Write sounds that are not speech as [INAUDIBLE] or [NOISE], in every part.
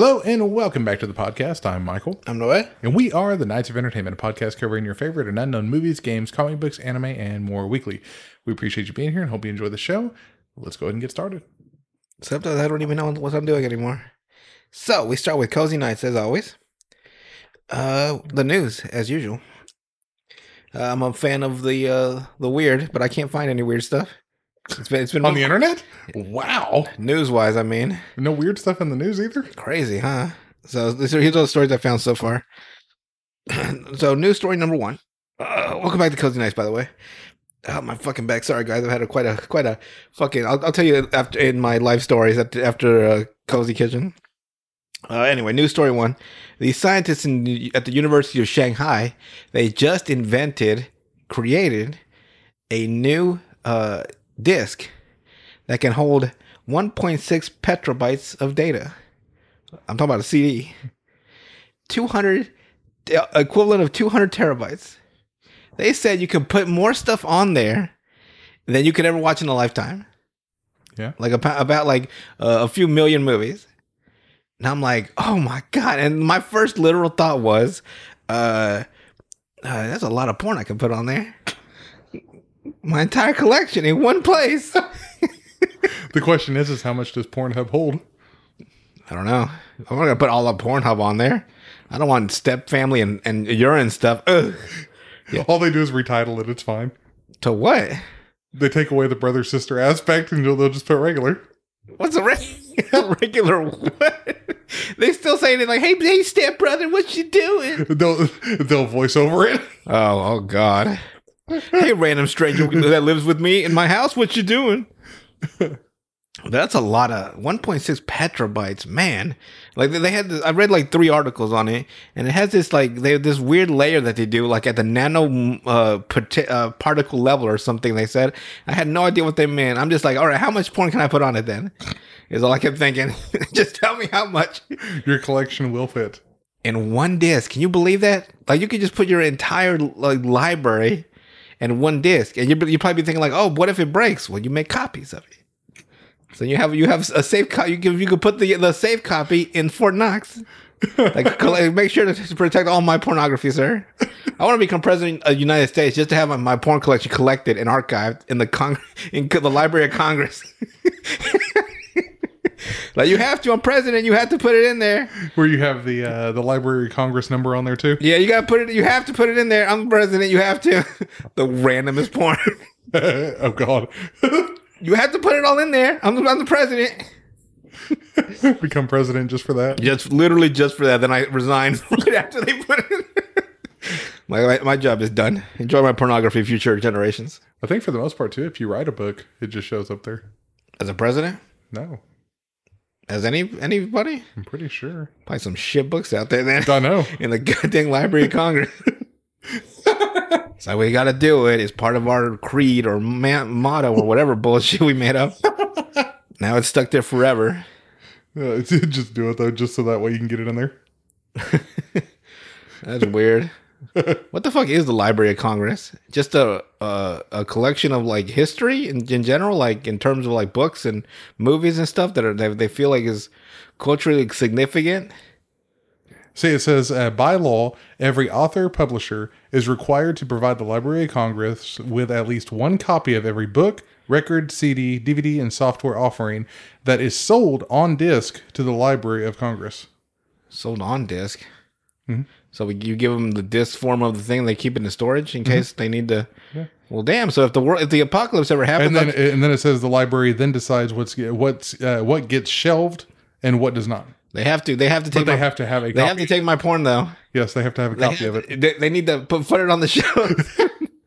Hello and welcome back to the podcast. I'm Michael, I'm Noé. and we are the Knights of Entertainment, a podcast covering your favorite and unknown movies, games, comic books, anime, and more weekly. We appreciate you being here and hope you enjoy the show. Let's go ahead and get started. Sometimes I don't even know what I'm doing anymore. So we start with cozy nights as always. Uh, the news as usual. Uh, I'm a fan of the uh the weird, but I can't find any weird stuff. It's been it's been On the internet? Wow. news wise. I mean, No weird stuff in the news either? crazy, huh? So these are, here's all the stories I found so far. [CLEARS THROAT] so news story number one. Uh, welcome back to cozy nights, by the way. Oh my fucking back! Sorry guys, I've had a quite a quite a fucking. I'll, I'll tell you after in my life stories after after uh, cozy kitchen. Uh, anyway, news story one: the scientists in, at the University of Shanghai they just invented, created a new uh, disk that can hold 1.6 petabytes of data. I'm talking about a CD. 200 uh, equivalent of 200 terabytes. They said you can put more stuff on there than you could ever watch in a lifetime. Yeah. Like about, about like uh, a few million movies. And I'm like, oh my god! And my first literal thought was, uh, uh, that's a lot of porn I can put on there. My entire collection in one place. [LAUGHS] The question is, is how much does Pornhub hold? I don't know. I'm not gonna put all of Pornhub on there. I don't want step family and, and urine stuff. Ugh. All they do is retitle it. It's fine. To what? They take away the brother sister aspect and they'll they'll just put regular. What's a re- [LAUGHS] regular what? They still saying it like, hey, hey, step brother, what you doing? They'll they'll voice over it. Oh, oh God. [LAUGHS] hey, random stranger that lives with me in my house, what you doing? [LAUGHS] That's a lot of 1.6 petabytes, man. Like they had, this, I read like three articles on it, and it has this like they have this weird layer that they do, like at the nano uh, parti- uh, particle level or something. They said I had no idea what they meant. I'm just like, all right, how much porn can I put on it then? Is all I kept thinking. [LAUGHS] just tell me how much Your collection will fit. in one disc. Can you believe that? Like you could just put your entire like library in one disc, and you you probably be thinking like, oh, what if it breaks? Well, you make copies of it. So you have you have a safe copy. You can you can put the the safe copy in Fort Knox. like [LAUGHS] collect, make sure to protect all my pornography, sir. I want to become president of the United States just to have my, my porn collection collected and archived in the Cong- in the Library of Congress. [LAUGHS] [LAUGHS] like you have to. I'm president. You have to put it in there. Where you have the uh, the Library of Congress number on there too. Yeah, you gotta put it. You have to put it in there. I'm president. You have to. [LAUGHS] the randomest porn. [LAUGHS] oh God. you have to put it all in there. I'm the, I'm the president. Become president just for that. Just literally just for that. Then I resigned right after they put it. in my, my my job is done. Enjoy my pornography, future generations. I think for the most part too, if you write a book, it just shows up there. As a president, No, as any anybody, I'm pretty sure. probably some shit books out there. Then I know. [LAUGHS] in the goddamn Library of Congress. [LAUGHS] so we got to do it. It's part of our creed or ma- motto or whatever bullshit we made up. [LAUGHS] now it's stuck there forever. Uh, just do it though, just so that way you can get it in there. That's weird. [LAUGHS] what the fuck is the Library of Congress? Just a a, a collection of like history in, in general, like in terms of like books and movies and stuff that are that they feel like is culturally significant. See, it says uh, by law, every author publisher is required to provide the Library of Congress with at least one copy of every book, record, CD, DVD, and software offering that is sold on disc to the Library of Congress. sold on disk. Mm-hmm. So we, you give them the disc form of the thing, they keep it in the storage in case they need to. Well, damn. So if the world, if the apocalypse ever happens, And then, and then it says the library then decides what's what's uh, what gets shelved and what does not. they have to, they have to take. But they my, have to have a They have to take my porn though. yes, they have to have a They, copy of it. they, they need to put, put it on the [LAUGHS] show.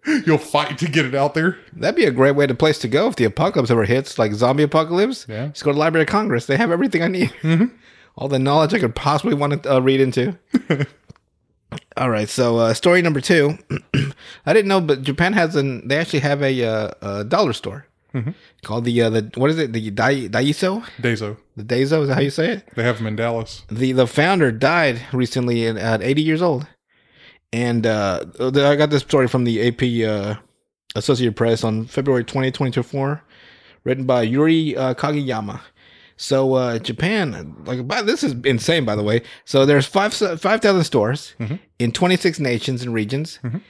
[LAUGHS] You'll fight to get it out there. That'd be a great way to place to go if the apocalypse ever hits, like zombie apocalypse. Yeah. Just go to the Library of Congress. They have everything I need. All the knowledge I could possibly want to uh, read into. [LAUGHS] All right, so uh, story number two. [CLEARS THROAT] I didn't know, but Japan has an. They actually have a, uh, a dollar store called the uh, the what is it the Dai, Daiso Daiso. the Daiso is that how you say it? They have them in Dallas. the the founder died recently at, at 80 years old and uh the- i got this story from the ap uh associated press on february 20, 2024 written by yuri uh, kageyama So uh, Japan, like by, this is insane, by the way. So there's five five thousand stores Mhm. in 26 nations and regions. Mhm.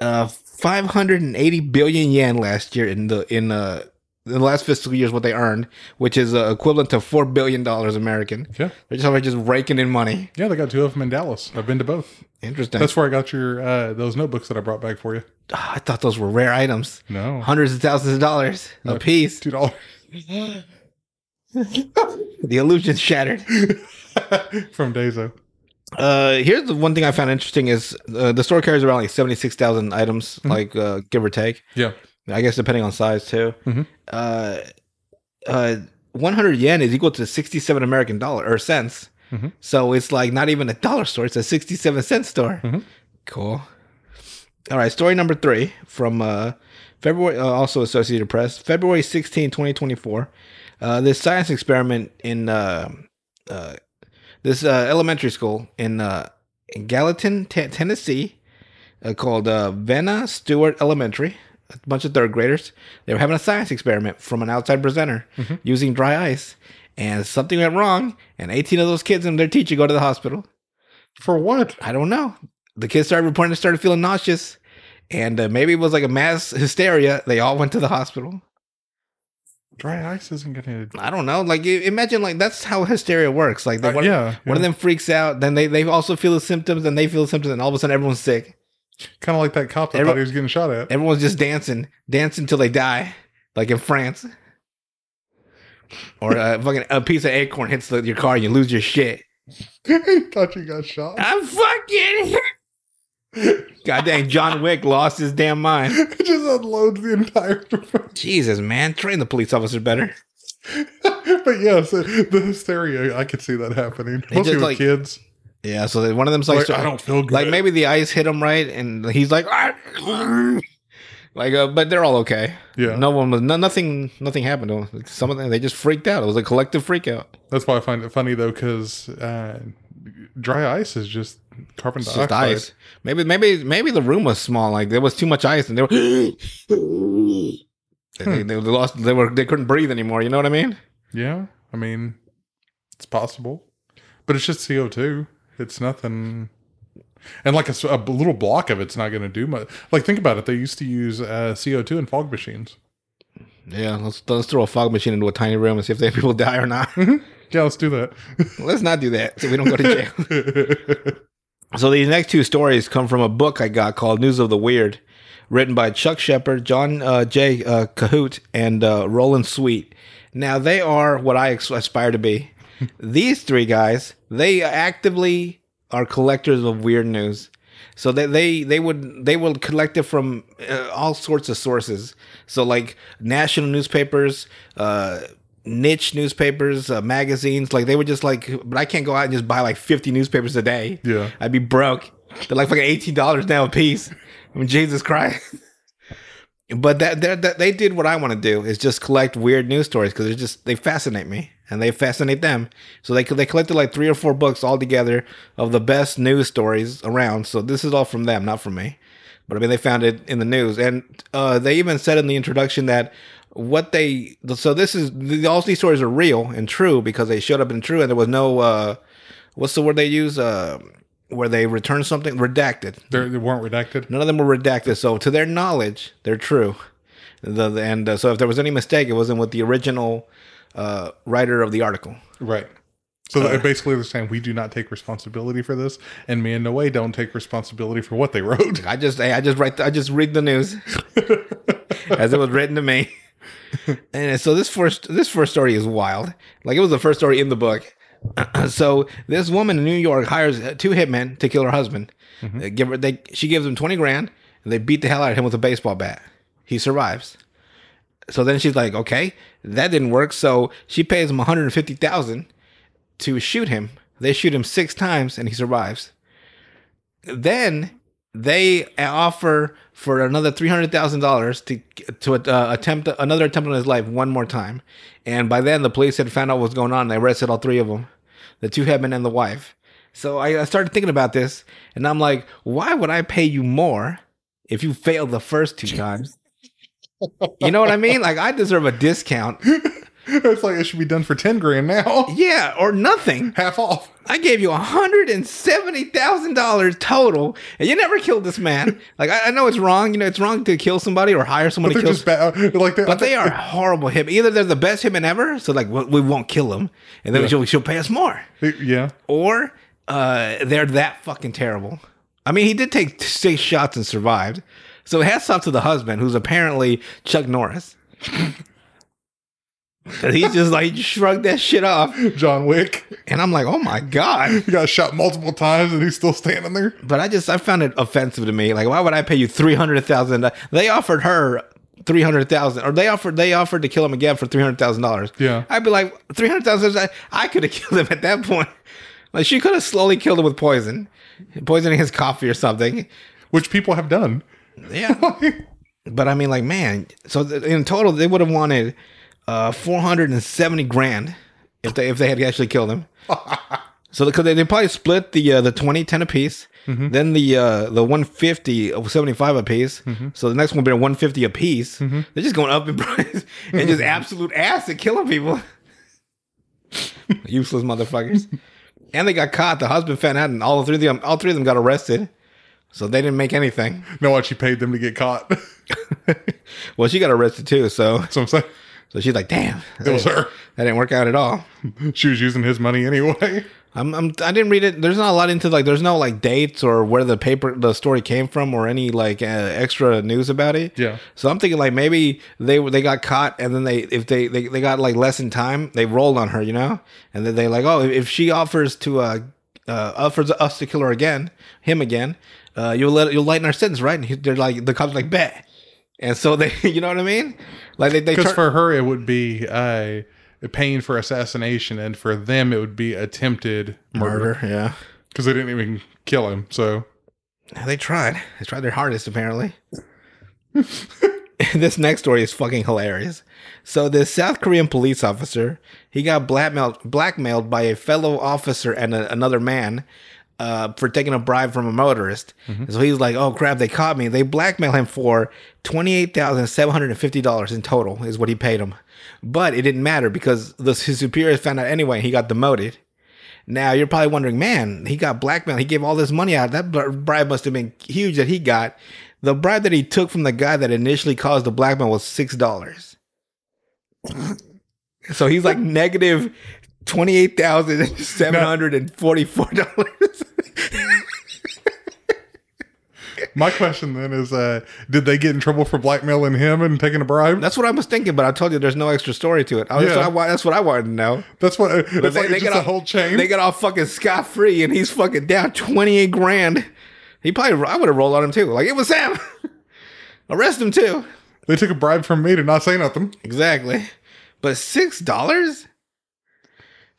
Uh, 580 billion yen last year in the in uh in the last fiscal year is what they earned, which is uh, equivalent to four billion dollars American. Yeah. They're just, just raking in money. Yeah, they got two of them in Dallas. I've been to both. Interesting. That's where I got your uh, those notebooks that I brought back for you. Ah, I thought those were rare items, No, hundreds of thousands of dollars a piece. two dollars [LAUGHS] [LAUGHS] The illusion shattered. [LAUGHS] from Dazo. Uh, here's the one thing I found interesting is uh, the store carries around like seventy six thousand items, Mhm. like uh, give or take. Yeah, I guess depending on size too. Mhm. Uh, uh, one hundred yen is equal to sixty seven American dollar or cents. Mhm. So it's like not even a dollar store; it's a sixty seven cent store. Mhm. Cool. All right, story number three from uh, February, uh, also Associated Press, February 16, 2024. Uh, this science experiment in uh, uh, this uh, elementary school in, uh, in Gallatin, T- Tennessee, uh, called uh, Vena Stuart Elementary. A bunch of third graders. They were having a science experiment from an outside presenter Mhm. using dry ice, and something went wrong, and 18 of those kids and their teacher go to the hospital. for what? I don't know. The kids started reporting they started feeling nauseous, and uh, maybe it was like a mass hysteria. They all went to the hospital. Dry ice isn't gonna. I don't know. Like imagine like that's how hysteria works. Like they, Uh, one, yeah, one of them freaks out, then they they also feel the symptoms, and they feel the symptoms, and all of a sudden everyone's sick. kind of like that cop that Every- thought he was getting shot at. Everyone's just dancing, dancing until they die, like in France. Or uh, [LAUGHS] fucking a piece of acorn hits the, your car, and you lose your shit. [LAUGHS] thought you got shot. I'm fucking. God dang, John Wick lost his damn mind. [LAUGHS] it just unloads the entire. Jesus, man, train the police officer better. [LAUGHS] but yes, the hysteria. I could see that happening. They Mostly with like, kids. Yeah, so one of them's like, Like, I don't feel good. like maybe the ice hit him right, and he's like, like, uh, but they're all okay. Yeah, No one was, no, nothing, nothing happened to them. Like, some of them, they just freaked out. It was a collective freak out. that's why I find it funny though, because uh, dry ice is just carbon It's dioxide. just ice. Maybe, maybe, maybe the room was small. Like there was too much ice, and they were, [GASPS] they, they lost. They were, they couldn't breathe anymore. You know what I mean? Yeah, I mean, it's possible, but it's just CO two. It's nothing, and like a little block of it's not going to do much. Like think about it. They used to use uh, CO two in fog machines. Yeah. Let's let's throw a fog machine into a tiny room and see if they [LAUGHS] people die or not. Yeah, let's do that. let's not do that, so we don't go to jail. [LAUGHS] So these next two stories come from a book I got called News of the Weird, written by Chuck Shepherd, John uh, J. Uh, Kohut, and uh, Roland Sweet. Now they are what I aspire to be. [LAUGHS] These three guys, they actively are collectors of weird news. So they they they would they would collect it from uh, all sorts of sources. So like national newspapers, uh, niche newspapers, uh, magazines. Like they would just like, but I can't go out and just buy like fifty newspapers a day. yeah, I'd be broke. They're like fucking eighteen dollars now a piece. I mean, Jesus Christ. [LAUGHS] But that, that that they did what I want to do is just collect weird news stories because they're just they fascinate me and they fascinate them. So they they collected like three or four books all together of the best news stories around. So this is all from them, not from me. But I mean, they found it in the news, and uh, they even said in the introduction that what they so this is all these stories are real and true because they showed up in true, and there was no uh, what's the word they use uh, where they return something redacted. They're, they weren't redacted. None of them were redacted, so to their knowledge, they're true. The, the- and uh, so if there was any mistake, it wasn't with the original uh, writer of the article. Right. So Uh. basically they're saying we do not take responsibility for this, and me and Noé don't take responsibility for what they wrote. I just I just write I just read the news [LAUGHS] as it was written to me. [LAUGHS] and so this first this first story is wild. Like it was the first story in the book. [CLEARS THROAT] so this woman in New York hires two hitmen to kill her husband. Mm-hmm. They give her they she gives him twenty grand and they beat the hell out of him with a baseball bat. He survives. So then she's like, okay, that didn't work. So she pays him one hundred fifty thousand to shoot him. They shoot him six times and he survives. Then they offer for another three hundred thousand dollars to to uh, attempt another attempt on his life one more time. And by then, the police had found out what was going on. and They arrested all three of them, the two headmen and the wife. So I, I started thinking about this, and I'm like, why would I pay you more if you failed the first two [LAUGHS] times? You know what I mean? Like I deserve a discount. [LAUGHS] [LAUGHS] It's like it should be done for ten grand now. [LAUGHS] Yeah, or nothing. Half off. I gave you hundred and seventy thousand dollars total, and you never killed this man. [LAUGHS] Like I, I know it's wrong. You know it's wrong to kill somebody or hire someone But to they're kill. just bad. Like but they are horrible hit. Either they're the best hitmen ever, so like we, we won't kill them, and then Yeah. she'll, she'll pay us more, Yeah. or uh, they're that fucking terrible. I mean, he did take six shots and survived. So hats off to the husband, who's apparently Chuck Norris. He just like shrugged that shit off, John Wick. and I'm like, oh my god. He got shot multiple times and he's still standing there. But I just I found it offensive to me. Like, why would I pay you three hundred thousand? They offered her three hundred thousand, or they offered they offered to kill him again for three hundred thousand dollars. Yeah. I'd be like three hundred thousand. I, I could have [LAUGHS] killed him at that point. Like she could have slowly killed him with poison, poisoning his coffee or something. Which people have done. Yeah. [LAUGHS] but I mean, like, man. So in total, they would have wanted uh, four hundred and seventy grand if they if they had actually killed him. So because they, they probably split the uh, the 20, 10 apiece, then the uh, the 150 of 75 apiece. So the next one will be a 150 apiece. They're just going up in [LAUGHS] price and just absolute ass at killing people. [LAUGHS] Useless motherfuckers. and they got caught. The husband found out, and all three of them all three of them got arrested. So they didn't make anything. know what she paid them to get caught. [LAUGHS] well, she got arrested too. So so I'm saying so she's like, damn, it was her. that didn't work out at all. [LAUGHS] She was using his money anyway. I'm, I'm I didn't read it. There's not a lot into like there's no like dates or where the paper the story came from or any like uh, extra news about it. Yeah. So I'm thinking like maybe they they got caught and then they if they they, they got like less in time they rolled on her you know and then they like oh if she offers to uh, uh offers us to kill her again him again uh you'll let you'll lighten our sentence right and he, they're like the cops like bet and so they [LAUGHS] you know what I mean like they Because turn- for her, it would be uh, paying for assassination, and for them, it would be attempted murder murder yeah. because they didn't even kill him. So They tried. They tried their hardest, apparently. [LAUGHS] this next story is fucking hilarious. So this South Korean police officer, he got blackmailed blackmailed by a fellow officer and a, another man uh, for taking a bribe from a motorist. So he's like, "Oh crap, they caught me." They blackmail him for twenty eight thousand seven hundred and fifty dollars in total is what he paid him. But it didn't matter because the, his superiors found out anyway. He got demoted. Now you're probably wondering, man, he got blackmailed. He gave all this money out. That bribe must have been huge that he got. The bribe that he took from the guy that initially caused the blackmail was six dollars. [LAUGHS] so he's like negative twenty eight thousand seven hundred and forty four dollars. My question then is, uh, did they get in trouble for blackmailing him and taking a bribe? That's what I was thinking, but I told you there's no extra story to it. I Yeah. that's, what I, that's what I wanted to know. That's what it's But they- it's they just get a whole chain. They got off fucking scot free, and he's fucking down twenty eight grand. He probably I would have rolled on him too. Like it was Sam. [LAUGHS] Arrest him too. They took a bribe from me to not say nothing. Exactly. But six dollars?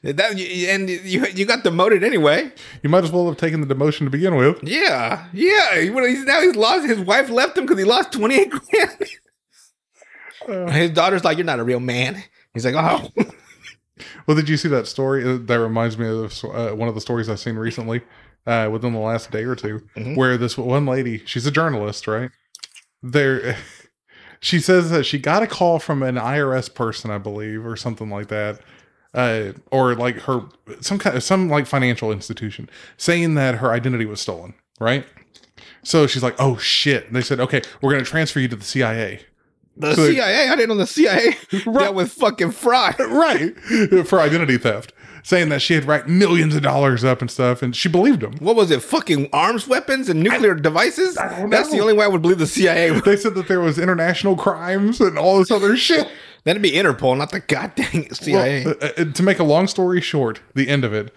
That and you you got demoted anyway. You might as well have taken the demotion to begin with. Yeah, yeah. He, he's now he's lost. His wife left him because he lost twenty eight grand. His daughter's like, "You're not a real man." He's like, "Oh, [LAUGHS] Well, did you see that story? Uh, That reminds me of uh, one of the stories I've seen recently, uh, within the last day or 2 where this one lady, she's a journalist, right? There, [LAUGHS] she says that she got a call from an IRS person, I believe, or something like that, uh, or like her some kind of some like financial institution, saying that her identity was stolen, right? So she's like, "Oh shit!" They said, "Okay, we're going to transfer you to the CIA." the So- CIA." I didn't know the CIA [LAUGHS] right. dealt with fucking fraud. right for identity theft saying that she had racked millions of dollars up and stuff and she believed him What was it? Fucking arms, weapons, and nuclear devices. don't That's the only way I would believe the CIA. [LAUGHS] they said that there was international crimes and all this other shit That'd be Interpol, not the goddamn [LAUGHS] CIA. Well, uh, uh, to make a long story short the end of it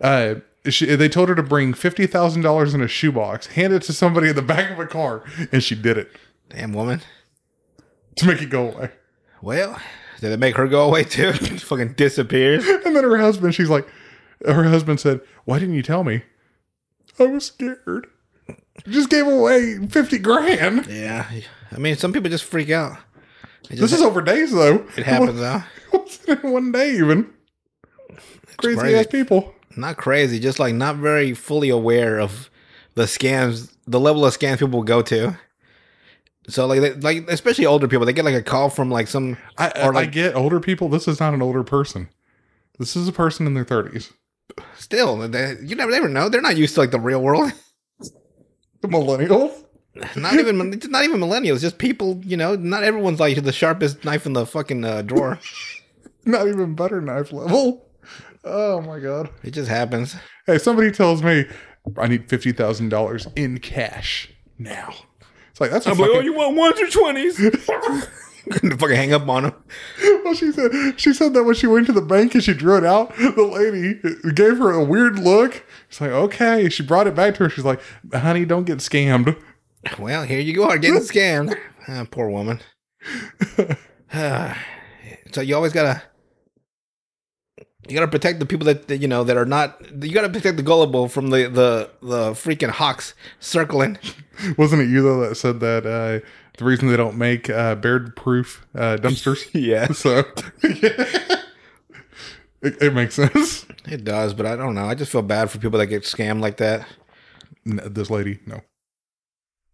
uh she, they told her to bring $50000 in a shoebox hand it to somebody in the back of a car and she did it Damn woman. to make it go away Well, did it make her go away too? [LAUGHS] fucking disappears. [LAUGHS] and then her husband she's like her husband said why didn't you tell me i was scared just gave away 50 grand Yeah, I mean, some people just freak out. It This is over days though. it happens [LAUGHS] in one day even. Crazy, crazy. ass people. Not crazy, just like not very fully aware of the scams, the level of scams people go to. So like they, like especially older people, they get like a call from like some I, I, Or like- I get older people. This is not an older person. This is a person in their thirties. still they, you never never know. They're not used to like the real world. The millennials. not even [LAUGHS] not even millennials, just people. You know, not everyone's like the sharpest knife in the fucking uh, drawer. [LAUGHS] Not even butter knife level. Oh my god. It just happens. Hey, somebody tells me I need fifty thousand dollars in cash now. It's like that's a fucking, you want ones or twenties? [LAUGHS] fucking hang up on them. well, she said she said that when she went to the bank and she drew it out, the lady gave her a weird look. She's like, okay. She brought it back to her. She's like, honey, don't get scammed. Well, here you go, are getting [LAUGHS] scammed. Ah, poor woman. Ah, [LAUGHS] [SIGHS] so you always gotta, you gotta protect the people that, that you know that are not. You gotta protect the gullible from the the the freaking hawks circling. [LAUGHS] Wasn't it you though that said that uh, the reason they don't make uh, bear-proof uh, dumpsters? [LAUGHS] Yeah, so [LAUGHS] it, it makes sense. it does, but I don't know. I just feel bad for people that get scammed like that. N- this lady, no.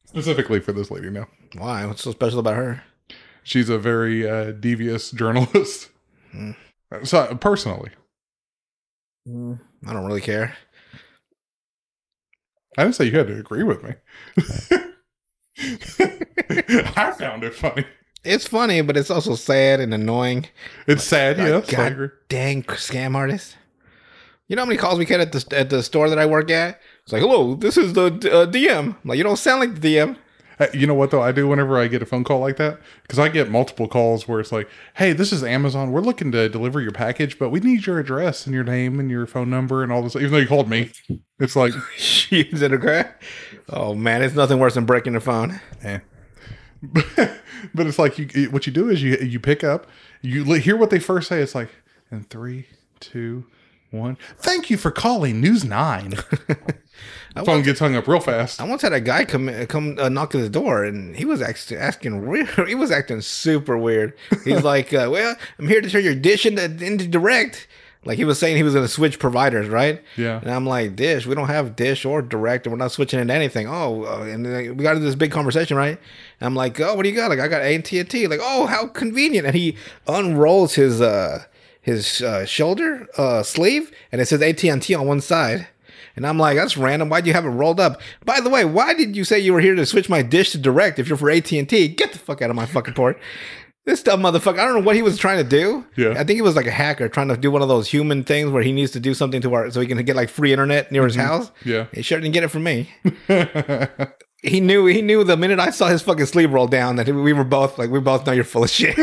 Specifically for this lady, no. Why? What's so special about her? She's a very uh, devious journalist. Hmm. So personally, I don't really care. I didn't say you had to agree with me. [LAUGHS] I found it funny. It's funny, but it's also sad and annoying. It's sad, Like, yes. I God agree. dang scam artist. You know how many calls we get at the at the store that I work at? It's like, hello, this is the uh, DM. I'm like, you don't sound like the DM. You know what though? I do whenever I get a phone call like that because I get multiple calls where it's like, "Hey, this is Amazon. We're looking to deliver your package, but we need your address and your name and your phone number and all this." Even though you called me, it's like, [LAUGHS] She's in a crack. Oh man, it's nothing worse than breaking the phone. eh. [LAUGHS] but it's like you. What you do is you you pick up, you hear what they first say. It's like, in three, two, one. Thank you for calling News Nine. [LAUGHS] phone gets hung up real fast. I once had a guy come come uh, knock at the door, and he was actually asking. Real, [LAUGHS] he was acting super weird. He's [LAUGHS] like, uh, "Well, I'm here to turn your dish into, into direct." Like he was saying, he was going to switch providers, right? Yeah. And I'm like, "Dish, we don't have dish or direct, and we're not switching into anything." Oh, uh, and then we got into this big conversation, right? And I'm like, "Oh, what do you got?" Like, I got AT and T. Like, oh, how convenient! And he unrolls his uh his uh, shoulder uh sleeve, and it says AT and T on one side. And I'm like, that's random. Why'd you have it rolled up? By the way, why did you say you were here to switch my dish to direct if you're for AT and T? Get the fuck out of my fucking port. This dumb motherfucker. I don't know what he was trying to do. Yeah. I think he was like a hacker trying to do one of those human things where he needs to do something to our so he can get like free internet near his house. Yeah. He sure didn't get it from me. [LAUGHS] he knew he knew the minute I saw his fucking sleeve roll down that we were both like we both know you're full of shit.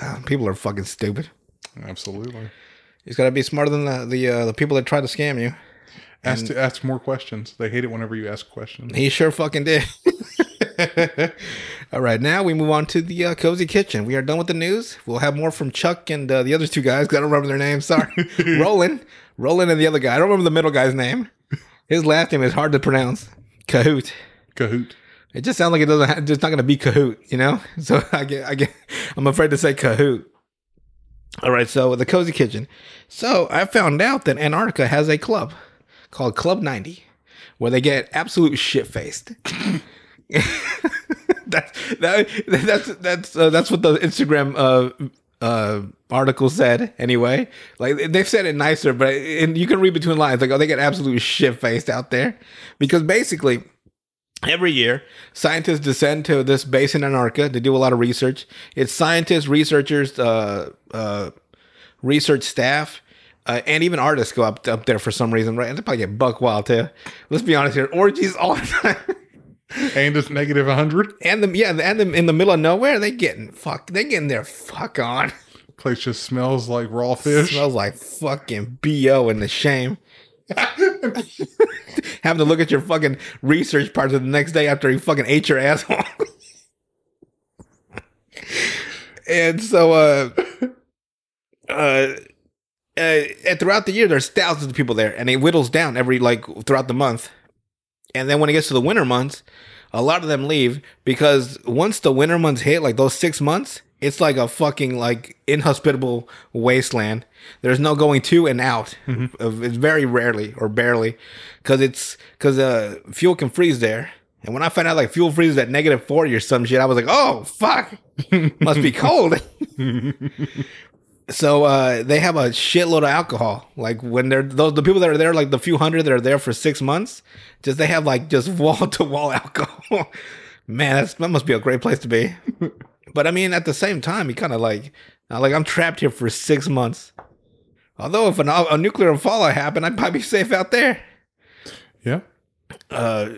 Uh, [LAUGHS] [LAUGHS] people are fucking stupid. Absolutely. You just gotta be smarter than the the, uh, the people that try to scam you. Ask to ask more questions. They hate it whenever you ask questions. He sure fucking did. [LAUGHS] All right, now we move on to the uh, cozy kitchen. We are done with the news. We'll have more from Chuck and uh, the other two guys. I don't remember their names. Sorry, [LAUGHS] Roland, Roland, and the other guy. I don't remember the middle guy's name. His last name is hard to pronounce. Kahoot. Kahoot. It just sounds like it doesn't. Have, it's not going to be Kahoot, you know. [LAUGHS] So I get, I get, I'm afraid to say Kahoot. All right, so the cozy kitchen. So I found out that Antarctica has a club called Club 90, where they get absolute shit faced. [LAUGHS] that's that, that's that's uh, that's what the Instagram uh, uh, article said. Anyway, like they've said it nicer, but and you can read between lines. Like, oh, they get absolute shit faced out there because basically. Every year, scientists descend to this base in Antarctica to do a lot of research. It's scientists, researchers, uh, uh, research staff, uh, and even artists go up up there for some reason, right? And they probably get buck wild too. Let's be honest here, orgies all the time. [LAUGHS] And it's negative 100. and them, yeah, and them in the middle of nowhere, they getting fuck, they getting their fuck on. Place just smells like raw [LAUGHS] fish. Smells like fucking bo and the shame. [LAUGHS] [LAUGHS] Having to look at your fucking research parts of the next day after you fucking ate your asshole. [LAUGHS] and so, uh, uh, uh, and throughout the year, there's thousands of people there, and it whittles down every like throughout the month. And then when it gets to the winter months, a lot of them leave because once the winter months hit, like those six months, it's like a fucking like inhospitable wasteland. There's no going to and out. Of- It's very rarely or barely because it's because uh, fuel can freeze there, And when I found out like fuel freezes at negative 40 or some shit, I was like, oh, fuck. [LAUGHS] Must be cold. [LAUGHS] so uh, they have a shitload of alcohol. Like when they're those the people that are there, like the few hundred that are there for six months, just they have like just wall to wall alcohol. [LAUGHS] Man, that's, that must be a great place to be. But I mean, at the same time, you kind of like, like I'm trapped here for six months. Although if an, a nuclear fallout happened, I'd probably be safe out there. Yeah. Uh,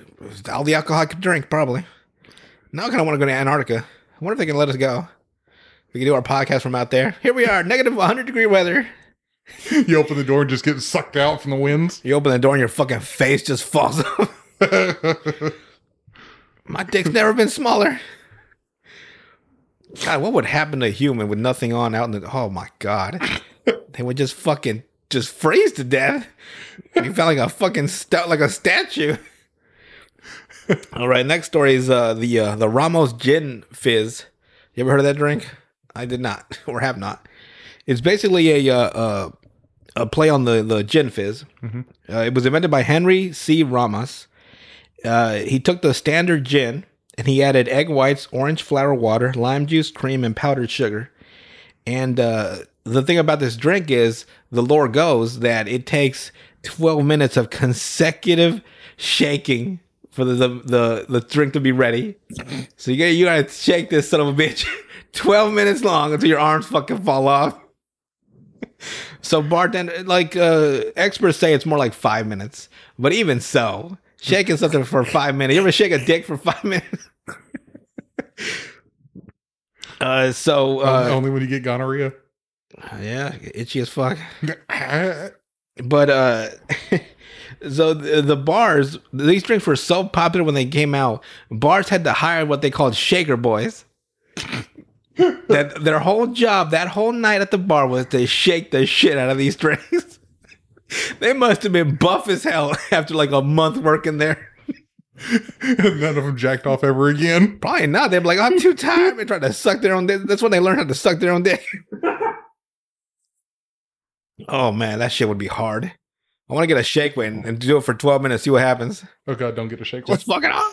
all the alcohol I could drink, probably. Now I kind of want to go to Antarctica. I wonder if they can let us go. We can do our podcast from out there. Here we are, negative 100 degree weather. [LAUGHS] You open the door and just get sucked out from the winds. You open the door and your fucking face just falls off. [LAUGHS] [LAUGHS] My dick's never been smaller. God, what would happen to a human with nothing on out in the? Oh my god, [COUGHS] they would just fucking just freeze to death. You felt like a fucking stu- like a statue. [LAUGHS] All right, next story is uh, the uh, the Ramos Gin Fizz. You ever heard of that drink? I did not, [LAUGHS] or have not. It's basically a uh, uh, a play on the the Gin Fizz. Uh, it was invented by Henry C. Ramos. Uh, he took the standard gin and he added egg whites, orange flower water, lime juice, cream, and powdered sugar. And uh, the thing about this drink is the lore goes that it takes 12 minutes of consecutive shaking for the the, the, the drink to be ready. So you gotta, you gotta shake this son of a bitch [LAUGHS] 12 minutes long until your arms fucking fall off. So bartender, like uh, experts say, it's more like five minutes. But even so, shaking something for five minutes. You ever shake a dick for five [LAUGHS] minutes? Uh, so uh, Only when you get gonorrhea. yeah, itchy as fuck. [LAUGHS] But uh, [LAUGHS] so the, the bars, these drinks were so popular when they came out. Bars had to hire what they called shaker boys. [LAUGHS] that their whole job that whole night at the bar was to shake the shit out of these drinks. they must have been buff as hell after like a month working there. [LAUGHS] None of them jacked off ever again. Probably not. They're like, I'm too tired. They try to suck their own dick. That's when they learn how to suck their own dick. [LAUGHS] oh man, that shit would be hard. I want to get a shake weight and, and do it for 12 minutes, see what happens. Oh god, don't get a shake. Just fucking on.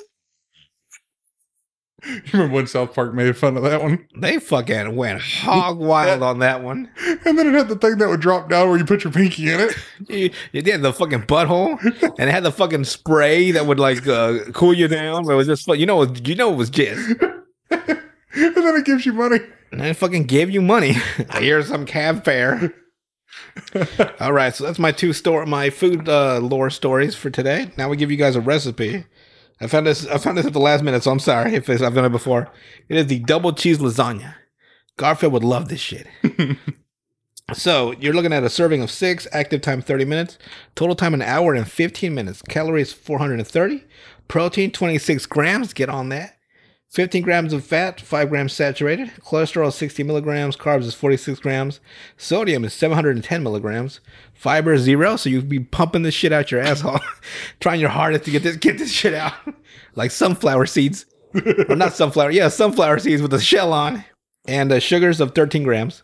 You remember when South Park made fun of that one? They fucking went hog wild on that one. [LAUGHS] And then it had the thing that would drop down where you put your pinky in it. You, you did the fucking butthole, [LAUGHS] and it had the fucking spray that would like uh, cool you down. It was just, you know, you know, it was jizz. [LAUGHS] and then it gives you money. And it fucking gave you money. Here's some cab fare. All right, so that's my two store, my food uh, lore stories for today. Now we give you guys a recipe. I found this. I found this at the last minute, so I'm sorry if it's, I've done it before. It is the double cheese lasagna. Garfield would love this shit. [LAUGHS] so you're looking at a serving of six, active time 30 minutes, total time an hour and 15 minutes. Calories 430, protein 26 grams. Get on that. 15 grams of fat, 5 grams saturated. Cholesterol is 60 milligrams. Carbs is 46 grams. Sodium is 710 milligrams. Fiber is zero, so you'd be pumping this shit out your asshole, [LAUGHS] trying your hardest to get this get this shit out, [LAUGHS] like sunflower seeds, [LAUGHS] or not sunflower, yeah, sunflower seeds with a shell on, and uh, sugars of 13 grams.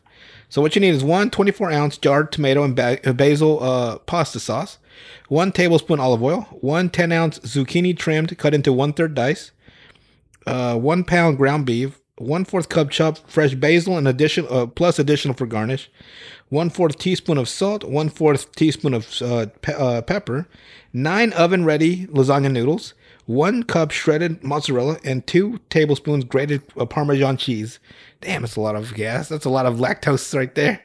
So what you need is one 24 ounce jarred tomato and ba- uh, basil uh, pasta sauce, one tablespoon olive oil, one 10 ounce zucchini trimmed, cut into one third dice, uh, one pound ground beef, one fourth cup chopped fresh basil, and addition uh, plus additional for garnish, one fourth teaspoon of salt, one fourth teaspoon of uh, pe- uh, pepper, nine oven ready lasagna noodles, one cup shredded mozzarella, and two tablespoons grated uh, Parmesan cheese. Damn, it's a lot of gas. That's a lot of lactose right there.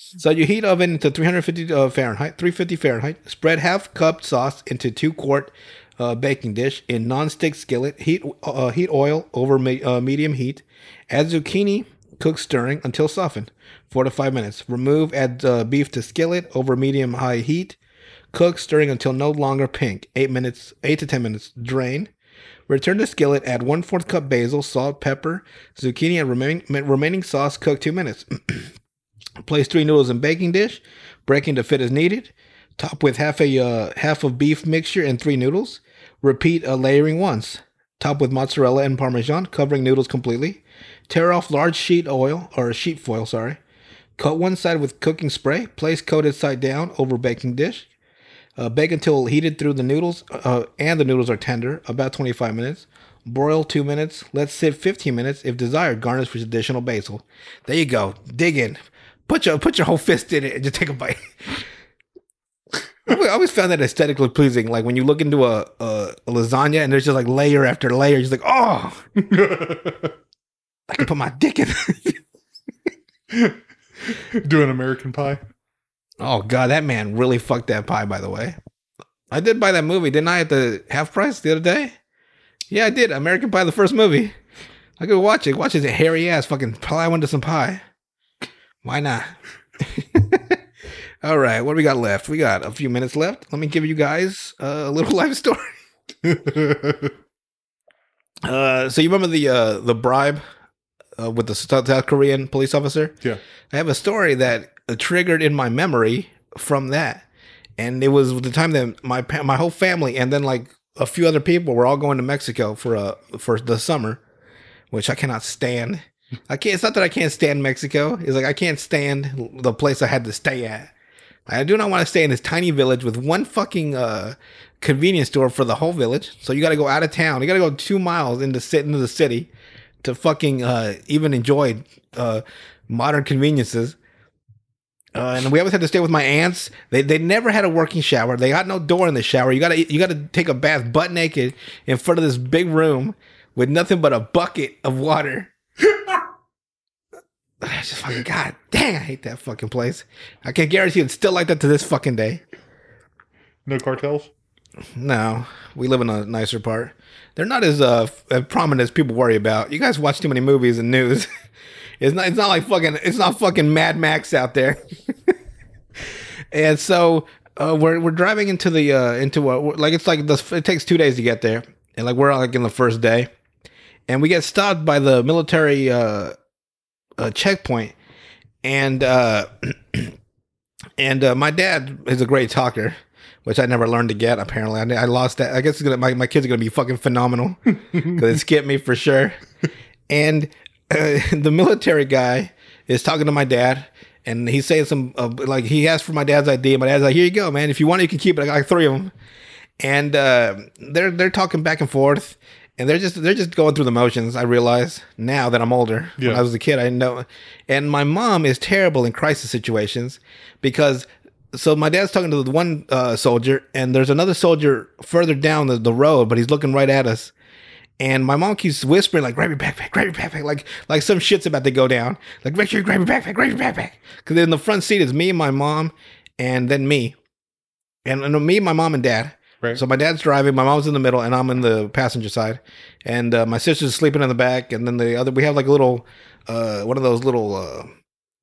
So you heat oven to 350 uh, Fahrenheit, 350 Fahrenheit. Spread half cup sauce into two quart uh, baking dish in non-stick skillet. Heat uh, heat oil over me- uh, medium heat. Add zucchini. Cook stirring until softened. Four to five minutes. Remove. Add uh, beef to skillet over medium high heat. Cook stirring until no longer pink. Eight minutes. Eight to ten minutes. Drain. Return to skillet. Add one fourth cup basil, salt, pepper, zucchini, and remaining remaining sauce. Cook two minutes. [CLEARS THROAT] Place three noodles in baking dish, breaking to fit as needed. Top with half a uh, half of beef mixture and three noodles. Repeat a layering once. Top with mozzarella and parmesan, covering noodles completely. Tear off large sheet oil or sheet foil, sorry. Coat one side with cooking spray. Place coated side down over baking dish. Uh, bake until heated through the noodles, uh, and the noodles are tender, about 25 minutes. Broil two minutes. Let sit 15 minutes. If desired, garnish with additional basil. There you go. Dig in. Put your put your whole fist in it and just take a bite. [LAUGHS] I always found that aesthetically pleasing. Like when you look into a, a, a lasagna and there's just like layer after layer, you're just like, oh, I can put my dick in. [LAUGHS] Do an American Pie. oh god, that man really fucked that pie. By the way, I did buy that movie, didn't I? At the half price the other day. Yeah, I did. American Pie, the first movie. I could watch it. Watch his hairy ass fucking ply into some pie. Why not? [LAUGHS] All right, what do we got left? We got a few minutes left. Let me give you guys a little [LAUGHS] life story. [LAUGHS] Uh, so you remember the uh, the bribe uh, with the South Korean police officer? yeah. I have a story that uh, triggered in my memory from that, and it was the time that my pa- my whole family and then like a few other people were all going to Mexico for uh for the summer, which I cannot stand. [LAUGHS] I can't. It's not that I can't stand Mexico. It's like I can't stand the place I had to stay at. I do not want to stay in this tiny village with one fucking uh, convenience store for the whole village. So you got to go out of town. You got to go two miles into sit into the city to fucking uh, even enjoy uh, modern conveniences. Uh, and we always had to stay with my aunts. They they never had a working shower. They got no door in the shower. You gotta you gotta take a bath butt naked in front of this big room with nothing but a bucket of water. [SIGHS] I just fucking god dang, I hate that fucking place. I can guarantee you it's still like that to this fucking day. No cartels? No, we live in a nicer part. They're not as uh prominent as people worry about. You guys watch too many movies and news. [LAUGHS] it's not. It's not like fucking. It's not fucking Mad Max out there. [LAUGHS] and so uh, we're we're driving into the uh into a like it's like the it takes two days to get there, and like we're like in the first day, and we get stopped by the military uh, uh checkpoint, and uh [CLEARS THROAT] and uh, my dad is a great talker which I never learned to get. Apparently, I, I lost that. I guess it's gonna, my my kids are gonna be fucking phenomenal [LAUGHS] because it skipped me for sure. And uh, [LAUGHS] the military guy is talking to my dad, and he's saying some uh, like he asked for my dad's ID. My dad's like, "Here you go, man. If you want, it, you can keep it. I got like three of them." And uh, they're they're talking back and forth, and they're just they're just going through the motions. I realize now that I'm older. When I was a kid, I didn't know. And my mom is terrible in crisis situations because so my dad's talking to the one uh, soldier, and there's another soldier further down the, the road, but he's looking right at us. And my mom keeps whispering, like, grab your backpack, grab your backpack, like like some shit's about to go down. Like, make sure you grab your backpack, grab your backpack. Because in the front seat is me and my mom, and then me. And, and me, my mom, and dad. Right. So my dad's driving, my mom's in the middle, and I'm in the passenger side. And uh, my sister's sleeping in the back, and then the other, we have like a little, uh, one of those little uh,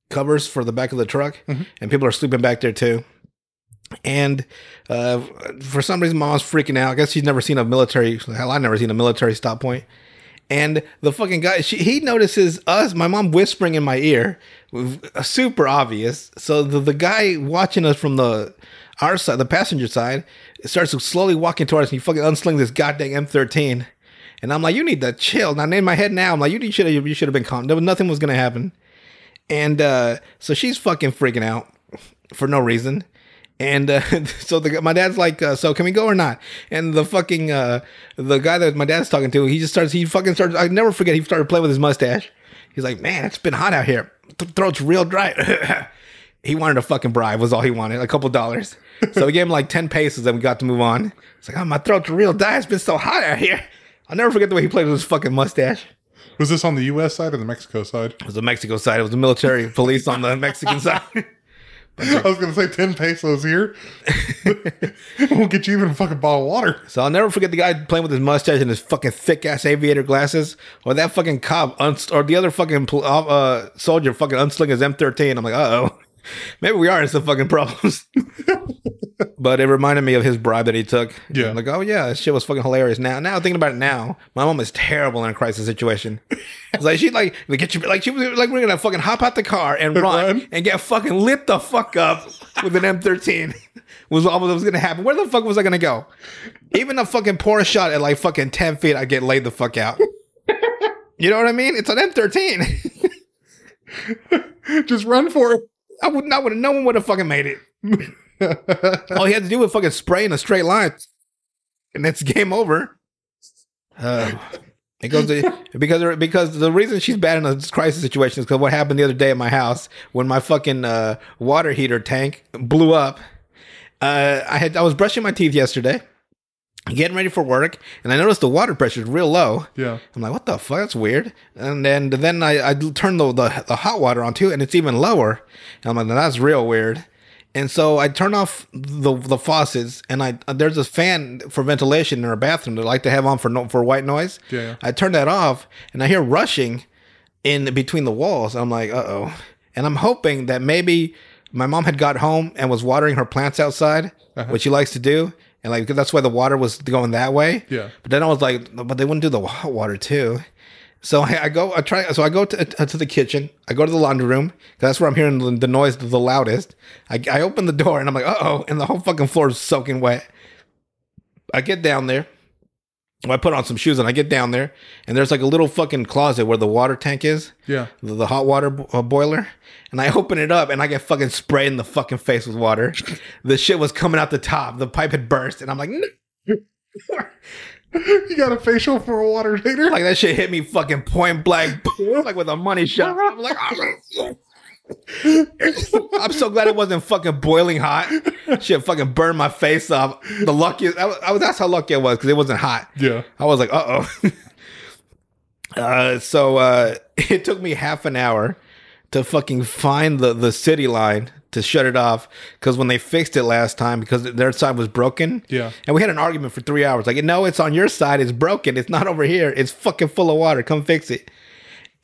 covers for the back of the truck, and people are sleeping back there too. And uh, for some reason, my mom's freaking out. I guess she's never seen a military. Hell, I've never seen a military stop point. And the fucking guy, she, he notices us, my mom whispering in my ear, uh, super obvious. So the, the guy watching us from the our side, the passenger side, starts slowly walking towards us. And he fucking unsling this goddamn M13. And I'm like, you need to chill. Now in my head now, I'm like, you should have you should have been calm. Was nothing was gonna happen. And uh, so she's fucking freaking out for no reason. And uh, [LAUGHS] so the, my dad's like, uh, "So can we go or not?" And the fucking uh, the guy that my dad's talking to, he just starts. He fucking starts. I never forget. He started playing with his mustache. He's like, "Man, it's been hot out here. Th- throat's real dry." [LAUGHS] he wanted a fucking bribe. Was all he wanted. A couple dollars. So we gave him like ten pesos, and we got to move on. It's like, "Oh, my throat's real dry. It's been so hot out here." I'll never forget the way he played with his fucking mustache. Was this on the U.S. side or the Mexico side? It was the Mexico side. It was the military [LAUGHS] police on the Mexican side. [LAUGHS] I was going to say 10 pesos here. [LAUGHS] we'll get you even a fucking bottle of water. So I'll never forget the guy playing with his mustache and his fucking thick ass aviator glasses, or that fucking cop, uns- or the other fucking pol- uh, soldier fucking unsling his M13. I'm like, uh oh, [LAUGHS] maybe we are in some fucking problems. [LAUGHS] but it reminded me of his bribe that he took. Yeah. I'm like, oh yeah, that shit was fucking hilarious. Now, now thinking about it now, my mom is terrible in a crisis situation. It's [LAUGHS] like she'd like get you like she was like we're gonna fucking hop out the car and run, run. and get fucking lit the fuck up with an M13. was all that was gonna happen. Where the fuck was I gonna go? Even a fucking poor shot at like fucking 10 feet, I get laid the fuck out. You know what I mean? It's an M13. Just run for it. I would not would no one would have fucking made it. [LAUGHS] All he had to do was fucking spray in a straight line, and it's game over. Uh, it goes to, because because the reason she's bad in a crisis situation is because what happened the other day at my house when my fucking uh, water heater tank blew up. Uh, I had I was brushing my teeth yesterday, getting ready for work, and I noticed the water pressure is real low. yeah. I'm like, what the fuck? That's weird. And then then I, I turned the, the the hot water on too, and it's even lower. And I'm like, "Now that's real weird. And so I turn off the the faucets, and I there's a fan for ventilation in our bathroom that I like to have on for no, for white noise. Yeah. I turn that off, and I hear rushing in between the walls. I'm like, uh oh. And I'm hoping that maybe my mom had got home and was watering her plants outside, Uh-huh. which she likes to do. And like that's why the water was going that way. Yeah. But then I was like, but they wouldn't do the hot water too. So I, I go, I try, so I go to, uh, to the kitchen. I go to the laundry room 'cause that's where I'm hearing the, the noise the loudest. I, I open the door and I'm like, uh oh, and the whole fucking floor is soaking wet. I get down there. I put on some shoes and I get down there, and there's like a little fucking closet where the water tank is, Yeah. the, the hot water bo- uh, boiler. And I open it up and I get fucking sprayed in the fucking face with water. [LAUGHS] the shit was coming out the top. The pipe had burst, and I'm like, no. [LAUGHS] You got a facial for a water heater? like that shit hit me fucking point blank, [LAUGHS] like with a money shot. I'm like, "Oh." [LAUGHS] I'm so glad it wasn't fucking boiling hot. Shit fucking burned my face off. The luckiest, I was, I was that's how lucky I was because it wasn't hot. yeah. I was like, uh oh. [LAUGHS] uh, so uh, [LAUGHS] it took me half an hour to fucking find the, the city line to shut it off because when they fixed it last time, because their side was broken. Yeah. And we had an argument for three hours. Like, no, it's on your side. It's broken. It's not over here. It's fucking full of water. Come fix it.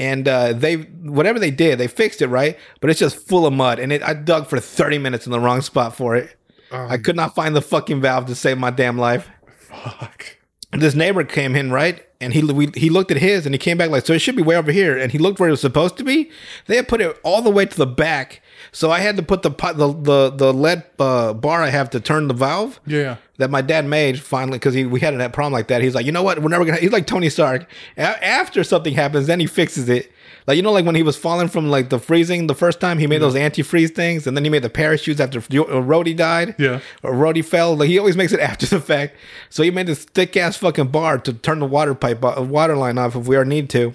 And uh, they, whatever they did, they fixed it right, but it's just full of mud. And it, I dug for 30 minutes in the wrong spot for it. I could not find the fucking valve to save my damn life Fuck. this neighbor came in right and he we, he looked at his and he came back like so it should be way over here and he looked where it was supposed to be they had put it all the way to the back so i had to put the pot the the, the lead uh, bar i have to turn the valve Yeah. that my dad made finally because he we had a problem like that he's like you know what we're never gonna he's like tony stark A- after something happens then he fixes it like you know like when he was falling from like the freezing the first time he made those anti-freeze things and then he made the parachutes after uh, Rhodey died Yeah. or Rhodey fell. Like he always makes it [LAUGHS] after the fact. So he made this thick ass fucking bar to turn the water pipe, uh, water line off if we are need to.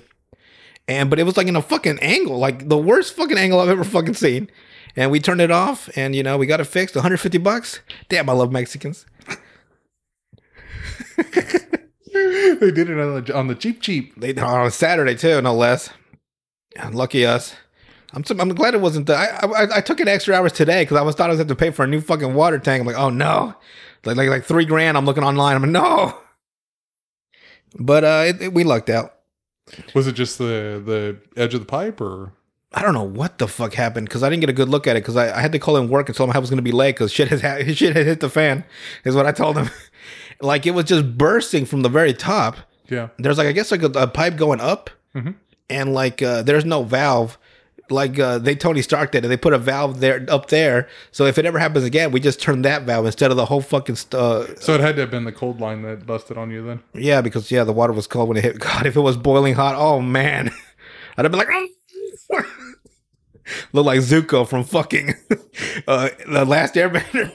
And but it was like in a fucking angle, like the worst fucking angle I've ever fucking seen. And we turned it off, and you know we got it fixed. 150 bucks. Damn, I love Mexicans. [LAUGHS] they did it on the, on the cheap cheap. They on a Saturday too, no less. Lucky us. I'm so, I'm glad it wasn't. The, I, I I took an extra hours today because I was thought I was going to pay for a new fucking water tank. I'm like, oh no, like like like three grand. I'm looking online. I'm like, no. But uh, it, it- we lucked out. Was it just the the edge of the pipe or? I don't know what the fuck happened because I didn't get a good look at it because I, I had to call in work and tell him I was going to be late because shit has ha- [LAUGHS] shit had hit the fan. Is what I told him. [LAUGHS] like it was just bursting from the very top. Yeah. there's like I guess like a, a pipe going up, Mhm. and like uh, there's no valve. Like uh, they Tony Stark did, and they put a valve there up there. So if it ever happens again, we just turn that valve instead of the whole fucking. St- uh, So it had to have been the cold line that busted on you then. yeah, because yeah, the water was cold when it hit. [LAUGHS] God, if it was boiling hot, oh man, [LAUGHS] I'd have been like, "Oh." [LAUGHS] look like Zuko from fucking uh, the Last Airbender.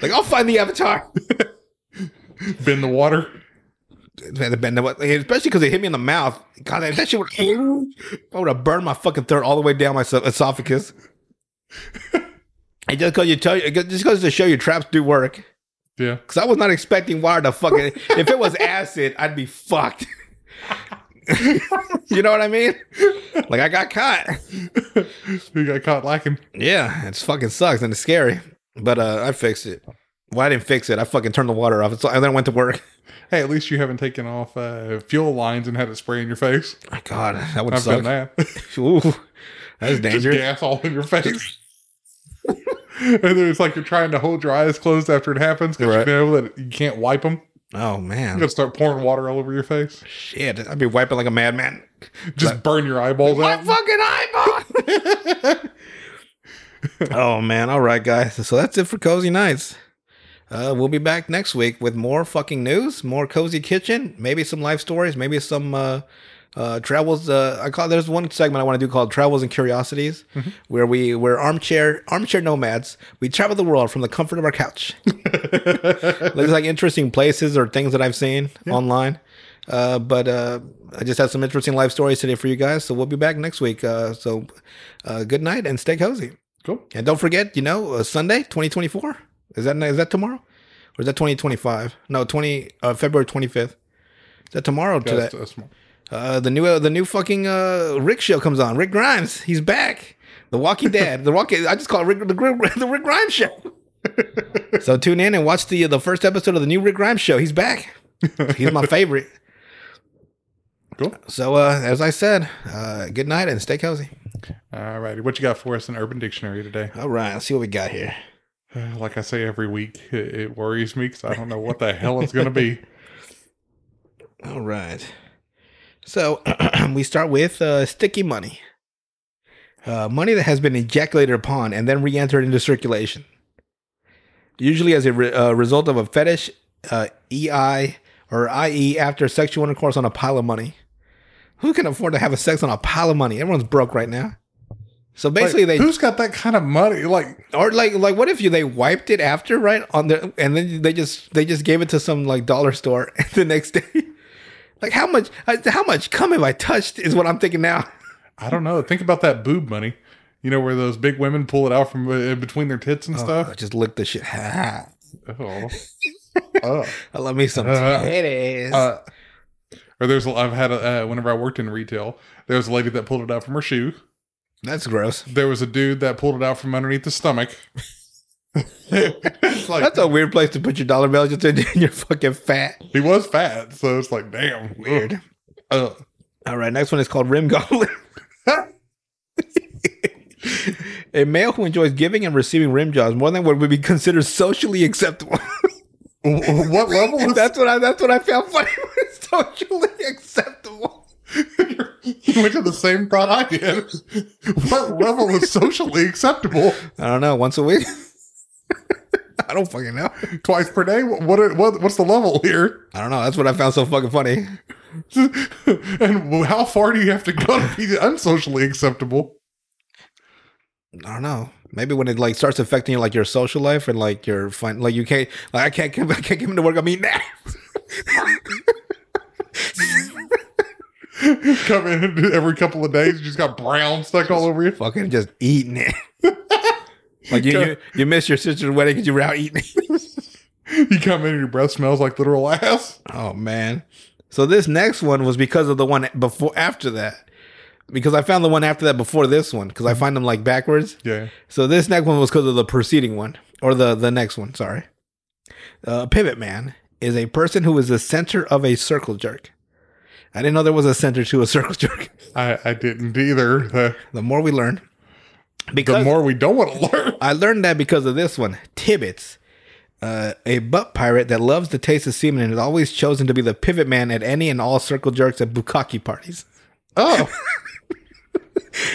like I'll find the Avatar. Been the water. Man, the bend- especially because it hit me in the mouth. God, that that shit would, [LAUGHS] I would have burned my fucking throat all the way down my esophagus. [LAUGHS] and just because you tell you, just because to show your traps do work. Yeah. Because I was not expecting water to fucking. [LAUGHS] if it was acid, I'd be fucked. you know what I mean? Like I got caught. You got caught lacking. Yeah, it fucking sucks and it's scary. But uh, I fixed it. Well, I didn't fix it. I fucking turned the water off. So, and then I went to work. [LAUGHS] Hey, at least you haven't taken off uh, fuel lines and had it spray in your face. My God, that would I've suck. done that. [LAUGHS] Ooh, that's Just dangerous. gas all in your face. [LAUGHS] and then it's like you're trying to hold your eyes closed after it happens because Right. you know that you can't wipe them. Oh man, You're going to start pouring water all over your face. shit! I'd be wiping like a madman. Just burn your eyeballs My out. fucking eyeball. oh man! All right, guys. So that's it for cozy nights. Uh, we'll be back next week with more fucking news, more cozy kitchen, maybe some life stories, maybe some uh, Uh, travels. Uh, I call there's one segment I want to do called Travels and Curiosities, where we we're armchair armchair nomads. We travel the world from the comfort of our couch. [LAUGHS] There's like interesting places or things that I've seen online. Uh, but uh, I just had some interesting life stories today for you guys. So we'll be back next week. Uh, so uh, good night and stay cozy. Cool. And don't forget, you know, uh, Sunday, 2024. Is that is that tomorrow? Or is that 2025? No, 20 uh, February 25th. Is that tomorrow? or today? That's, that's. Uh, the new uh, the new fucking uh, Rick show comes on. Rick Grimes, he's back. The Walking [LAUGHS] Dead. the Walking. I just call it Rick, the, [LAUGHS] the Rick Grimes show. [LAUGHS] so tune in and watch the the first episode of the new Rick Grimes show. He's back. He's my favorite. Cool. So uh, as I said, uh, good night and stay cozy. All righty. What you got for us in Urban Dictionary today? All right, let's see what we got here. [SIGHS] Like I say every week, it, it worries me because I don't know what the hell it's going to be. [LAUGHS] All right. So [CLEARS THROAT] we start with uh, sticky money. Uh, money that has been ejaculated upon and then re-entered into circulation. Usually as a re- uh, result of a fetish, uh, EI or IE after sexual intercourse on a pile of money. Who can afford to have a sex on a pile of money? Everyone's broke right now. So basically, Like, they who's got that kind of money? Like, or like like what if you they wiped it after right on the and then they just they just gave it to some like dollar store [LAUGHS] the next day like how much uh, how much cum have i touched is what i'm thinking now I don't know. Think about that boob money. You know where those big women pull it out from uh, between their tits and I stuff. just lick the shit [LAUGHS] [LAUGHS] i Oh. oh. love me some Uh, titties Uh, or there's I've had a, uh, whenever I worked in retail, there was a lady that pulled it out from her shoe. That's gross There was a dude that pulled it out from underneath the stomach. [LAUGHS] it's like that's a weird place to put your dollar bill just in you're fucking fat he was fat, so it's like damn [LAUGHS] weird Uh, all right next one is called rim goblet [LAUGHS] a male who enjoys giving and receiving rim jobs more than what would be considered socially acceptable what level is That's what I. That's what I found funny. It's socially acceptable. [LAUGHS] you went to the same spot I did. What level is socially acceptable? I don't know. Once a week. [LAUGHS] I don't fucking know. Twice per day? What, what, what what's the level here? I don't know. That's what I found so fucking funny. [LAUGHS] and how far do you have to go to be unsocially acceptable? I don't know. Maybe when it like starts affecting you, like your social life and like your fun, like you can't, like I can't come, I can't come into work. I'm eating ass. [LAUGHS] Come in every couple of days, you just got brown stuck all over you. fucking just eating it. [LAUGHS] like you, you, [LAUGHS] you missed your sister's wedding because you were out eating. You come in and your breath smells like literal ass. Oh man. So this next one was because of the one before after that. Because I found the one after that before this one because I find them like backwards. Yeah. So this next one was because of the preceding one or the the next one. Sorry. Uh, pivot man is a person who is the center of a circle jerk. I didn't know there was a center to a circle jerk. [LAUGHS] I, I didn't either. The, [LAUGHS] The more we learn, because the more we don't want to learn. [LAUGHS] I learned that because of this one. Tibbets, uh, a butt pirate that loves the taste of semen and is always chosen to be the pivot man at any and all circle jerks at bukkake parties. Oh,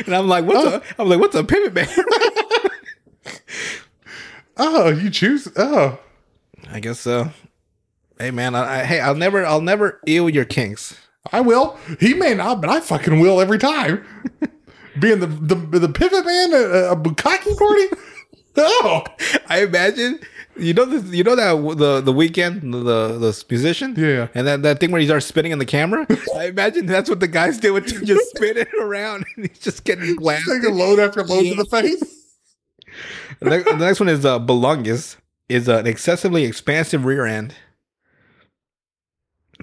And I'm like, what's a? I'm like, what's a pivot man? oh, you choose. Oh, I guess so. Hey man, I, I, hey, I'll never, I'll never eel your kinks. I will. He may not, but I fucking will every time. [LAUGHS] Being the the, the pivot man at a bukkake party. Oh, I imagine you know this, you know that the the Weeknd the the musician Yeah. and that, that thing where he starts spinning in the camera. [LAUGHS] I imagine that's what the guys do with just [LAUGHS] spinning around and he's just getting blasted. taking load after load to the face. The next, the next one is uh, belungus is uh, an excessively expansive rear end.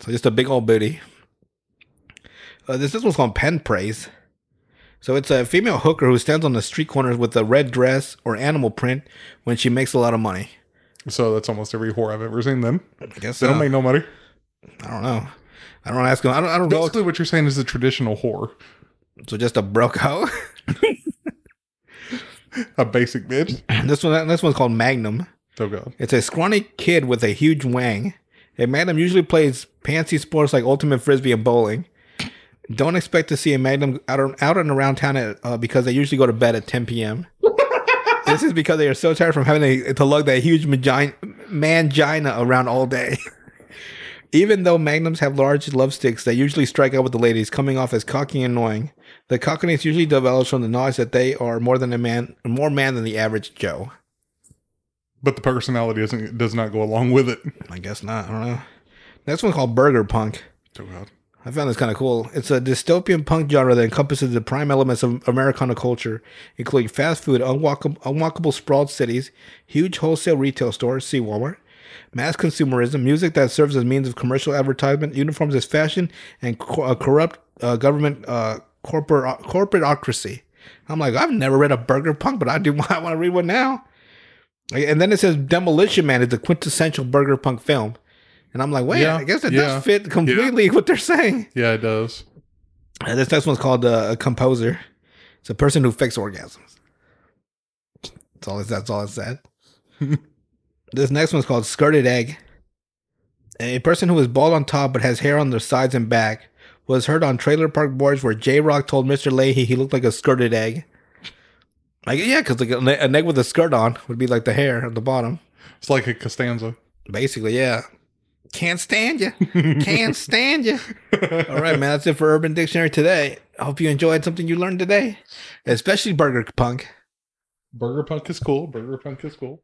So just a big old booty. Uh, this this one's called pen praise. So it's a female hooker who stands on the street corners with a red dress or animal print when she makes a lot of money. So that's almost every whore I've ever seen. Then I guess they so. don't make no money. I don't know. I don't ask them. I don't. I don't know. Basically, what you're saying is a traditional whore, So just a broke hoe. [LAUGHS] a basic bitch. [LAUGHS] this one. This one's called Magnum. Oh god. It's a scrawny kid with a huge wang. A Magnum usually plays fancy sports like ultimate frisbee and bowling. Don't expect to see a Magnum out, out and around town at, uh, because they usually go to bed at 10 p.m. [LAUGHS] this is because they are so tired from having a, to lug that huge mangina, mangina around all day. [LAUGHS] Even though magnums have large love sticks that usually strike out with the ladies, coming off as cocky and annoying, the cockiness usually develops from the knowledge that they are more than a man, more man than the average Joe. But the personality doesn't does not go along with it. I guess not. I don't know. Next one's called Burger Punk. Oh God. I found this kind of cool. It's a dystopian punk genre that encompasses the prime elements of Americana culture, including fast food, unwalkable, unwalkable sprawled cities, huge wholesale retail stores, see Walmart, mass consumerism, music that serves as means of commercial advertisement, uniforms as fashion, and co- uh, corrupt uh, government uh, corporate corporateocracy. I'm like, I've never read a Burger Punk, but I do. [LAUGHS] I want to read one now. And then it says Demolition Man is the quintessential Burger Punk film. And I'm like, wait, Yeah, I guess it yeah, does fit completely [LAUGHS] what they're saying. Yeah, it does. And this next one's called uh, a composer. It's a person who fakes orgasms. That's all. It, that's all it said. [LAUGHS] this next one's called skirted egg. A person who is bald on top but has hair on their sides and back was heard on Trailer Park Boys where J-Roc told Mr. Leahy he looked like a skirted egg. Like yeah, because like an egg with a skirt on would be like the hair at the bottom. It's like a Costanza. Basically, yeah. Can't stand you. Can't stand you. [LAUGHS] All right, man. That's it for Urban Dictionary today. I hope you enjoyed something you learned today, especially Burger Punk. Burger Punk is cool. Burger Punk is cool.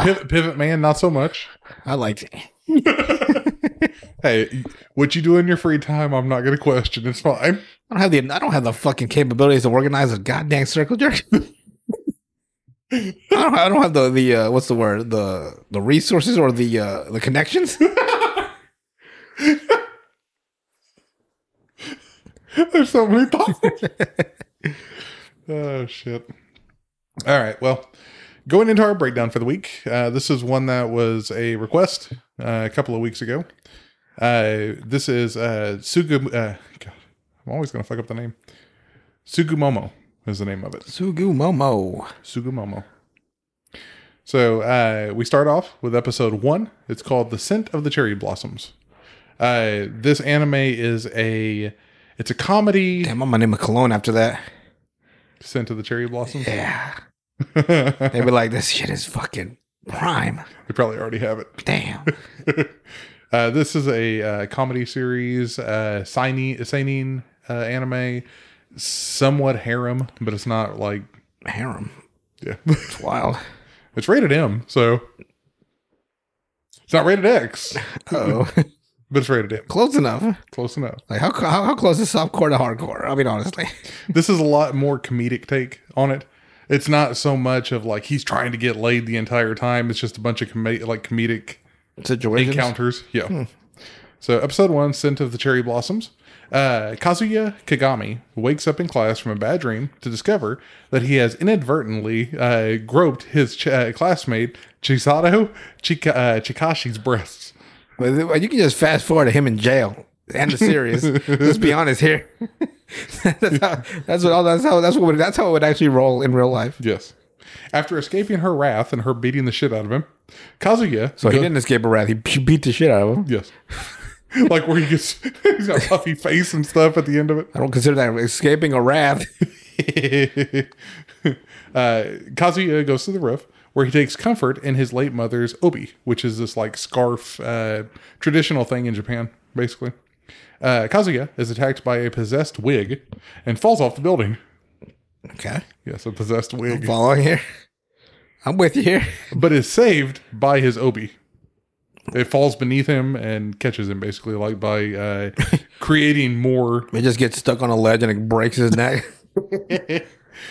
Pivot, Pivot Man, not so much. I liked it. [LAUGHS] Hey, what you do in your free time, I'm not going to question. It's fine. I don't have the I don't have the fucking capabilities to organize a goddamn circle jerk. [LAUGHS] I don't I don't have the the uh, what's the word the the resources or the uh, the connections. [LAUGHS] There's so many thoughts. [LAUGHS] oh shit. All right. Well, going into our breakdown for the week, uh, this is one that was a request uh, a couple of weeks ago. Uh, this is uh, Sugu. Uh, God, I'm always gonna fuck up the name. Sugumomo is the name of it. Sugu Momo. Sugumomo. So uh, we start off with episode one. It's called "The Scent of the Cherry Blossoms." Uh, this anime is a it's a comedy. Damn, I'm gonna name a cologne after that. Scent of the Cherry Blossoms. Yeah, [LAUGHS] they they'd be like, this shit is fucking prime. They probably already have it. Damn. [LAUGHS] Uh, this is a uh, comedy series, uh, seinen, seinen uh, anime, somewhat harem, but it's not like Harem. yeah, [LAUGHS] It's wild. it's rated M, so it's not rated X, Oh, but it's rated M. close enough. Close enough. Like how how, how close is softcore to hardcore? I mean, honestly. [LAUGHS] This is a lot more comedic take on it. It's not so much of like he's trying to get laid the entire time. It's just a bunch of com- like comedic Situations. encounters. Yeah. So episode one, Scent of the Cherry Blossoms. Uh, Kazuya Kagami wakes up in class from a bad dream to discover that he has inadvertently uh, groped his ch- uh, classmate Chisato Chika- uh, Chikashi's breasts. But you can just fast forward to him in jail and the series. Let's be honest here. [LAUGHS] that's how. That's what. all That's how. That's what. Would, that's how it would actually roll in real life. Yes. After escaping her wrath and her beating the shit out of him, Kazuya. So he didn't escape a wrath. He he beat the shit out of him. Yes. [LAUGHS] like where he gets [LAUGHS] he's got puffy face and stuff at the end of it. I don't consider that escaping a wrath. uh, Kazuya goes to the roof where he takes comfort in his late mother's obi, which is this like scarf uh, traditional thing in Japan, basically. Uh, Kazuya is attacked by a possessed wig and falls off the building. Okay, Yes, a possessed wig, I'm following here. I'm with you here. but is saved by his obi. It falls beneath him and catches him, basically, like by uh, [LAUGHS] creating more He just gets stuck on a ledge and it breaks his neck. [LAUGHS]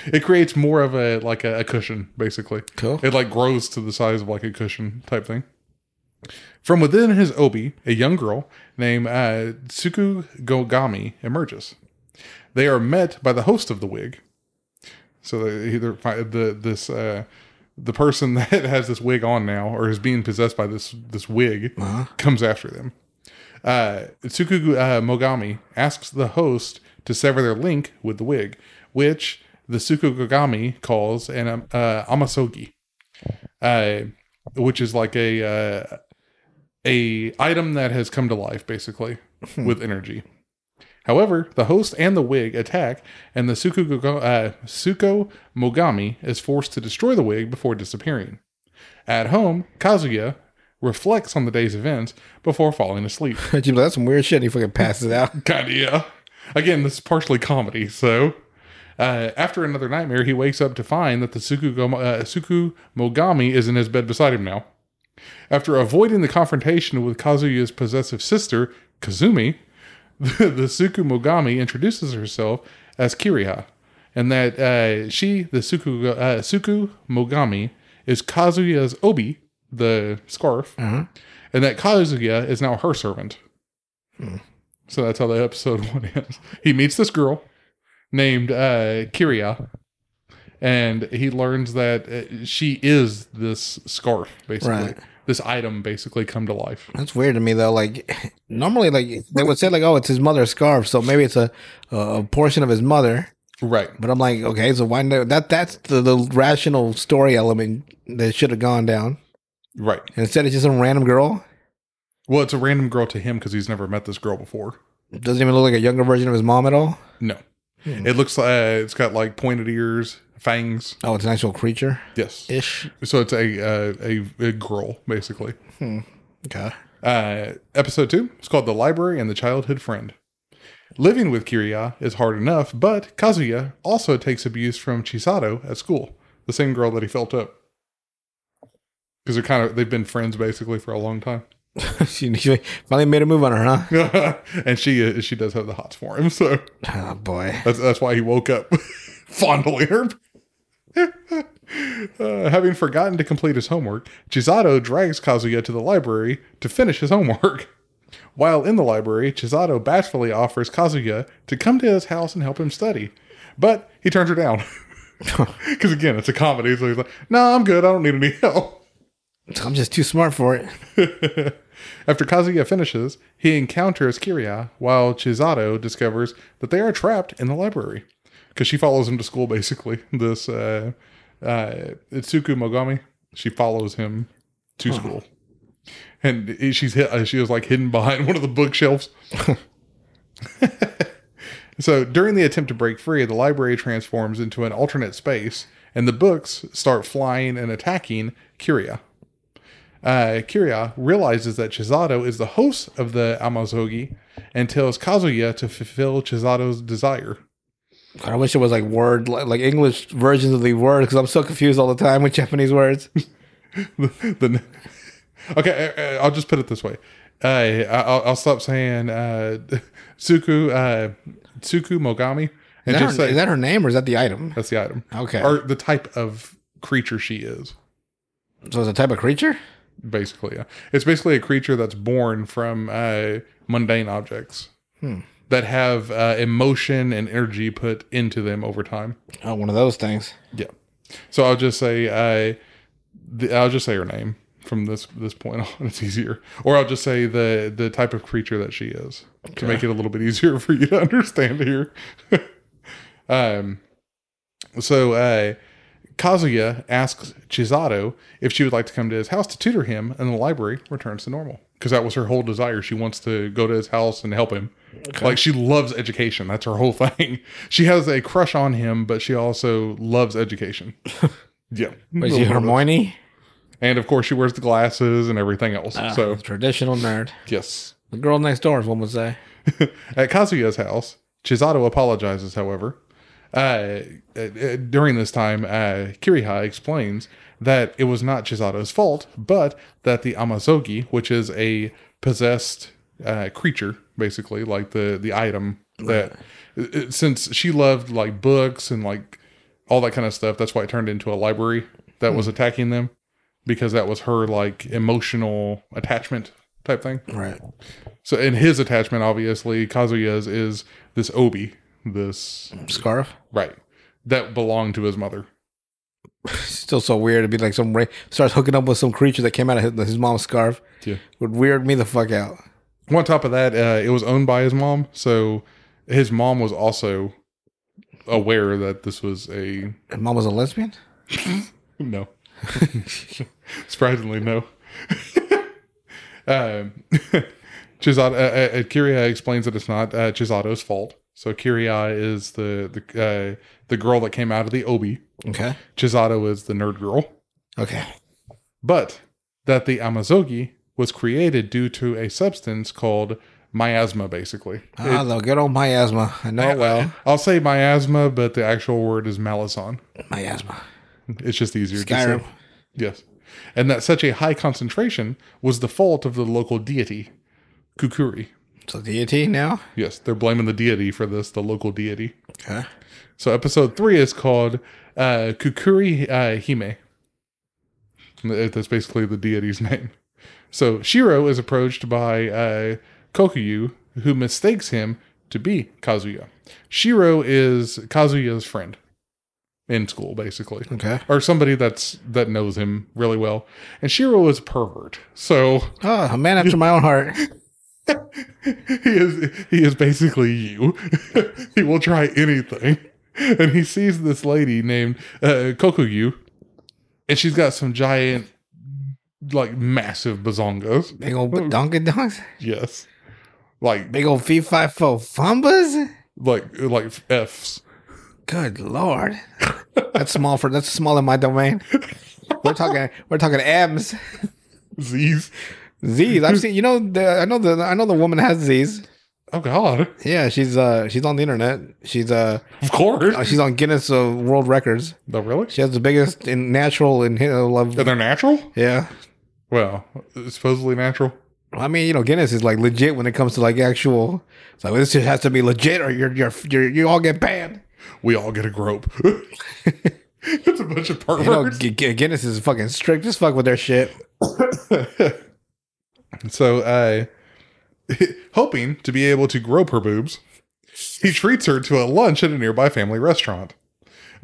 it creates more of a like a, a cushion basically. Cool. it like grows to the size of like a cushion type thing. From within his obi a young girl named uh, tsuku gogami emerges. They are met by the host of the wig. So they either fi- the this uh the person [LAUGHS] that has this wig on now or is being possessed by this this wig comes after them. Uh, Tsuku uh, Mogami asks the host to sever their link with the wig, which the Tsukugogami calls an um, uh, amasogi, uh, which is like a uh, a item that has come to life, basically with energy. However, the host and the wig attack, and the Tsukugo, uh, Mogami is forced to destroy the wig before disappearing. At home, Kazuya reflects on the day's events before falling asleep. [LAUGHS] That's some weird shit. He fucking passes out. [LAUGHS] Of, yeah. Again, this is partially comedy, so. Uh, after another nightmare, he wakes up to find that the Suku, uh, Suku Mogami is in his bed beside him now. After avoiding the confrontation with Kazuya's possessive sister, Kazumi, [LAUGHS] the, the Suku Mogami introduces herself as Kiriya, and that uh, she, the Suku, uh, Suku Mogami, is Kazuya's Obi, the scarf, Uh-huh. and that Kazuya is now her servant. So that's how the episode [LAUGHS] one ends. He meets this girl named uh, Kiriya, and he learns that uh, she is this scarf, basically. Right. This item basically come to life. That's weird to me though. Like [LAUGHS] normally, like they would say, like, "Oh, it's his mother's scarf," so maybe it's a a portion of his mother. Right. But I'm like, okay, so why no- that? That's the, the rational story element that should have gone down. Right. And instead, it's just some random girl. Well, it's a random girl to him because he's never met this girl before. Doesn't even look like a younger version of his mom at all. No. Hmm. It looks like uh, it's got like pointed ears, fangs. Oh, it's an actual creature Yes. ish. So it's a uh, a, a girl basically. Okay. Uh, episode two is called The Library and the Childhood Friend. Living with Kiria is hard enough, but Kazuya also takes abuse from Chisato at school, the same girl that he felt up. Because they're kind of they've been friends basically for a long time, [LAUGHS] she, she finally made a move on her, huh? [LAUGHS] and she uh, she does have the hots for him, so Oh boy. that's that's why he woke up [LAUGHS] fondling her. Uh, having forgotten to complete his homework, Chisato drags Kazuya to the library to finish his homework. While in the library, Chisato bashfully offers Kazuya to come to his house and help him study, but he turns her down. Because again, it's a comedy, so he's like, "No, I'm good. I don't need any help." I'm just too smart for it. [LAUGHS] After Kazuya finishes, he encounters Kiria while Chisato discovers that they are trapped in the library. Because she follows him to school, [LAUGHS] basically. This uh, uh, Itsuku Mogami, she follows him to school. And she's hit, she was like hidden behind [LAUGHS] one of the bookshelves. so during the attempt to break free, the library transforms into an alternate space, and the books start flying and attacking Kiriya uh, Kiriya realizes that Chisato is the host of the Amazogi and tells Kazuya to fulfill Chisato's desire. I wish it was like word, like, English versions of the word, because I'm so confused all the time with [LAUGHS] Japanese words. the, okay, uh, uh, I'll just put it this way. Uh, I'll, I'll stop saying uh, [LAUGHS] Suku uh, Tsuku Mogami and Is that, just her, say is that her name or is that the item? that's the item Okay. or the type of creature she is. so it's a type of creature? Basically, yeah, it's basically a creature that's born from uh, mundane objects Hmm. that have uh, emotion and energy put into them over time. Oh, one of those things. Yeah. So I'll just say uh, the, I'll just say her name from this this point [LAUGHS] on. It's easier, or I'll just say the the type of creature that she is to make it a little bit easier [LAUGHS] for you to understand here. [LAUGHS] um. So uh, Kazuya asks Chisato if she would like to come to his house to tutor him, and the library returns to normal because that was her whole desire. She wants to go to his house and help him. Like she loves education. That's her whole [LAUGHS] thing. She has a crush on him, but she also loves education. [LAUGHS] yeah. Was she Hermione? And of course, she wears the glasses and everything else. Ah, so traditional nerd. yes. The girl next door, as one would say. [LAUGHS] At Kazuya's house, Chisato apologizes, however. Uh, uh, uh, during this time, uh, Kiriha explains that it was not Chisato's fault, but that the Amazogi, which is a possessed uh, creature, basically, like the, the item that, uh, since she loved like books and like all that kind of stuff, that's why it turned into a library that was attacking them because that was her like emotional attachment type thing. Right. So, in his attachment, obviously, Kazuya's is this obi, this Scarf. right that belonged to his mother. [LAUGHS] Still so weird to be like some ra- starts hooking up with some creature that came out of his, his mom's scarf. Yeah. Would weird me the fuck out. On top of that, uh, it was owned by his mom, so his mom was also aware that this was a mom was a lesbian? [LAUGHS] no. [LAUGHS] Surprisingly, no. um, Chisato, uh, uh, Kiria explains that it's not uh, Chisato's fault. So Kiria is the the uh, the girl that came out of the obi. Okay. Chisato is the nerd girl. Okay. But that the Amazogi was created due to a substance called miasma, basically. Ah, the good old miasma. I know it well. [LAUGHS] I'll say miasma, but the actual word is malison. Miasma. It's just easier to say. Yes. And that such a high concentration was the fault of the local deity, Kukuri. So deity now. Yes, they're blaming the deity for this, the local deity. Okay. So episode three is called uh, Kukuri uh, Hime. That's basically the deity's [LAUGHS] name. So Shiro is approached by uh, Kokuyu, who mistakes him to be Kazuya. Shiro is Kazuya's friend in school, basically, Okay. or somebody that's that knows him really well. And Shiro is a pervert, so Oh, a man after my own heart. [LAUGHS] he is he is basically you. [LAUGHS] he will try anything. And he sees this lady named uh, Kokuyu, and she's got some giant, like massive bazongas. Big old donkey donks. Yes, like Big old fee fi fo fumbas. like like F's. Good lord. That's small for that's small in my domain. We're talking we're talking M's. [LAUGHS] Z's. Z's. I've seen you know the I know the I know the woman has Z's. Oh God! Yeah, she's uh she's on the internet. She's uh Of course. she's on Guinness uh, World Records. No, really? She has the biggest in natural in uh, love. And they're natural. Yeah. Well, supposedly natural. I mean, you know, Guinness is like legit when it comes to like actual. It's like this just has to be legit, or you're you're, you're you all get banned. We all get a grope. [LAUGHS] it's a bunch of You know, perverts. Gu- Gu- Guinness is fucking strict. Just fuck with their shit. [LAUGHS] So, uh, [LAUGHS] hoping to be able to grope her boobs, he treats her to a lunch at a nearby family restaurant.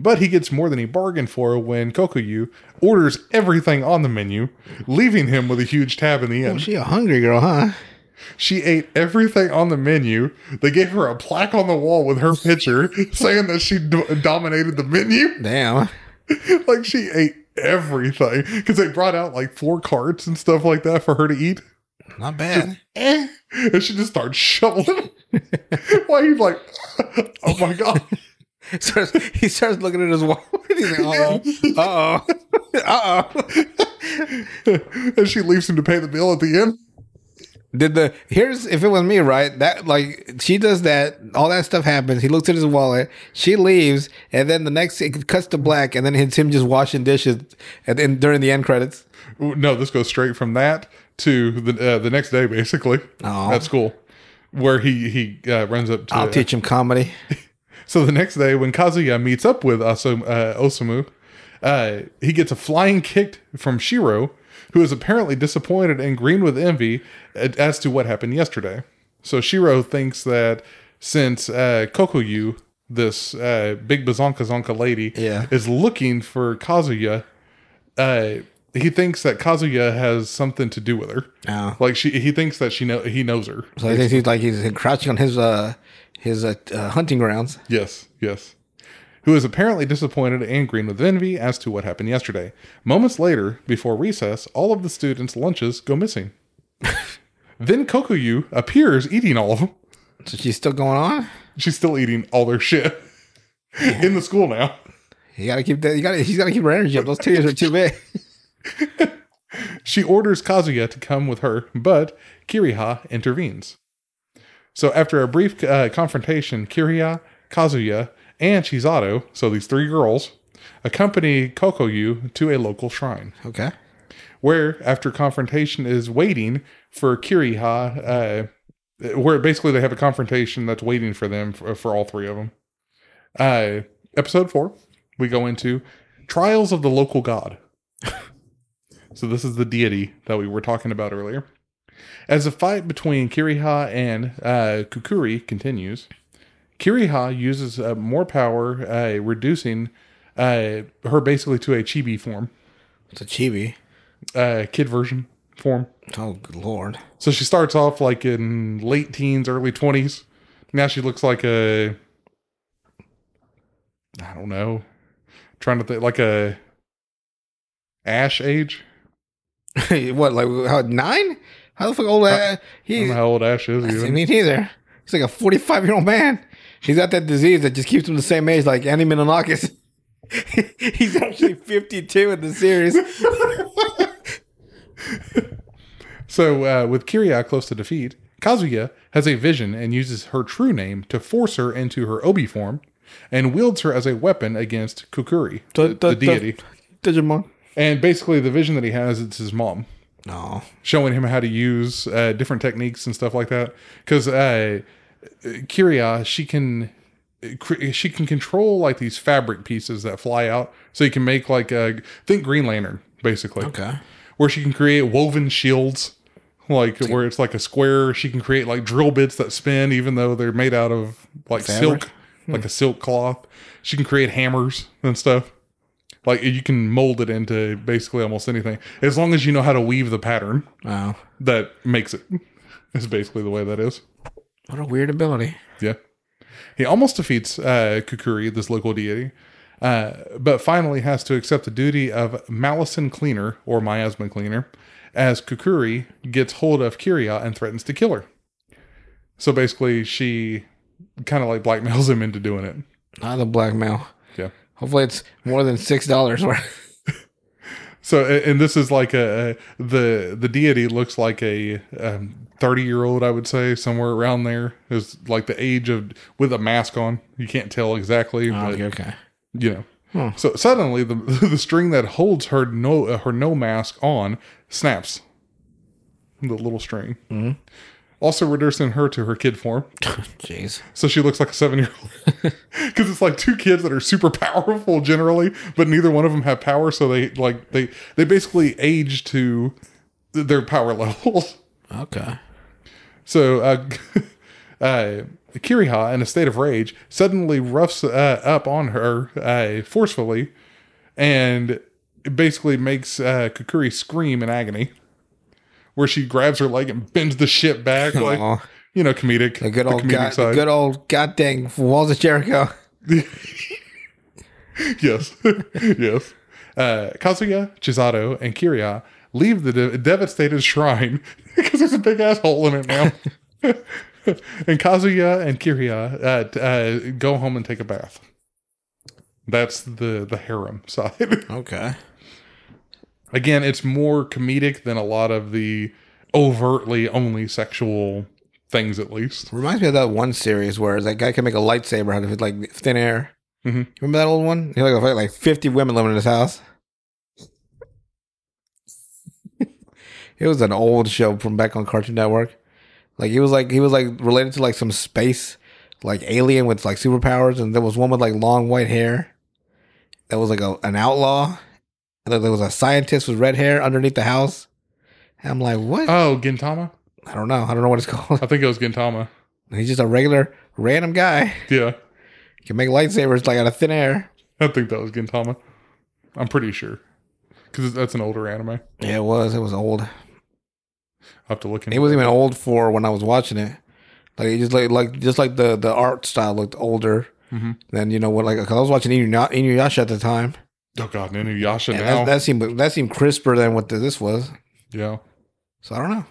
But he gets more than he bargained for when Kokuyu orders everything on the menu, leaving him with a huge tab in the Oh, end. she a hungry girl, huh? She ate everything on the menu. They gave her a plaque on the wall with her picture [LAUGHS] saying that she do- dominated the menu. Damn. [LAUGHS] like she ate everything because they brought out like four carts and stuff like that for her to eat. Not bad. eh, and she just starts shoveling. Why he's like, oh my god, [LAUGHS] starts, he starts looking at his wall. [LAUGHS] He's like, uh oh, uh oh. and she leaves him to pay the bill at the end. Did the here's if it was me, right? That like she does that, all that stuff happens. He looks at his wallet, she leaves, and then the next it cuts to black, and then it's him just washing dishes, and then during the end credits. No, this goes straight from that to the uh, the next day, basically Oh. at school, where he he uh, runs up to. I'll teach him comedy. [LAUGHS] So the next day, when Kazuya meets up with Aso, uh, Osamu, uh, he gets a flying kick from Shiro, who is apparently disappointed and green with envy as to what happened yesterday. So Shiro thinks that since uh, Kokuyu, this uh, big bazonka zonka lady, Yeah. is looking for Kazuya, uh, he thinks that Kazuya has something to do with her. Oh. Like she, he thinks that she know he knows her. So he thinks he's like he's crouching on his uh his uh, uh, hunting grounds. Yes, yes. Who is apparently disappointed and green with envy as to what happened yesterday. Moments later, before recess, all of the students' lunches go missing. [LAUGHS] then Kokuyu appears eating all of them. So she's still going on. She's still eating all their shit [LAUGHS] in the school now. You gotta keep that. You gotta. He's gotta keep her energy up. Those tears are too big. [LAUGHS] [LAUGHS] She orders Kazuya to come with her, but Kiriha intervenes. So after a brief uh, confrontation, Kiriha, Kazuya, and Chisato, so these three girls, accompany Kokuyu to a local shrine. Okay. where after confrontation is waiting for Kiriha, uh, where basically they have a confrontation that's waiting for them for, for all three of them. Uh, episode four, we go into trials of the local god. [LAUGHS] so this is the deity that we were talking about earlier. As the fight between Kiriha and uh, Kukuri continues, Kiriha uses uh, more power, uh, reducing uh, her basically to a chibi form It's a chibi. uh, kid version form. Oh good lord. So she starts off like in late teens, early twenties. Now she looks like a, I don't know, trying to think like a Ash age. [LAUGHS] what like how nine? How the fuck old? Uh, I don't know how old Ash is. Even. mean, neither. He's like a forty-five year old man. He's got that disease that just keeps him the same age, like Andy Milonakis. [LAUGHS] He's actually [LAUGHS] fifty-two in the series. So, uh, with Kiria close to defeat, Kazuya has a vision and uses her true name to force her into her Obi form and wields her as a weapon against Kukuri, The- the, the- deity. Digimon. And basically, the vision that he has, it's his mom No. showing him how to use uh, different techniques and stuff like that. Because uh, Kiria, she can she can control like these fabric pieces that fly out, so you can make like a think Green Lantern basically, Okay. where she can create woven shields. Like where it's like a square, she can create like drill bits that spin, even though they're made out of like Fabric? silk, like a silk cloth. She can create hammers and stuff. Like you can mold it into basically almost anything, as long as you know how to weave the pattern Wow. that makes it. Is basically the way that is. What a weird ability. Yeah. He almost defeats uh, Kukuri, this local deity, uh, but finally has to accept the duty of Malison Cleaner, or Miasma Cleaner, as Kukuri gets hold of Kiria and threatens to kill her. So basically, she kind of like blackmails him into doing it. Not the blackmail. Hopefully it's more than six dollars worth. So, and this is like a, a the the deity looks like a thirty year old, I would say, somewhere around there is like the age of with a mask on. You can't tell exactly, but okay, you know. Hmm. So suddenly, the [LAUGHS] the string that holds her no her no mask on snaps. The little string. Mhm. Also reducing her to her kid form, [LAUGHS] Jeez. so she looks like a seven year old. Because [LAUGHS] it's like two kids that are super powerful generally, but neither one of them have power. So they like they they basically age to their power [LAUGHS] levels. Okay. So uh, uh, Kiriha, in a state of rage, suddenly roughs uh, up on her uh, forcefully, and it basically makes uh, Kukuri scream in agony. Where she grabs her leg and bends the shit back, like you know, comedic, The good old comedic god, the good old god dang walls of Jericho. [LAUGHS] yes, [LAUGHS] yes. Uh, Kazuya, Chisato, and Kiria leave the de- devastated shrine [LAUGHS] because there's a big asshole in it now. and Kazuya and Kiria uh, t- uh, go home and take a bath. That's the the harem side. Okay. Again, it's more comedic than a lot of the overtly only sexual things, at least. Reminds me of that one series where that guy can make a lightsaber out of it, like thin air. Mhm. Remember that old one? He like, like fifty women living in his house. [LAUGHS] it was an old show from back on Cartoon Network. Like he was like he was like related to like some space like alien with like superpowers, and there was one with like long white hair. That was like a, an outlaw, there was a scientist with red hair underneath the house. And I'm like, what? Oh, Gintama? I don't know. I don't know what it's [LAUGHS] called. I think it was Gintama. He's just a regular random guy. Yeah, He can make lightsabers like out of thin air. I think that was Gintama. I'm pretty sure. Because that's an older anime. Yeah, it was. It was old. I'll have to look into It wasn't even old for when I was watching it. Like it just like like just like the the art style looked older Mhm. than you know what like 'cause I was watching Inu- Inuyasha at the time. Oh god, Inuyasha And now. that, that seemed that seemed crisper than what this was. yeah. So I don't know.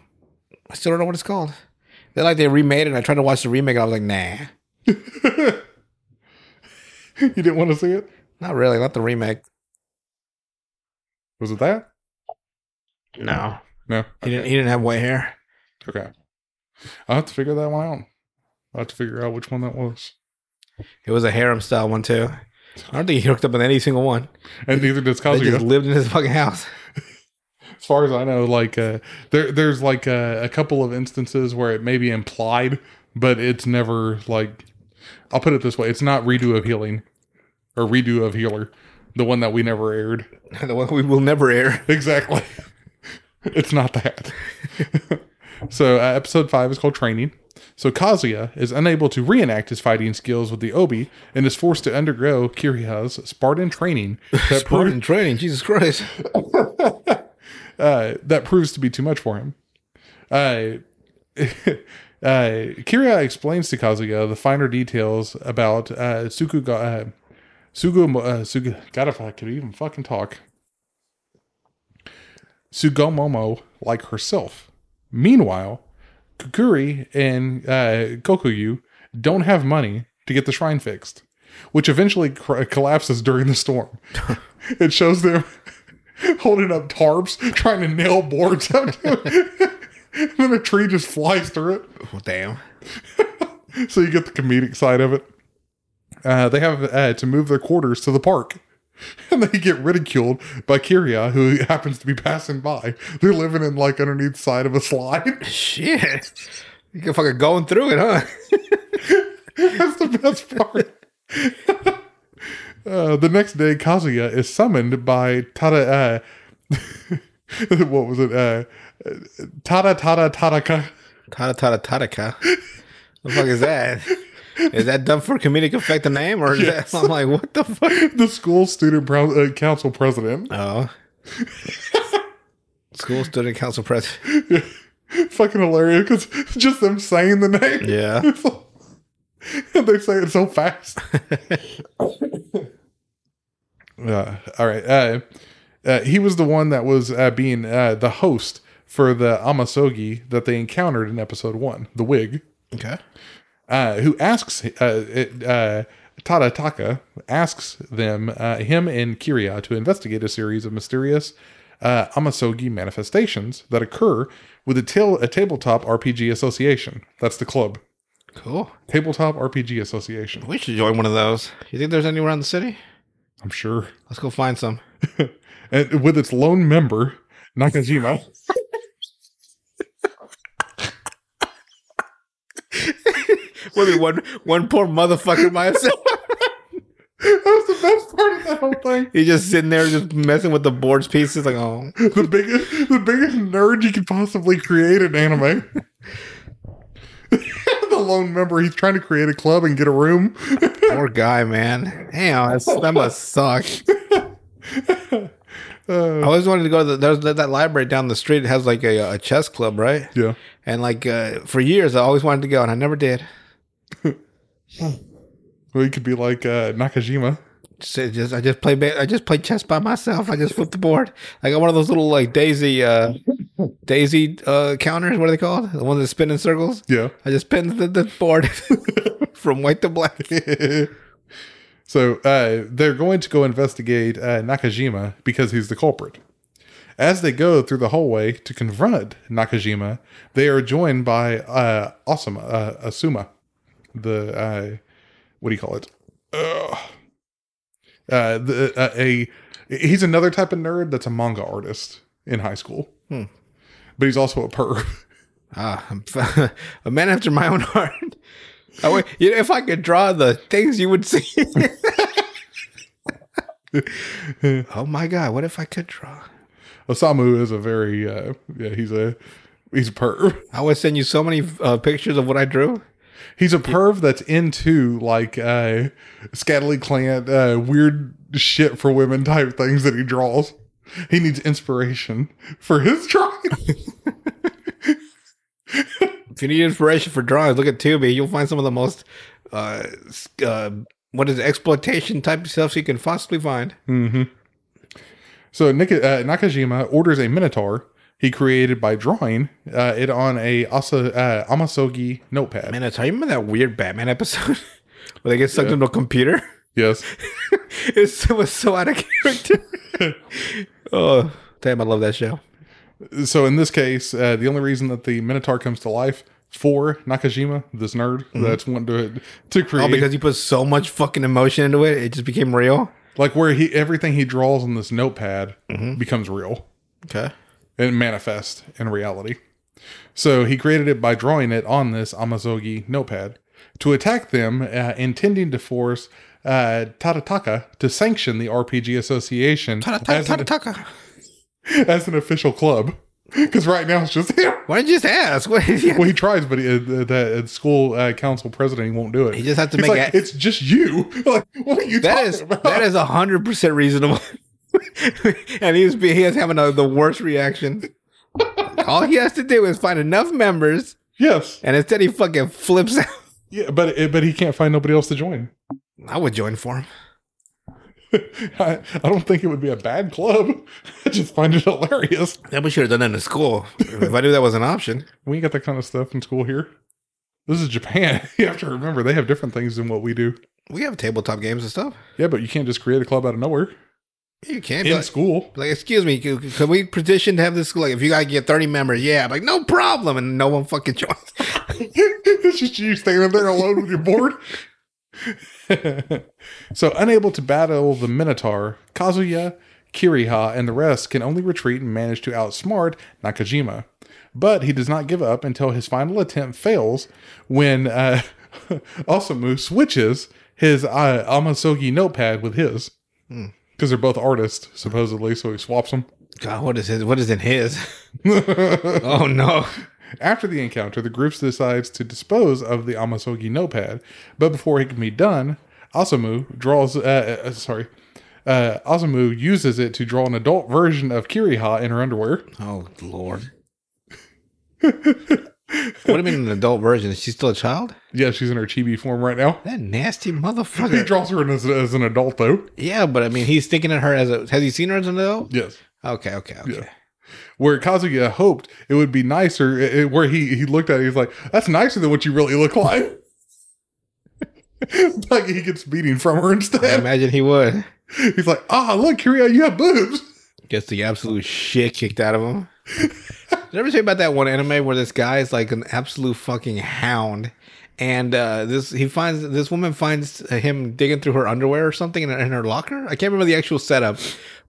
I still don't know what it's called. They like they remade it. and I tried to watch the remake. and I was like, nah, [LAUGHS] you didn't want to see it? not really. Not the remake. Was it that? No, No. he didn't. He didn't have white hair. Okay. I'll have to figure that one out. I'll have to figure out which one that was. It was a harem style one too. I don't think he hooked up with any single one. And neither does They just lived in his fucking house. As far as I know, like uh, there, there's like a, a couple of instances where it may be implied, but it's never like. I'll put it this way: it's not redo of healing, or redo of healer, the one that we never aired. [LAUGHS] the one we will never air. Exactly. [LAUGHS] it's not that. [LAUGHS] so, uh, episode five is called Training. So, Kazuya is unable to reenact his fighting skills with the Obi and is forced to undergo Kiriha's Spartan training [LAUGHS] that, pro- Spartan training. Jesus Christ. [LAUGHS] uh, that proves to be too much for him. Uh, [LAUGHS] uh, Kiriya explains to Kazuya the finer details about uh, Sukuga, uh, Sugu, uh, Sugu, God, if I could even fucking talk. Sugomomo like herself. Meanwhile, Kukuri and uh, Kokuyu don't have money to get the shrine fixed, which eventually cr- collapses during the storm. [LAUGHS] it shows them. [LAUGHS] holding up tarps, trying to nail boards up to it. [LAUGHS] and then a tree just flies through it. Oh, damn. So you get the comedic side of it. Uh, they have uh, to move their quarters to the park. [LAUGHS] And they get ridiculed by Kiria, who happens to be passing by. They're living in like underneath the side of a slide. [LAUGHS] Shit. You can fucking going through it, huh? [LAUGHS] That's the best part. uh, the next day, Kazuya is summoned by Tada. Uh, what was it? Uh, Tada Tada Tadaka. Tada Tada Tadaka. What the fuck is that? Is that done for comedic effect the name? Or is Yes. that, [LAUGHS] I'm like, what the fuck? the school student pro- uh, council president. Oh. [LAUGHS] School student council president. yeah. Fucking hilarious because just them saying the name. Yeah. [LAUGHS] and they say it so fast. uh, all right. Uh, uh, he was the one that was uh, being uh, the host for the Amasogi that they encountered in episode one, the wig, Okay. Uh, who asks uh, it, uh, Tadataka asks them, uh, him and Kiriha, to investigate a series of mysterious uh, Amasogi manifestations that occur with a, til- a tabletop RPG association. That's the club. Cool. Tabletop RPG Association. We should join one of those. You think there's any around the city? I'm sure. Let's go find some. [LAUGHS] And with its lone member, Nakajima. [LAUGHS] Would be one one poor motherfucker by himself. That was the best part of that whole thing. He's just sitting there, just messing with the boards pieces. Like, oh, The biggest, the biggest nerd you could possibly create in anime. [LAUGHS] the lone member, he's trying to create a club and get a room. [LAUGHS] poor guy, man. Damn, that's, that must suck. [LAUGHS] I always wanted to go to the, there's that, that library down the street. It has like a, a chess club, right? Yeah. And like uh, for years, I always wanted to go, and I never did. Well, he could be like uh, Nakajima. Just, just I just play I just play chess by myself. I just flip the board. I got one of those little like daisy uh, daisy uh, counters. What are they called? The ones that spin in circles. Yeah. I just spin the, the board [LAUGHS] from white to black. [LAUGHS] so uh, they're going to go investigate uh, Nakajima because he's the culprit. As they go through the hallway to confront Nakajima, they are joined by uh, Asuma, uh, Asuma, the uh, what do you call it? Ugh. Uh, the, uh, a he's another type of nerd that's a manga artist in high school, Hmm. but he's also a perv. Ah, [LAUGHS] a man after my own heart. I would- you know, if I could draw the things you would see. [LAUGHS] oh my god! What if I could draw? Osamu is a very uh, yeah he's a he's a perv. I would send you so many uh, pictures of what I drew. He's a perv that's into like uh scantily clad uh weird shit for women type things that he draws. He needs inspiration for his drawing. [LAUGHS] If you need inspiration for drawings, look at Tubi. You'll find some of the most uh, uh what is it, exploitation type stuff you can possibly find. hmm So Nik- uh, Nakajima orders a minotaur he created by drawing uh, it on a Asa, uh, Amasogi notepad. Minotaur, you remember that weird Batman episode [LAUGHS] where they get sucked into a computer? Yes. [LAUGHS] it was so out of character. [LAUGHS] oh, damn! I love that show. So in this case, uh, the only reason that the minotaur comes to life for Nakajima, this nerd that's wanting to to create Oh, because he put so much fucking emotion into it, it just became real. like where he everything he draws on this notepad becomes real Okay. And manifest in reality. So he created it by drawing it on this Amasogi notepad to attack them, uh, intending to force uh, Tadataka to sanction the RPG Association as, an, [LAUGHS] as an official club. [LAUGHS] Because right now it's just him. Why didn't you just ask? [LAUGHS] Well, he tries, but he, uh, the, the school uh, council president he won't do it. He just has to He's make like, a- it's just you. Like, what are you That talking is about? that is a hundred percent reasonable. [LAUGHS] and he's be- he is having a, the worst reaction. All he has to do is find enough members, yes, and instead he fucking flips out. yeah, but eh, but he can't find nobody else to join. I would join for him. [LAUGHS] I, I don't think it would be a bad club. I [LAUGHS] just find it hilarious. Yeah, we should have done that in school. if I knew that was an option. We ain't got that kind of stuff in school here. This is Japan. You have to remember they have different things than what we do. We have tabletop games and stuff. Yeah, but you can't just create a club out of nowhere. You can't in like, school. like, excuse me, can, can we petition to have this school? Like, if you gotta get thirty members, yeah, I'm like no problem, and no one fucking joins. [LAUGHS] it's just you standing there alone with your board. [LAUGHS] so, unable to battle the Minotaur, Kazuya, Kiriha, and the rest can only retreat and manage to outsmart Nakajima. But he does not give up until his final attempt fails when uh, [LAUGHS] Osamu switches his uh, Amasogi notepad with his. Because they're both artists, supposedly, so he swaps them. God, what is his? What is in his? [LAUGHS] oh no! After the encounter, the group decides to dispose of the Amasogi notepad, but before it can be done, Asamu draws. Uh, uh, sorry, uh, Asamu uses it to draw an adult version of Kiriha in her underwear. Oh lord! [LAUGHS] what do you mean an adult version? Is she still a child? Yeah, she's in her chibi form right now. That nasty motherfucker. He draws her in as, as an adult, though. yeah, but I mean, he's thinking of her as a. Has he seen her as an adult? Yes. Okay, okay, okay. Yeah. Where Kazuya hoped it would be nicer, it- where he, he looked at it, he's like, that's nicer than what you really look like. [LAUGHS] like he gets beating from her instead. I imagine he would. He's like, ah, look, Kiriha, you have boobs. Gets the absolute shit kicked out of him. Did you ever say about that one anime where this guy is like an absolute fucking hound, and uh, this he finds this woman finds him digging through her underwear or something in, her- in her locker. I can't remember the actual setup,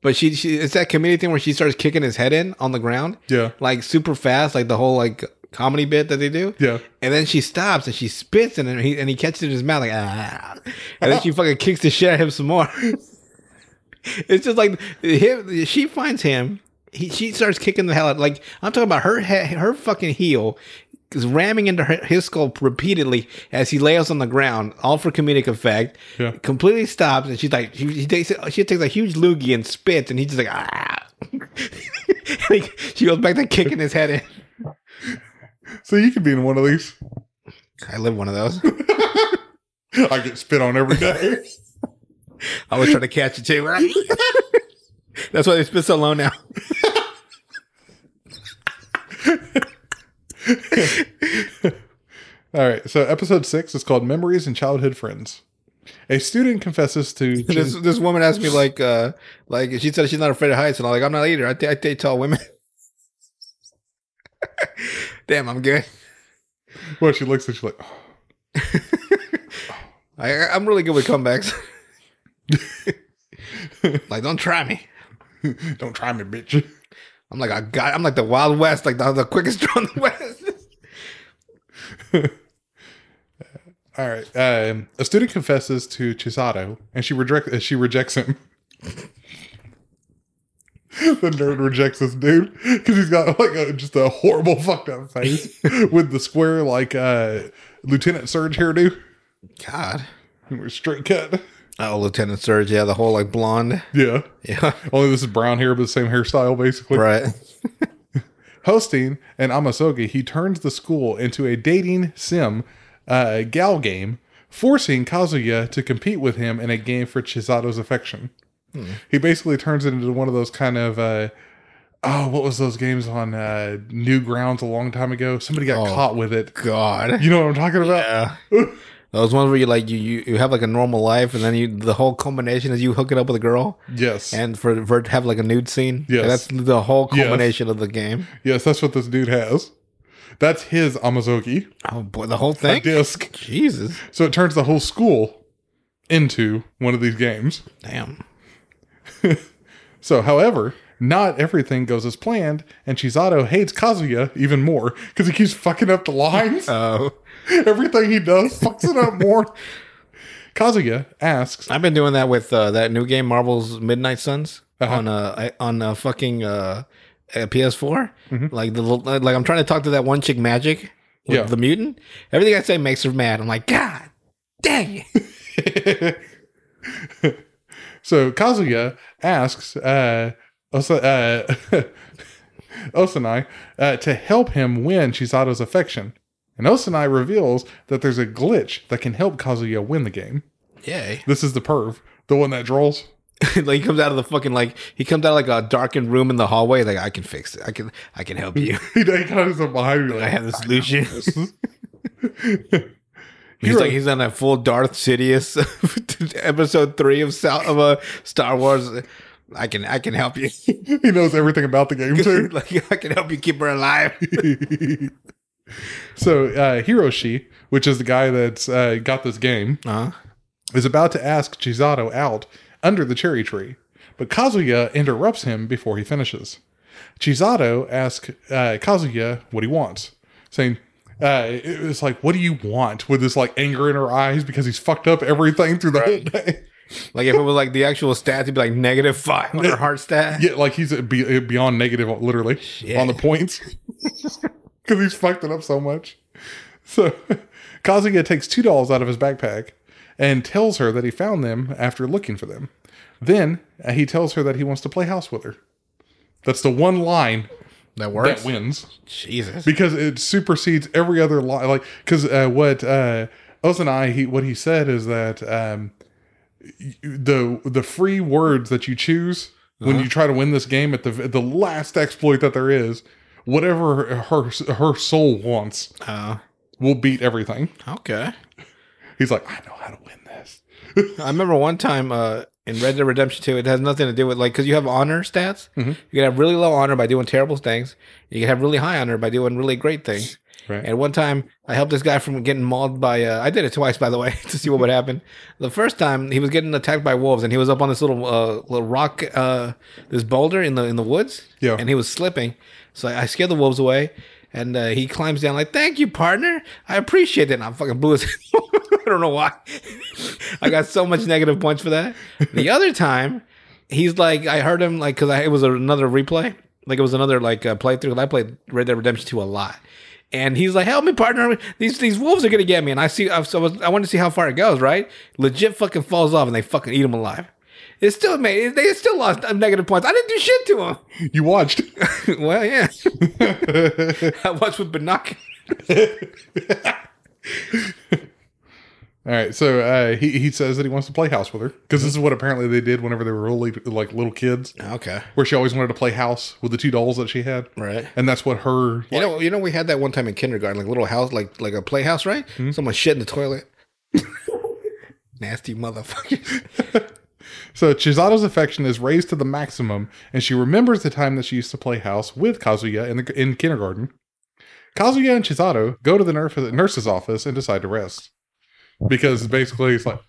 but she, she it's that comedy thing where she starts kicking his head in on the ground, Yeah. like super fast, like the whole like comedy bit that they do. Yeah. And then she stops and she spits and he and he catches it in his mouth like ah, and then she fucking kicks the shit out of him some more. [LAUGHS] [LAUGHS] it's just like him. She finds him. He, she starts kicking the hell out. Like I'm talking about her her fucking heel is ramming into her, his skull repeatedly as he lays on the ground, all for comedic effect. Yeah. Completely stops and she's like she, she takes she takes a huge loogie and spits and he's just like ah. [LAUGHS] And she goes back to kicking his head in. So you could be in one of these. I live one of those. [LAUGHS] I get spit on every day. I was trying to catch it too. [LAUGHS] That's why they spit so low now. [LAUGHS] All right. So episode six is called Memories and Childhood Friends. A student confesses to [LAUGHS] this this woman asked me like uh like she said she's not afraid of heights and I'm like I'm not either. I date tall women. Damn, I'm good. well, she looks at she's like, [SIGHS] I I'm really good with comebacks. [LAUGHS] like don't try me. [LAUGHS] "Don't try me, bitch." I'm like a guy. I'm like the Wild West, like the, the quickest [LAUGHS] draw in the West. All right. Um, a student confesses to Chisato, and she rejects. Uh, she rejects him. the nerd rejects this dude because he's got like a, just a horrible fucked up face with the square like uh, Lieutenant Surge hairdo, God. straight cut. Oh, Lieutenant Surge, yeah, the whole like blonde. Yeah. Yeah. [LAUGHS] Only this is brown hair, but the same hairstyle basically. Right. [LAUGHS] Hosting an Amasogi, he turns the school into a dating sim uh, gal game, forcing Kazuya to compete with him in a game for Chisato's affection. He basically turns it into one of those kind of uh, oh, what was those games on uh, Newgrounds a long time ago? Somebody got Oh. caught with it. God. You know what I'm talking about? Yeah. [LAUGHS] Those ones where you like you, you you have like a normal life and then you the whole combination is you hooking up with a girl Yes, and for for have like a nude scene. Yes. That's the whole Yes. of the game. yes, that's what this dude has. That's his Amasogi, Oh boy, the whole thing. a disc. Jesus. So it turns the whole school into one of these games. Damn. [LAUGHS] So, however, not everything goes as planned, and Chisato hates Kazuya even more because he keeps fucking up the lines. [LAUGHS] Oh. [LAUGHS] everything he does fucks it up more. [LAUGHS] Kazuya asks, I've been doing that with uh, that new game Marvel's Midnight Suns Uh-huh. on a on uh, fucking uh, uh, PS4. Mm-hmm. Like the like I'm trying to talk to that one chick Magik with Yeah. the mutant. Everything I say makes her mad. I'm like, God, dang it. [LAUGHS] so Kazuya asks uh, Osa, uh, Osanai uh, to help him win Chisato's affection. And Osanai reveals that there's a glitch that can help Kazuya win the game. Yay. This is the perv, the one that draws. [LAUGHS] like he comes out of the fucking like he comes out of like a darkened room in the hallway. Like I can fix it. I can I can help you. He, kind of behind me [LAUGHS] like, I have the solution. [LAUGHS] He's like he's on that full Darth Sidious episode three of South of a Star Wars. I can I can help you. he knows everything about the game too. like I can help you keep her alive. So uh, Hiroshi, which is the guy that's uh, got this game, Uh-huh. is about to ask Chisato out under the cherry tree, but Kazuya interrupts him before he finishes. Chisato asks uh, Kazuya what he wants, saying, uh, it was like, what do you want? With this like anger in her eyes because he's fucked up everything through the whole day. Like if it was like the actual stats, it'd be like negative five on her [LAUGHS] heart stat. Yeah, like he's beyond negative, literally, on the points. [LAUGHS] Because he's fucked it up so much. So [LAUGHS] Kazuya takes two dolls out of his backpack and tells her that he found them after looking for them. Then uh, he tells her that he wants to play house with her. That's the one line That works. that wins Jesus. because it supersedes every other line. Like because uh, what uh, Ozanai he what he said is that um, the the free words that you choose when you try to win this game at the the last exploit that there is, whatever her her soul wants Oh, will beat everything. okay. He's like, I know how to win this. I remember one time uh, in Red Dead Redemption 2, it has nothing to do with like because you have honor stats. You can have really low honor by doing terrible things. You can have really high honor by doing really great things. Right. And one time, I helped this guy from getting mauled by. Uh, I did it twice, by the way, [LAUGHS] to see what would happen. The first time, he was getting attacked by wolves, and he was up on this little uh, little rock, uh, this boulder in the in the woods. Yeah. And he was slipping, so I, I scared the wolves away. And uh, he climbs down like, "Thank you, partner. I appreciate it." And I fucking blew his. [LAUGHS] I don't know why. [LAUGHS] I got so much negative points for that. The [LAUGHS] other time, he's like, I heard him like because it was another replay, like it was another like uh, playthrough. I played Red Dead Redemption 2 a lot, and he's like, "Help me, partner! These these wolves are gonna get me." And I see, I, so I, was, I wanted to see how far it goes. Right, legit fucking falls off, and they fucking eat him alive. It still made they still lost negative points. I didn't do shit to him. You watched. [LAUGHS] well, yeah, [LAUGHS] I watched with binoculars. [LAUGHS] All right, so uh, he he says that he wants to play house with her because this is what apparently they did whenever they were really like little kids, Okay, where she always wanted to play house with the two dolls that she had, right. and that's what her You know, you know, we had that one time in kindergarten, like little house, like like a playhouse, right? Hmm? Someone shit in the toilet. Nasty motherfucker. So Chisato's affection is raised to the maximum, and she remembers the time that she used to play house with Kazuya in the in kindergarten. Kazuya and Chisato go to the nurse, nurse's office and decide to rest because basically it's like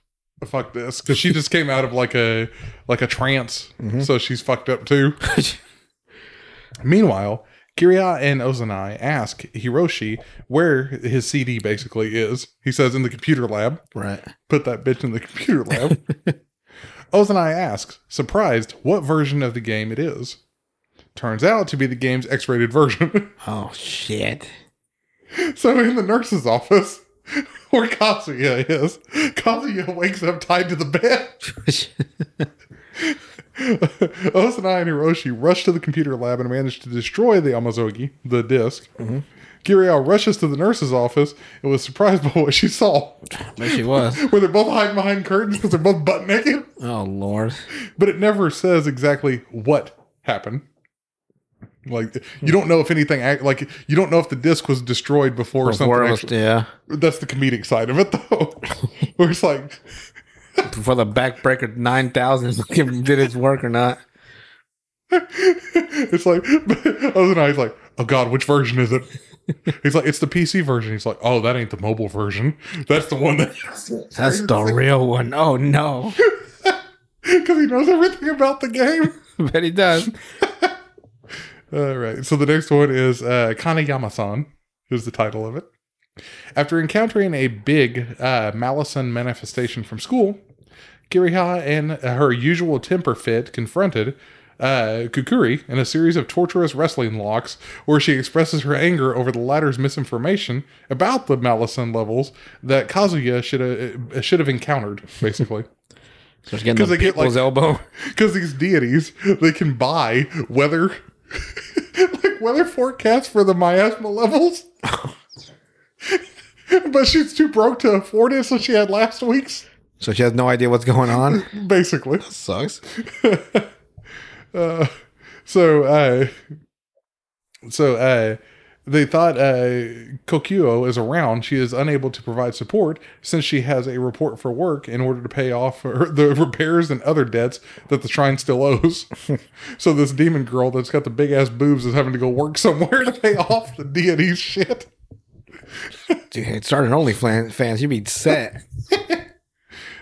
fuck this because she just came out of like a like a trance, mm-hmm. so she's fucked up too. [LAUGHS] Meanwhile, Kiriha and Ozanai ask Hiroshi where his CD basically is. He says in the computer lab right. put that bitch in the computer lab. [LAUGHS] Ozanai asks, surprised, what version of the game it is. Turns out to be the game's X rated version. [LAUGHS] Oh shit. so in the nurse's office, [LAUGHS] where Kazuya is, Kazuya wakes up tied to the bed. [LAUGHS] Ozanai and Hiroshi rush to the computer lab and manage to destroy the Amasogi, the disk. Mm-hmm. Kiriha rushes to the nurse's office and was surprised [LAUGHS] by what she saw. there she was. [LAUGHS] Where they're both hiding behind curtains because they're both butt naked. Oh lord. but it never says exactly what happened. Like you don't know if anything like you don't know if the disc was destroyed before, something. Before it was- Actually, yeah. that's the comedic side of it, though. [LAUGHS] Where it's like, Before the backbreaker nine thousand did its work or not. it's like, other than he's like, oh god, which version is it? He's like, it's the PC version. He's like, oh, that ain't the mobile version. That's the one that That's the real one. Oh no. [LAUGHS] because he knows everything about the game. [LAUGHS] Bet he does. [LAUGHS] All right. So the next one is uh, Kaneyama-san, is the title of it. After encountering a big uh, Malison manifestation from school, Kiriha and her usual temper fit confronted uh, Kukuri in a series of torturous wrestling locks where she expresses her anger over the latter's misinformation about the Malison levels that Kazuya should have, should have encountered, basically. [LAUGHS] So she's getting 'Cause the they get, like- elbow. [LAUGHS] Because these deities, they can buy weather, [LAUGHS] like weather forecasts for the miasma levels. but she's too broke to afford it, so she had last week's, So she has no idea what's going on. basically. Sucks. Uh, so, uh, so uh, they thought uh, Kokuyu is around. She is unable to provide support since she has a report for work in order to pay off [LAUGHS] her, the repairs and other debts that the shrine still owes. [LAUGHS] so this demon girl that's got the big ass boobs is having to go work somewhere [LAUGHS] to pay off the deity's shit. Dude, it started OnlyFans. You'd be set.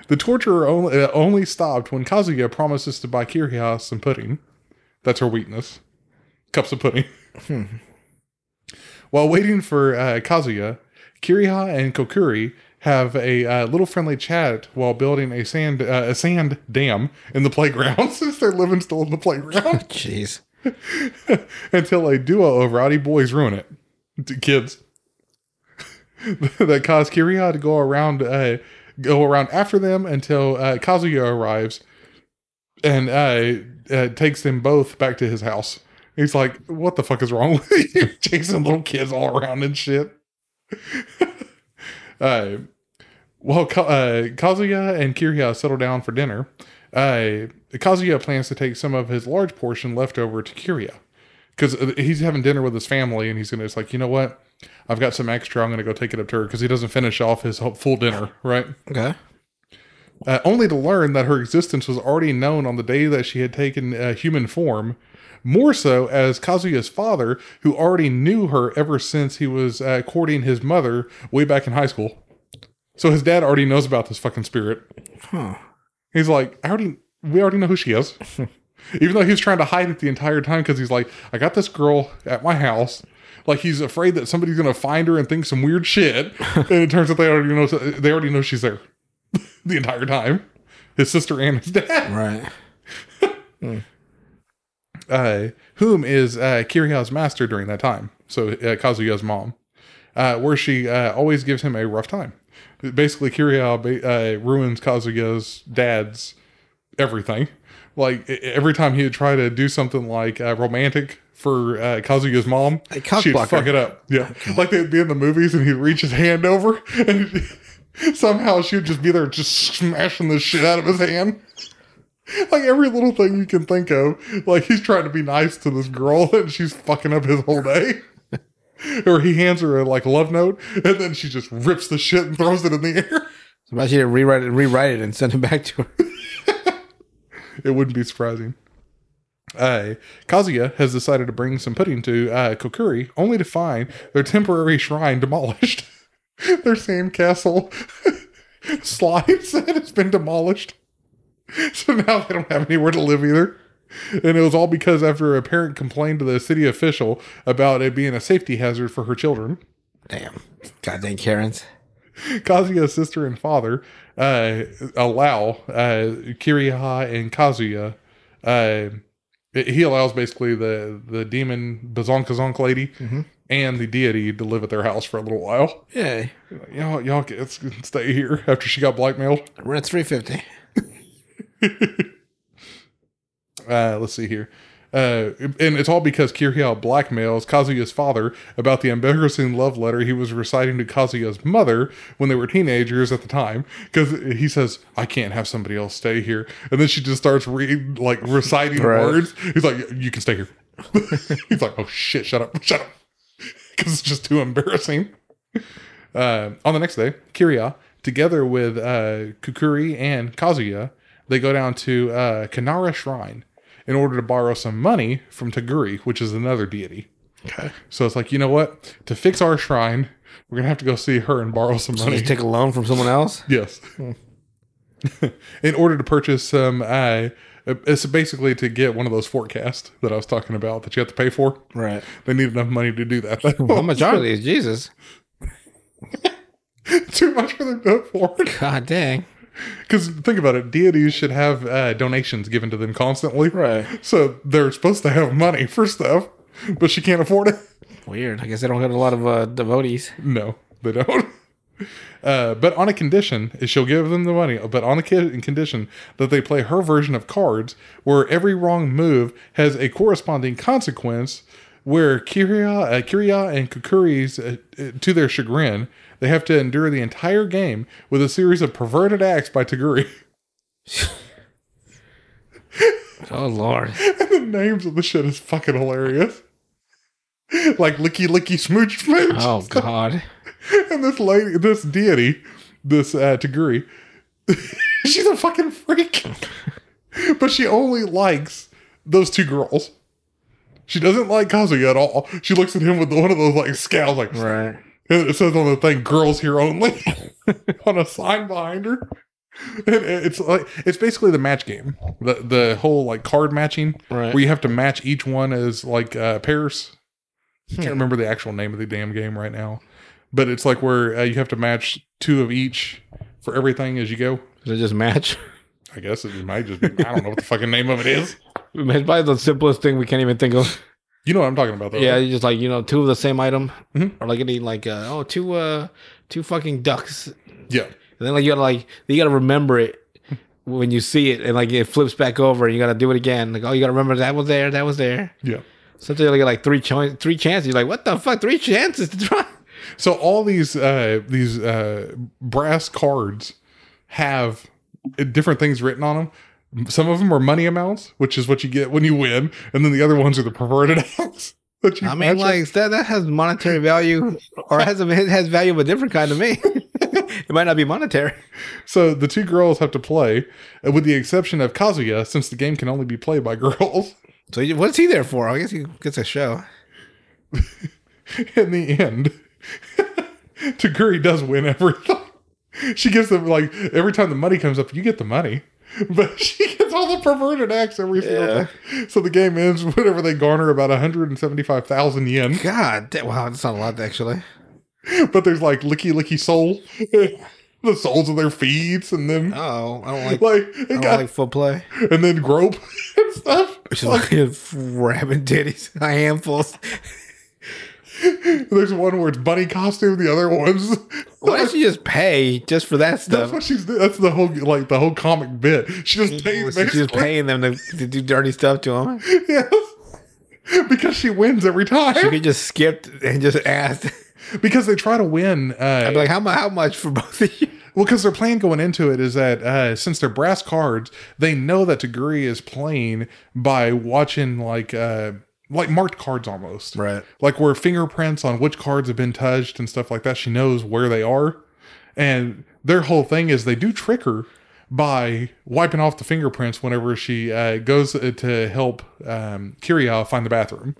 The torture only, uh, only stopped when Kazuya promises to buy Kiriha some pudding. That's her weakness. Cups of pudding. [LAUGHS] While waiting for uh, Kazuya, Kiriha and Kukuri have a uh, little friendly chat while building a sand uh, a sand dam in the playground [LAUGHS] since they're living still in the playground [LAUGHS] Jeez. until a duo of rowdy boys ruin it. Kids that cause Kiriha to go around uh, go around after them until uh, Kazuya arrives and uh, uh, takes them both back to his house. He's like, "What the fuck is wrong with [LAUGHS] you? Chasing little kids all around and shit." [LAUGHS] uh, while uh, Kazuya and Kiriha settle down for dinner, uh, Kazuya plans to take some of his large portion left over to Kiriha because he's having dinner with his family, and he's gonna. It's like, you know what? I've got some extra. I'm gonna go take it up to her because he doesn't finish off his full dinner, right? Okay. uh, only to learn that her existence was already known on the day that she had taken uh, human form. More so as Kazuya's father, who already knew her ever since he was uh, courting his mother way back in high school. So his dad already knows about this fucking spirit. Huh. He's like, I already, we already know who she is. [LAUGHS] Even though he's trying to hide it the entire time because he's like, I got this girl at my house. Like he's afraid that somebody's gonna find her and think some weird shit, and it turns out they already know they already know she's there [LAUGHS] the entire time. His sister and his dad, Right. [LAUGHS] uh, whom is uh, Kiriha's master during that time. So uh, Kazuya's mom, uh, where she uh, always gives him a rough time. Basically, Kiriha ba- uh, ruins Kazuya's dad's everything. Like every time he would try to do something like uh, romantic for uh, Kazuya's mom, she'd blocker. fuck it up. Yeah, like they'd be in the movies and he'd reach his hand over, and [LAUGHS] somehow she'd just be there, just smashing the shit out of his hand. Like every little thing you can think of, like he's trying to be nice to this girl [LAUGHS] and she's fucking up his whole day. [LAUGHS] or he hands her a like love note and then she just rips the shit and throws it in the air. So about you to rewrite it, rewrite it, and send it back to her. It wouldn't be surprising. Uh, Kazuya has decided to bring some pudding to uh, Kukuri, only to find their temporary shrine demolished. [LAUGHS] their sandcastle [LAUGHS] slide set has been demolished. [LAUGHS] So now they don't have anywhere to live either. And it was all because after a parent complained to the city official about it being a safety hazard for her children. Damn. Goddamn Karens. Kazuya's sister and father uh, allow uh, Kiriha and Kazuya. Uh, he allows basically the the demon Bazonkazonk lady and the deity to live at their house for a little while. Yeah. Y'all, y'all can stay here after she got blackmailed. Rent's three fifty. [LAUGHS] Uh, let's see here. Uh, and it's all because Kiriha blackmails Kazuya's father about the embarrassing love letter he was reciting to Kazuya's mother when they were teenagers at the time. Because he says, "I can't have somebody else stay here," and then she just starts reading, like reciting Right. words. He's like, "You can stay here." [LAUGHS] He's like, "Oh shit, shut up, shut up," [LAUGHS] because it's just too embarrassing. Uh, on the next day, Kiriha, together with uh, Kukuri and Kazuya, they go down to uh, Kanara Shrine in order to borrow some money from Taguri, which is another deity. Okay. So it's like, you know what? To fix our shrine, we're gonna have to go see her and borrow some So money. you take a loan from someone else? [LAUGHS] yes. [LAUGHS] in order to purchase some, uh, it's basically to get one of those forecasts that I was talking about that you have to pay for. Right. They need enough money to do that. How much are these? Jesus. [LAUGHS] Too much for them to afford. God dang. Because think about it, deities should have uh, donations given to them constantly. Right. So they're supposed to have money for stuff, but she can't afford it. Weird. I guess they don't have a lot of uh, devotees. No, they don't. Uh, but on a condition, she'll give them the money, but on the ki- condition that they play her version of cards, where every wrong move has a corresponding consequence. Where Kiriha, uh, Kiriha and Kukuri's, uh, uh, to their chagrin, they have to endure the entire game with a series of perverted acts by Taguri. [LAUGHS] Oh Lord. And the names of the shit is fucking hilarious. like licky licky smooch smooch. Oh [LAUGHS] God. And this lady, this deity, this uh, Taguri, [LAUGHS] she's a fucking freak. but she only likes those two girls. She doesn't like Kazuya at all. She looks at him with one of those like scowls, like Right. It says on the thing "girls here only" [LAUGHS] on a sign behind her. And it's like it's basically the match game, the the whole like card matching, Right. where you have to match each one as like uh, pairs. I Hmm. can't remember the actual name of the damn game right now, but it's like where uh, you have to match two of each for everything as you go. Does it just match? I guess it might just be. I don't know what the fucking name of it is. [LAUGHS] It's probably the simplest thing we can't even think of. You know what I'm talking about, though. Yeah, you just like you know two of the same item, Mhm. or like any like uh, oh two uh two fucking ducks, yeah. and then like you gotta like you gotta remember it when you see it, and like it flips back over, and you gotta do it again. Like oh, you gotta remember that was there, that was there. Yeah. Sometimes you get like three cho- three chances. You're like, what the fuck? Three chances to try. So all these uh, these uh, brass cards have different things written on them. Some of them are money amounts, which is what you get when you win, and then the other ones are the perverted [LAUGHS] acts that you. I mean, like that that has monetary value, or has a, it has value of a different kind to me. [LAUGHS] it might not be monetary. So the two girls have to play, with the exception of Kazuya, since the game can only be played by [LAUGHS] girls. So what's he there for? I guess he gets a show. In the end, Taguri does win everything. She gives them like every time the money comes up, you get the money, [LAUGHS] but she gets all the perverted acts every single Yeah. time. So the game ends whenever they garner about 175,000 yen. God, that, wow, that's not a lot actually. [LAUGHS] But there's like licky licky soul, [LAUGHS] the soles of their feet, and then Oh, I don't like. like, I don't got, like foot play. and then grope and stuff. Which is like rabbit titties, handfuls. [LAUGHS] There's one where it's bunny costume. The other one's [LAUGHS] Why don't you just pay just for that stuff? That's what she's. That's the whole like the whole comic bit. She just pays She's just paying them to, to do dirty stuff to them. [LAUGHS] Yes. Because she wins every time. She could just skip and just ask. Because they try to win. Uh, I'd be like, how, how much for both of you? well, because their plan going into it is that uh, since they're brass cards, they know that Taguri is playing by watching like uh, like marked cards almost. Right. like where fingerprints on which cards have been touched and stuff like that. She knows where they are, and their whole thing is they do trick her by wiping off the fingerprints whenever she uh, goes to help um, Kiriha find the bathroom,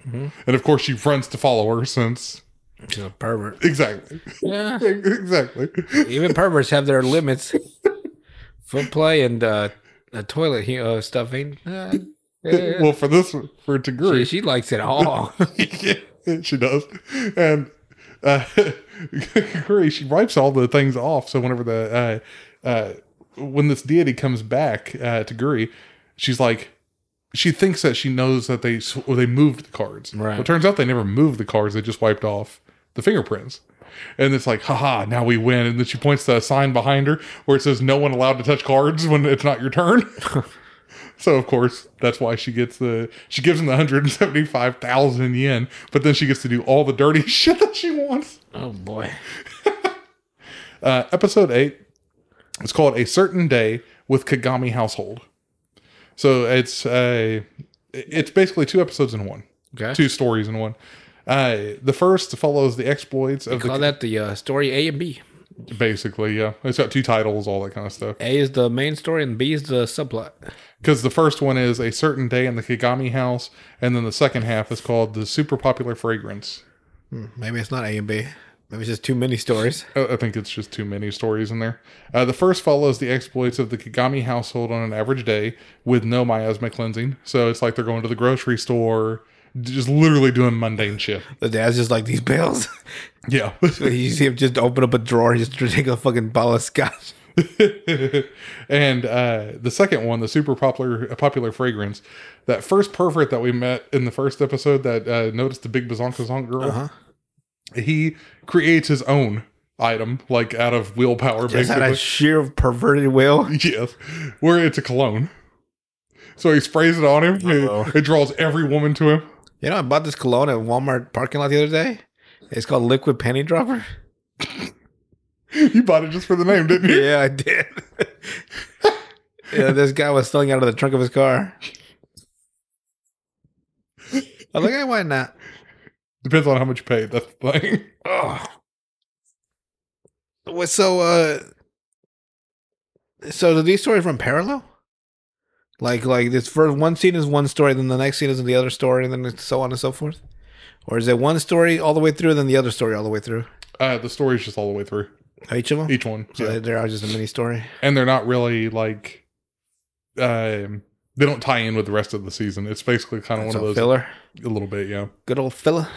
and of course she runs to follow her since She's a pervert. exactly, Yeah. [LAUGHS] exactly. Even perverts have their limits. Foot play and uh, uh toilet he- uh, stuffing. [LAUGHS] [LAUGHS] Well, for this, for she, Taguri, she likes it [LAUGHS] all. yeah, she does. And uh, [LAUGHS] she wipes all the things off. So whenever the uh, uh, when this deity comes back uh, to Guri, she's like, she thinks that she knows that they or they moved the cards. Right. Well, it turns out they never moved the cards; they just wiped off the fingerprints. And it's like, haha, now we win. And then she points to a sign behind her where it says, no one allowed to touch cards when it's not your turn. So of course that's why she gets the she gives him the hundred and seventy five thousand yen, but then she gets to do all the dirty [LAUGHS] shit that she wants. oh boy. [LAUGHS] Uh, episode eight, it's called "A Certain Day with Kagami Household." So it's uh, it's basically two episodes in one, Okay. two stories in one. Uh, the first follows the exploits of Call the that the uh, story A and B. basically yeah. It's got two titles, all that kind of stuff. A is the main story and B is the subplot. Because the first one is a certain day in the Kagami house, and then the second half is called the super popular fragrance. Hmm, maybe it's not A and B. Maybe it's just too many stories. [LAUGHS] I think it's just too many stories in there. Uh, the first follows the exploits of the Kagami household on an average day with no miasma cleansing. So it's like they're going to the grocery store, just literally doing mundane shit. The dad's just like these bills. [LAUGHS] Yeah. you see him just open up a drawer, and just take a fucking bottle of scotch. [LAUGHS] and uh, the second one, the super popular popular fragrance, that first pervert that we met in the first episode that uh, noticed the big Bazonkazonk girl, Uh-huh. he creates his own item, like out of willpower, Just basically. a sheer perverted will. [LAUGHS] Yes, where it's a cologne. So he sprays it on him. It, it draws every woman to him. You know, I bought this cologne at Walmart parking lot the other day. It's called Liquid Penny Dropper. [LAUGHS] [LAUGHS] You bought it just for the name, didn't you? Yeah, I did. [LAUGHS] yeah, this guy was stealing out of the trunk of his car. I was like, hey, why not? Depends on how much you paid. That's the thing. Oh. What so uh so do these stories run parallel? Like like this first one scene is one story, then the next scene is the other story, and then it's so on and so forth? Or is it one story all the way through, then the other story all the way through? Uh, the story's just all the way through. Each of them? Each one. so yeah. they- they're all just a mini story. and they're not really like um they don't tie in with the rest of the season. It's basically kind of one of those filler. a little bit, yeah. Good old filler.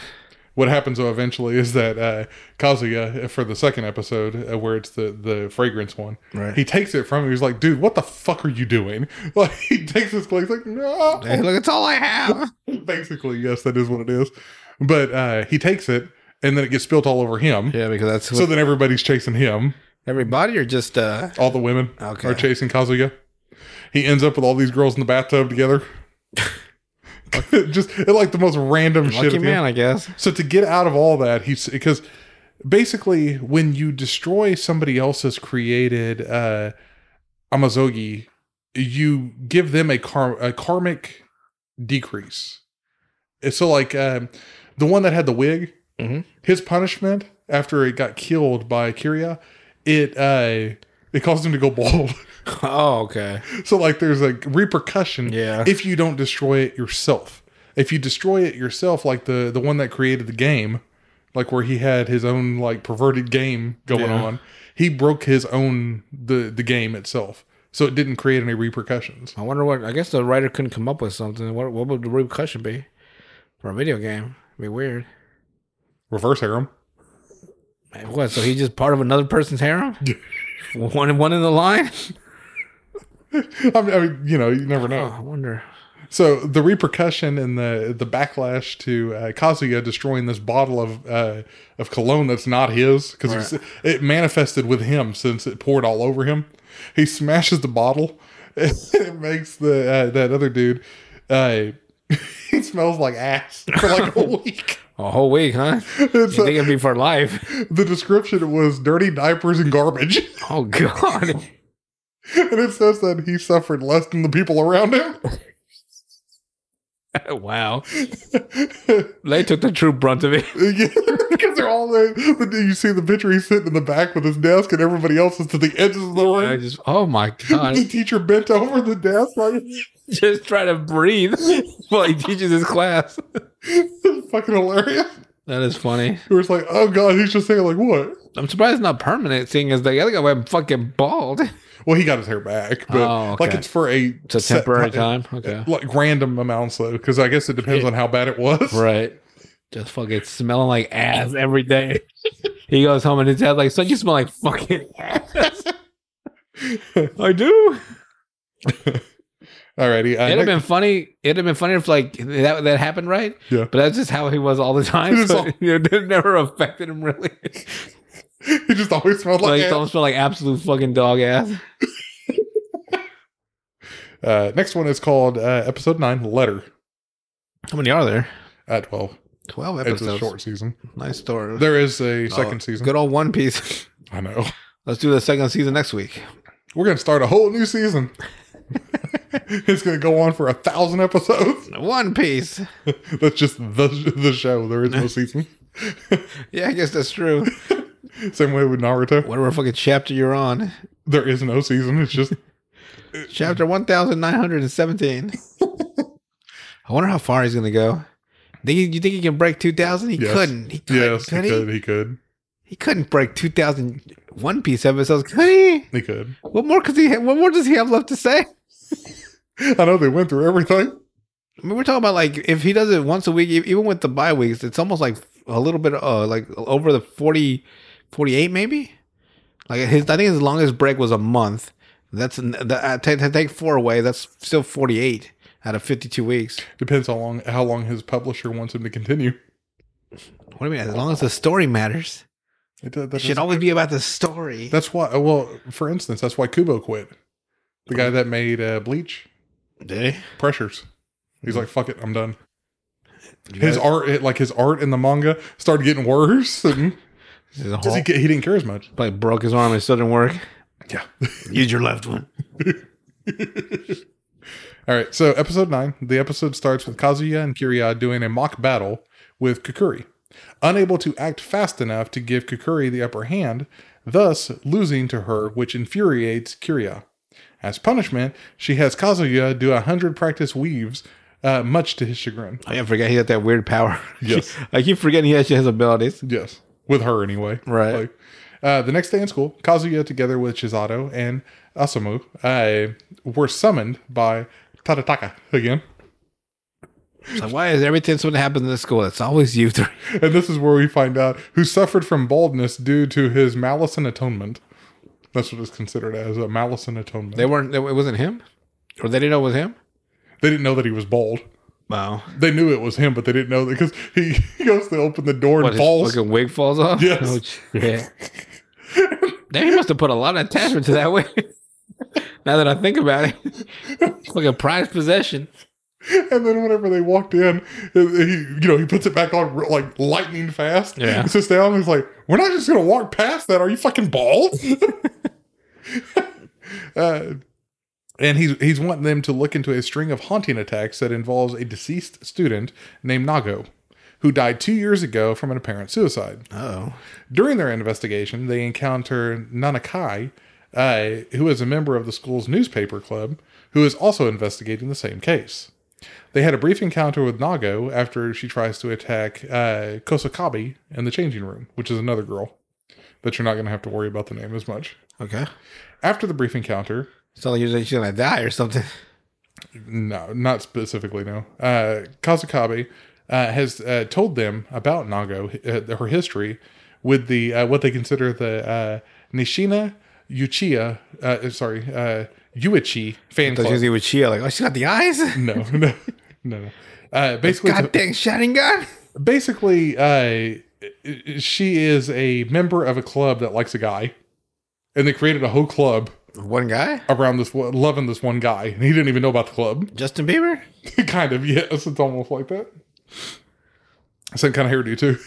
What happens though eventually is that uh Kazuya for the second episode uh, where it's the the fragrance one, Right. he takes it from him. He's like, "Dude, what the fuck are you doing?" [LAUGHS] Like he takes his place like, "No." Hey, look, it's all I have. [LAUGHS] Basically, yes, that is what it is. But uh he takes it and then it gets spilt all over him. yeah, because that's So then everybody's chasing him. everybody or just uh All the women Okay. are chasing Kazuya. He ends up with all these girls in the bathtub together. [LAUGHS] [LAUGHS] Just like the most random shit. lucky at man. I guess. So to get out of all that, he's because basically when you destroy somebody else's created uh Amasogi, you give them a car a karmic decrease. And So like um the one that had the wig, Mhm. his punishment after it got killed by Kiriha, it uh it caused him to go bald. [LAUGHS] Oh, okay. so like there's a repercussion Yeah. if you don't destroy it yourself. If you destroy it yourself, like the the one that created the game, like where he had his own like perverted game going Yeah. on, he broke his own the the game itself, so it didn't create any repercussions. I wonder what. I guess the writer couldn't come up with something. What what would the repercussion be for a video game? Be weird. Reverse harem. Man, What? So he's just part of another person's harem? [LAUGHS] one one in the line? I mean, you know, you never Oh, know. I wonder. So the repercussion and the the backlash to uh, Kazuya destroying this bottle of uh, of cologne that's not his because it manifested with him since it poured all over him. He smashes the bottle. And [LAUGHS] it makes the uh, that other dude. Uh, [LAUGHS] he smells like ass for like a week. A whole week, huh? [LAUGHS] You It's, uh, think it'd be for life? the description was dirty diapers and garbage, Oh God! [LAUGHS] and it says that he suffered less than the people around him. [LAUGHS] [LAUGHS] wow. They took the true brunt of it. [LAUGHS] Because they're all there. But then you see the picture he's sitting in the back with his desk, and everybody else is to the edges of the I room. just, oh my God! [LAUGHS] The teacher bent over the desk like just try to breathe while he teaches his class. fucking hilarious. That is funny. It was like, oh god, he's just saying like what? I'm surprised it's not permanent, seeing as the other guy went fucking bald. Well, he got his hair back, but Oh, okay. like it's for a It's a temporary ti- time. Okay. like random amounts though, because I guess it depends on how bad it was. Right. Just fucking smelling like ass [LAUGHS] every day. He goes home and his dad's like, son, you smell like fucking ass. [LAUGHS] I do. [LAUGHS] Alrighty, uh, It'd have been funny. It'd have been funny if like that that happened, right? Yeah. But that's just how he was all the time. It's So all- it never affected him really. [LAUGHS] he just always smelled like like. he ass. don't smell like absolute fucking dog ass. [LAUGHS] Uh, next one is called uh, episode nine, letter How many are there? at twelve. Twelve episodes. It's a short season. Nice story. There is a Oh, second season. Good old One Piece. [LAUGHS] I know. Let's do the second season next week. We're gonna start a whole new season. it's gonna go on for a thousand episodes. One Piece. That's just the the show. There is no season. Yeah, I guess that's true. [LAUGHS] Same way with Naruto. Whatever fucking chapter you're on. There is no season. It's just [LAUGHS] Chapter 1917. [LAUGHS] I wonder how far he's going to go. Think he, you think he can break 2000? He Yes. couldn't. He couldn't. yes, could he could. He could. He couldn't break 2000 One Piece episodes. Could he? He could. What more could he have, what more does he have left to say? I know they went through everything. I mean, we're talking about like if he does it once a week, even with the bye weeks, it's almost like a little bit uh like over the 40 48 maybe. Like his I think his longest break was a month. That's that uh, take, take 4 away, that's still 48 out of 52 weeks. Depends how long how long his publisher wants him to continue. What do you mean? As long as the story matters. It, that, It that should always be about the story. that's why. Well, for instance, that's why Kubo quit. The guy that made uh, Bleach Did he? Pressures. He's like, "Fuck it, I'm done." His art, it, like his art in the manga, started getting worse, and This is a 'cause whole- he, ca- he didn't care as much. like broke his arm and it still didn't work. Yeah. [LAUGHS] Use your left one. [LAUGHS] All right, so episode nine. The episode starts with Kazuya and Kiriha doing a mock battle with Kukuri. unable to act fast enough to give Kukuri the upper hand, thus losing to her, which infuriates Kiriha. As punishment, she has Kazuya do a hundred practice weaves, uh, much to his chagrin. I forget he got that weird power. Yes. [LAUGHS] I keep forgetting he actually has abilities. Yes, with her anyway. Right. Like, uh, the next day in school, Kazuya, together with Chisato and Asamu, uh, were summoned by Tadataka again. So why is everything something happens in the school? It's always you three. [LAUGHS] And this is where we find out who suffered from baldness due to his malice and atonement. That's what it's considered as a malice and atonement. They weren't. It wasn't him, or they didn't know it was him. They didn't know that he was bald. Wow. They knew it was him, but they didn't know because he, he goes to open the door What and his falls. fucking wig falls off. Yes. Oh, shit. Damn, he must have put a lot of attachment to that wig. [LAUGHS] now that I think about it, it's like a prized possession. And then whenever they walked in, he you know he puts it back on like lightning fast. Yeah. He sits down and he's like, "We're not just gonna walk past that. Are you fucking bald?" [LAUGHS] uh, and he's he's wanting them to look into a string of haunting attacks that involves a deceased student named Nago, who died two years ago from an apparent suicide. Oh, During their investigation, they encounter Nanakai, uh, who is a member of the school's newspaper club, who is also investigating the same case. They had a brief encounter with Nago after she tries to attack uh, Kosakabe in the changing room, which is another girl that you're not going to have to worry about the name as much. okay. After the brief encounter, So you're she's gonna die or something. no, not specifically, no. Uh, Kazakabe uh, has uh, told them about Nago, uh, her history, with the uh, what they consider the uh, Nishina Uchiha, uh, sorry, uh, Yuichi fan club. she's with Chia, like, oh, she got the eyes. [LAUGHS] No, no, no, no. Uh, basically, God dang shining gun. basically, uh, she is a member of a club that likes a guy, and they created a whole club One guy, around this loving this one guy, and he didn't even know about the club. [LAUGHS] Justin Bieber. kind of, yes. It's almost like that. Same kind of hairdo too.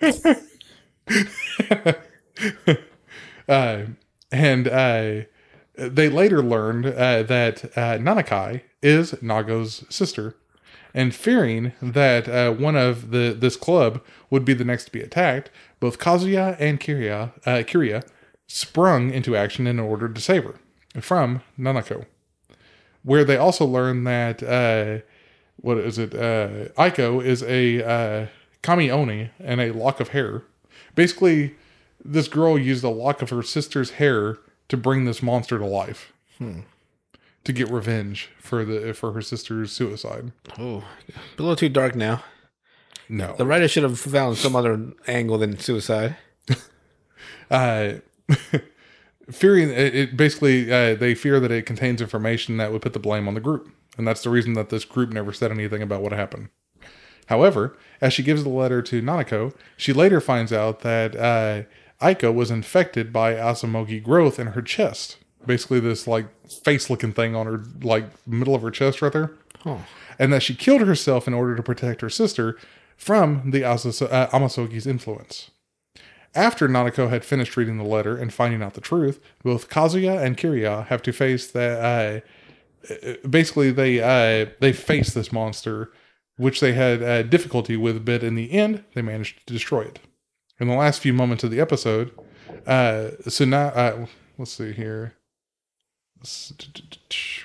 [LAUGHS] uh, and uh, they later learned uh, that uh, Nanakai is Nago's sister, and fearing that uh, one of the this club would be the next to be attacked, both Kazuya and Kiriha, uh, Kiriha sprung into action in order to save her from Nanako. Where they also learn that uh, what is it? Uh, Aiko is a uh, kami oni and a lock of hair. Basically, this girl used a lock of her sister's hair to bring this monster to life, to get revenge for the for her sister's suicide. Oh, a little too dark now. No, The writer should have found some other angle than suicide. [LAUGHS] uh, [LAUGHS] fearing it, it basically uh, they fear that it contains information that would put the blame on the group, and that's the reason that this group never said anything about what happened. However, as she gives the letter to Nanako, she later finds out that uh, Aiko was infected by Amasogi growth in her chest. Basically, this like face-looking thing on her like middle of her chest right there, Oh, and that she killed herself in order to protect her sister from the Asaso- uh, Amasogi's influence. After Nanako had finished reading the letter and finding out the truth, both Kazuya and Kiriha have to face that. Uh, basically, they uh, they face this monster, which they had uh, difficulty with, but in the end, they managed to destroy it. In the last few moments of the episode, uh, Suna, uh, let's see here.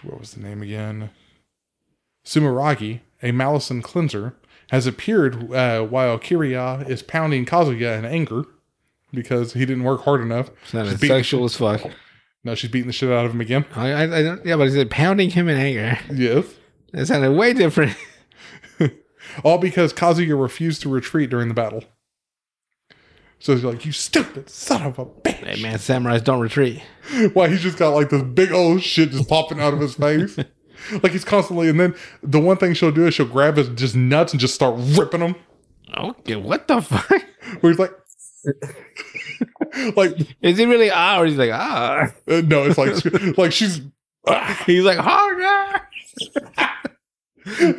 What was the name again? Sumeragi, a Malison cleanser, has appeared uh, while Kiriha is pounding Kazuya in anger because he didn't work hard enough. sounded She's beating sexual as fuck. No, she's beating the shit out of him again. I, I, I don't, yeah, but he said pounding him in anger. Yes. That sounded way different. [LAUGHS] All because Kazuya refused to retreat during the battle. So he's like, You stupid son of a bitch. Hey man, samurais don't retreat. [LAUGHS] Why he's just got like this big old shit just popping out of his face. [LAUGHS] like he's constantly, and then the one thing she'll do is she'll grab his just nuts and just start ripping them. Okay, what the fuck? Where he's like, like Is he really ah or he's like ah? uh, no, it's like [LAUGHS] like she's. ah. He's like harder.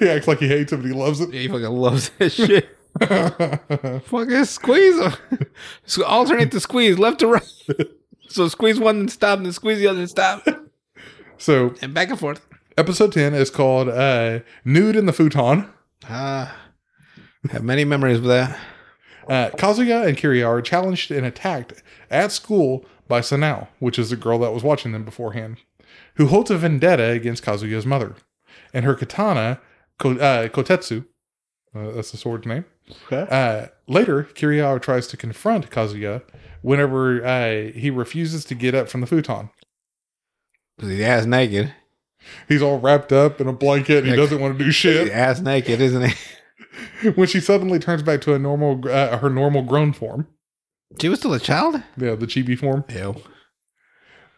he acts like he hates it, but he loves it. Yeah, he fucking loves that shit. [LAUGHS] fucking squeeze him. [LAUGHS] So alternate the squeeze left to right. So squeeze one and stop, and then squeeze the other and stop, so and back and forth. episode ten is called uh, "Nude in the Futon." Ah, have many memories of that. Uh, Kazuya and Kiriha are challenged and attacked at school by Sanao, which is the girl that was watching them beforehand, who holds a vendetta against Kazuya's mother. And her katana, Ko, uh, Kotetsu, uh, that's the sword's name. Okay. Uh, later, Kiriha tries to confront Kazuya whenever uh, he refuses to get up from the futon. He's ass naked. He's all wrapped up in a blanket. And he doesn't want to do He's shit. ass naked, isn't he? [LAUGHS] when she suddenly turns back to a normal, uh, her normal grown form. She was still a child? Yeah, the chibi form. Ew.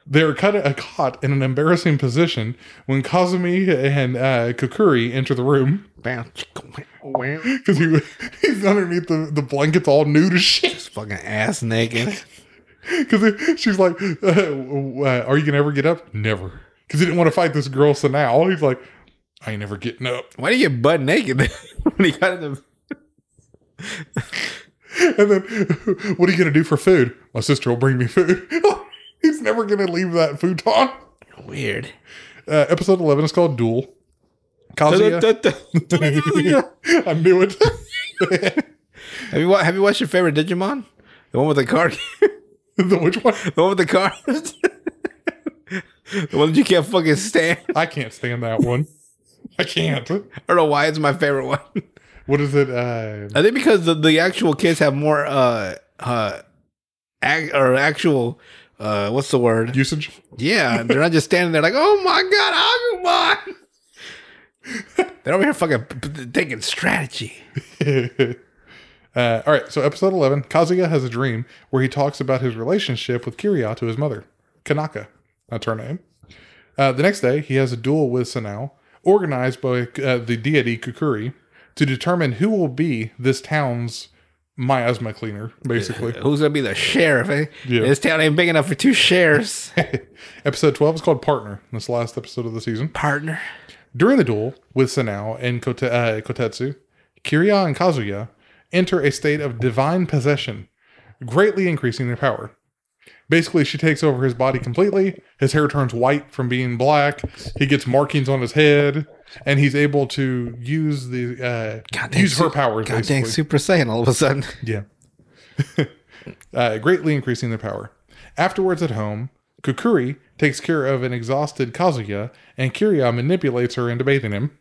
They're cut, uh, caught in an embarrassing position when Kazumi and uh, enter the room Bam. because he [LAUGHS] he's underneath the, the blankets all nude as shit. He's fucking ass naked. [LAUGHS] Because she's like, uh, uh, "Are you gonna ever get up?" Never. Because he didn't want to fight this girl. So now he's like, "I ain't never getting up." Why do you get butt naked [LAUGHS] when he got in the [LAUGHS] And then, [LAUGHS] what are you gonna do for food? My sister will bring me food. he's never gonna leave that futon. weird? Uh, episode eleven is called Duel. Kazuya. I knew it. have you wa- have you watched your favorite Digimon? The one with the card. the which one? the one with the cards. the one that you can't fucking stand. I can't stand that one. I can't. [LAUGHS] I don't know why it's my favorite one. [LAUGHS] What is it? Uh, I think because the, the actual kids have more uh uh ac- or actual uh what's the word? usage. Yeah, they're not just standing there like, oh my god, Agumon. [LAUGHS] they're over here fucking p- p- thinking strategy. uh, all right, so episode 11 Kazuya has a dream where he talks about his relationship with Kiriha to his mother, Kanaka. That's her name. Uh, the next day, he has a duel with Sanao, organized by uh, the deity Kukuri, to determine who will be this town's miasma cleaner, basically. [LAUGHS] Who's gonna be the sheriff? Eh? Yeah. This town ain't big enough for two sheriffs. [LAUGHS] episode 12 is called Partner. This last episode of the season. Partner. During the duel with Sanao and Kote- uh, Kotetsu, Kiriha and Kazuya enter a state of divine possession, greatly increasing their power. Basically, she takes over his body completely. His hair turns white from being black. He gets markings on his head, and he's able to use the uh, Goddamn use her powers. God basically. dang Super Saiyan all of a sudden. [LAUGHS] Yeah. [LAUGHS] uh, greatly increasing their power. Afterwards, at home, Kukuri takes care of an exhausted Kazuya, and Kiriha manipulates her into bathing him.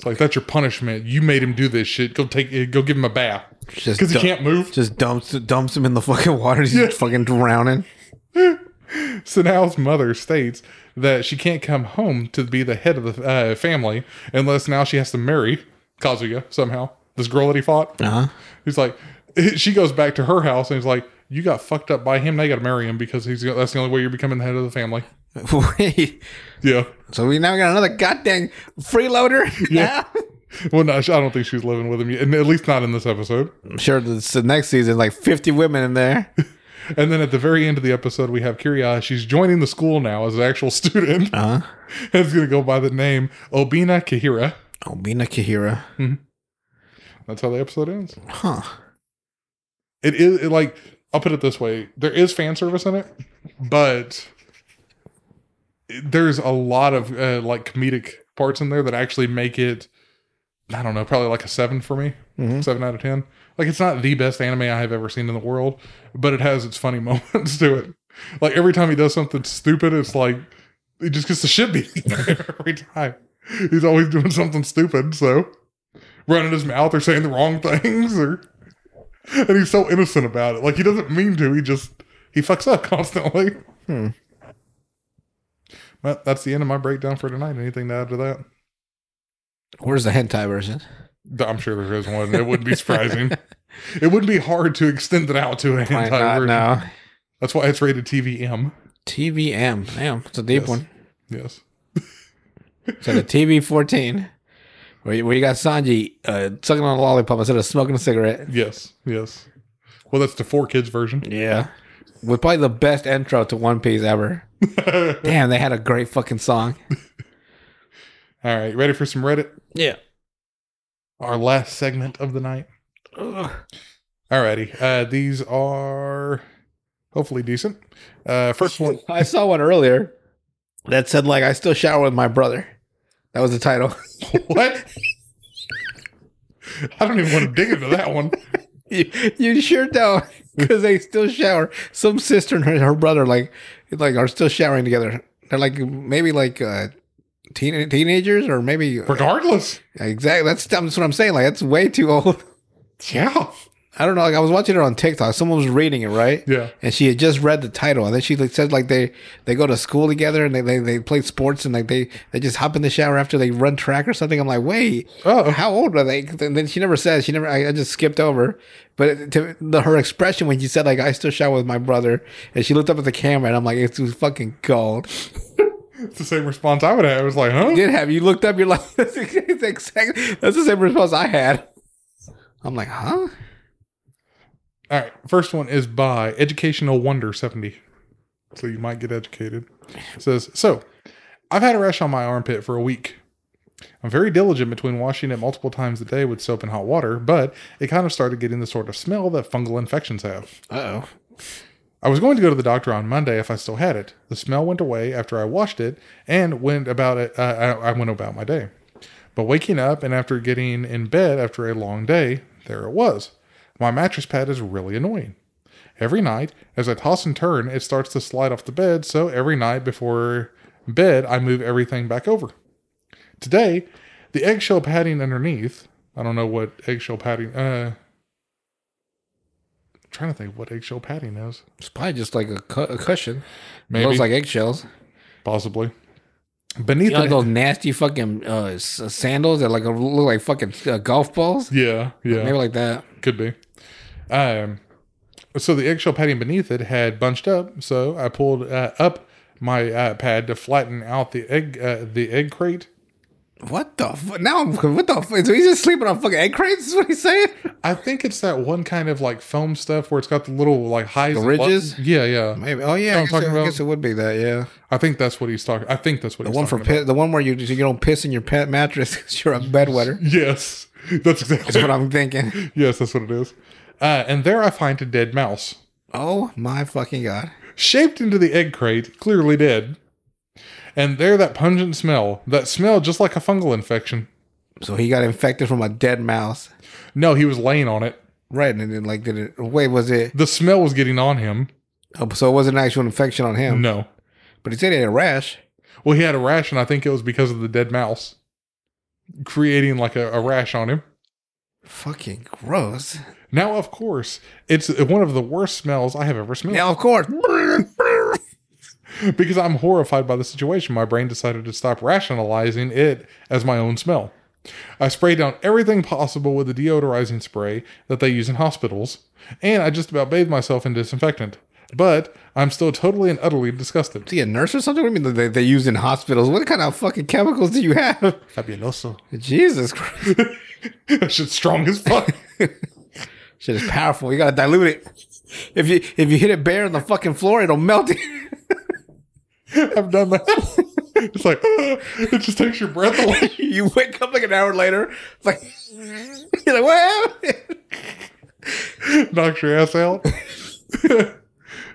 It's like that's your punishment. You made him do this shit. Go take, go give him a bath Just because he dump- can't move. Just dumps dumps him in the fucking water. He's Yeah. fucking drowning. [LAUGHS] Sanao's mother states that she can't come home to be the head of the uh, family unless now she has to marry Kazuya somehow. This girl that he fought. Uh huh. He's like, [LAUGHS] she goes back to her house and he's like, you got fucked up by him. Now you got to marry him because he's that's the only way you're becoming the head of the family. [LAUGHS] Wait. Yeah. So we now got another goddamn freeloader. [LAUGHS] Yeah. Well, no, I don't think she's living with him yet, and at least not in this episode. I'm sure this, the next season, like 50 women in there. [LAUGHS] And then at the very end of the episode, we have Kiriha. She's joining the school now as an actual student. Uh huh. and it's going to go by the name Obina Kahira. Mina Kahira. That's how the episode ends. Huh. It is it, like I'll put it this way: there is fan service in it, but there's a lot of uh, like comedic parts in there that actually make it. I don't know, probably like a seven for me, Mhm. seven out of ten. Like it's not the best anime I have ever seen in the world, but it has its funny [LAUGHS] moments to it. Like every time he does something stupid, it's like he just gets the shit beat out of him every time. He's always doing something stupid, so running his mouth or saying the wrong things or and he's so innocent about it. Like he doesn't mean to. He just he fucks up [LAUGHS] constantly. Hmm. But that's the end of my breakdown for tonight. Anything to add to that? Where's the hentai version? I'm sure there is one. It wouldn't be surprising. [LAUGHS] it wouldn't be hard to extend it out to an Why entire not version. now? That's why it's rated TVM. TVM. Damn, it's a deep Yes. one. Yes. So the TV 14, where you, where you got Sanji uh, sucking on a lollipop instead of smoking a cigarette. Yes. Yes. Well, that's the four kids version. Yeah. With probably the best intro to One Piece ever. [LAUGHS] Damn, they had a great fucking song. [LAUGHS] All right. Ready for some Reddit? Yeah. Our last segment of the night. Ugh. Alrighty. Uh, these are hopefully decent. Uh, first one. I saw one earlier that said like I still shower with my brother. That was the title. [LAUGHS] what? I don't even want to dig into that one. You, you sure don't, because they still shower. Some sister and her, her brother like like are still showering together. They're like maybe like uh, teen, teenagers or maybe Regardless. exactly. That's that's what I'm saying. Like that's way too old. Yeah. I don't know. Like I was watching it on TikTok. Someone was reading it, right? Yeah. And she had just read the title, and then she like, said like they they go to school together and they, they they play sports and like they they just hop in the shower after they run track or something. I'm like, wait, Oh. how old are they? And then she never said. She never. I, I just skipped over. But to the, her expression when she said like I still shower with my brother, and she looked up at the camera, and I'm like, it's fucking gold. It's the same response I would have. I was like, huh? You Did have you looked up? You're like, [LAUGHS] that's exactly that's the same response I had. I'm like, huh? All right. First one is by Educational Wonder 70. So you might get educated. It says, So, I've had a rash on my armpit for a week. I'm very diligent between washing it multiple times a day with soap and hot water, but it kind of started getting the sort of smell that fungal infections have. Uh oh. I was going to go to the doctor on Monday if I still had it. The smell went away after I washed it and went about it. Uh, I, I went about my day. But waking up and after getting in bed after a long day, there it was. My mattress pad is really annoying. Every night, as I toss and turn, it starts to slide off the bed. So every night before bed, I move everything back over. Today, the eggshell padding underneath. I don't know what eggshell padding. Uh, I'm trying to think what eggshell padding is. It's probably just like a, cu- a cushion. Maybe. It looks like eggshells. Possibly. Beneath You know, like those nasty fucking uh, sandals that like look like fucking uh, golf balls. yeah, yeah, Maybe like that. could be. Um, so the eggshell padding beneath it had bunched up, so I pulled uh, up my uh, pad to flatten out the egg, uh, the egg crate. What the fuck? Now what the fuck? So he's just sleeping on fucking egg crates? Is what he's saying? I think it's that one kind of like foam stuff where it's got the little like highs, The and lows. ridges? Yeah, yeah. Maybe. Oh yeah, I I'm guess, talking it, I guess it would be that. Yeah, I think that's what he's talking. I think that's what the one for piss, the one where you you don't piss in your pet mattress because you're a bedwetter. Yes, [LAUGHS] that's exactly. That's what I'm thinking. yes, that's what it is. Uh, and there I find a dead mouse. Oh my fucking god! shaped into the egg crate, clearly dead. And there, that pungent smell, that smell just like a fungal infection. So he got infected from a dead mouse. No, he was laying on it. Right, and then like did it? Wait, was it? The smell was getting on him. Oh, so it wasn't an actual infection on him. No. But he said he had a rash. Well, he had a rash, and I think it was because of the dead mouse creating like a, a rash on him. Fucking gross. Now, of course, it's one of the worst smells I have ever smelled. Now, of course. [LAUGHS] because I'm horrified by the situation, my brain decided to stop rationalizing it as my own smell. I sprayed down everything possible with the deodorizing spray that they use in hospitals, and I just about bathed myself in disinfectant. But I'm still totally and utterly disgusted. Is he a nurse or something? What do you mean they, they use in hospitals? What kind of fucking chemicals do you have? Fabuloso. Jesus Christ. [LAUGHS] that shit's strong as fuck. [LAUGHS] Shit is powerful. You gotta dilute it. If you if you hit it bare on the fucking floor, it'll melt it. [LAUGHS] I've done that. it's like, [GASPS] it just takes your breath away. you wake up like an hour later. It's like you're like, what happened? Knocks your ass out.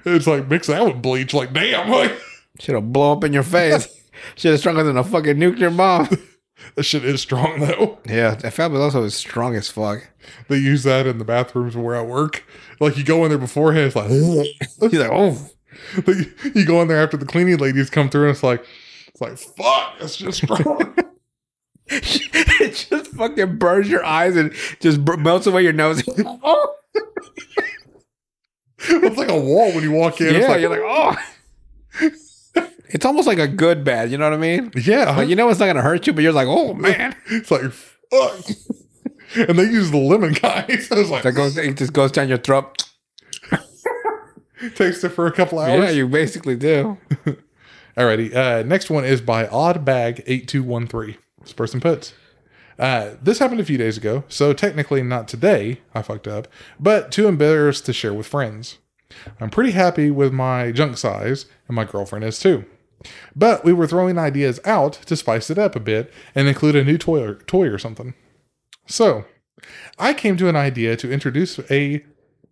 It's like, mix that with bleach. Like, damn. Like, [LAUGHS] Shit'll blow up in your face. [LAUGHS] Shit is stronger than a fucking nuclear bomb. [LAUGHS] that shit is strong, though. Yeah, that fabuloso is strong as fuck. They use that in the bathrooms where I work. Like you go in there beforehand, it's like He's like, oh, you go in there after the cleaning ladies come through, and it's like it's like fuck, it's just strong. it just fucking burns your eyes and just melts away your nose. [LAUGHS] it's like a wall when you walk in. yeah, it's like, you're like, oh. [LAUGHS] It's almost like a good bad, you know what I mean? yeah, Like you know it's not gonna hurt you, but you're like, oh [LAUGHS] man. it's like fuck. and they use the lemon guys. So it's like That goes it just goes down your throat. takes it for a couple hours. Yeah, you basically do. Alrighty. Uh, next one is by Oddbag8213. This person puts. Uh, this happened a few days ago, so technically not today. I fucked up, but too embarrassed to share with friends. I'm pretty happy with my junk size, and my girlfriend is too. But we were throwing ideas out to spice it up a bit and include a new toy or, toy or something. So, I came to an idea to introduce a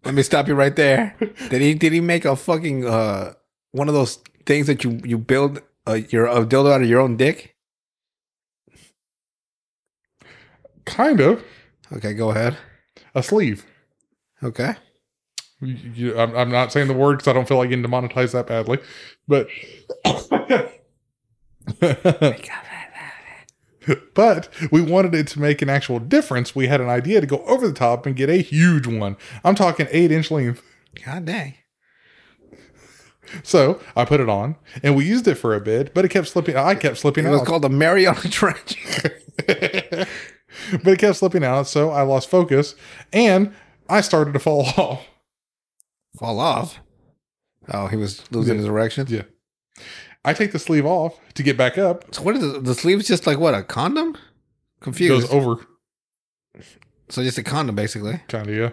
Let me stop you right there. Did he did he make a fucking uh one of those things that you you build uh, your a dildo out of your own dick? Kind of Okay, go ahead. A sleeve. Okay. You, you- I'm, I'm not saying the word because I don't feel like getting demonetized that badly, but [COUGHS] but we wanted it to make an actual difference. We had an idea to go over the top and get a huge one. I'm talking eight inch length. God dang. So I put it on and we used it for a bit, but it kept slipping. I kept slipping It was called the Mariana Trench. [LAUGHS] but it kept slipping out. So I lost focus and I started to fall [LAUGHS] off. Fall off. Oh, he was losing Yeah. his erections. Yeah. I take the sleeve off to get back up. So what is it? The sleeve's just like what? A condom? It Confused. goes over, so just a condom, basically. kind of, yeah.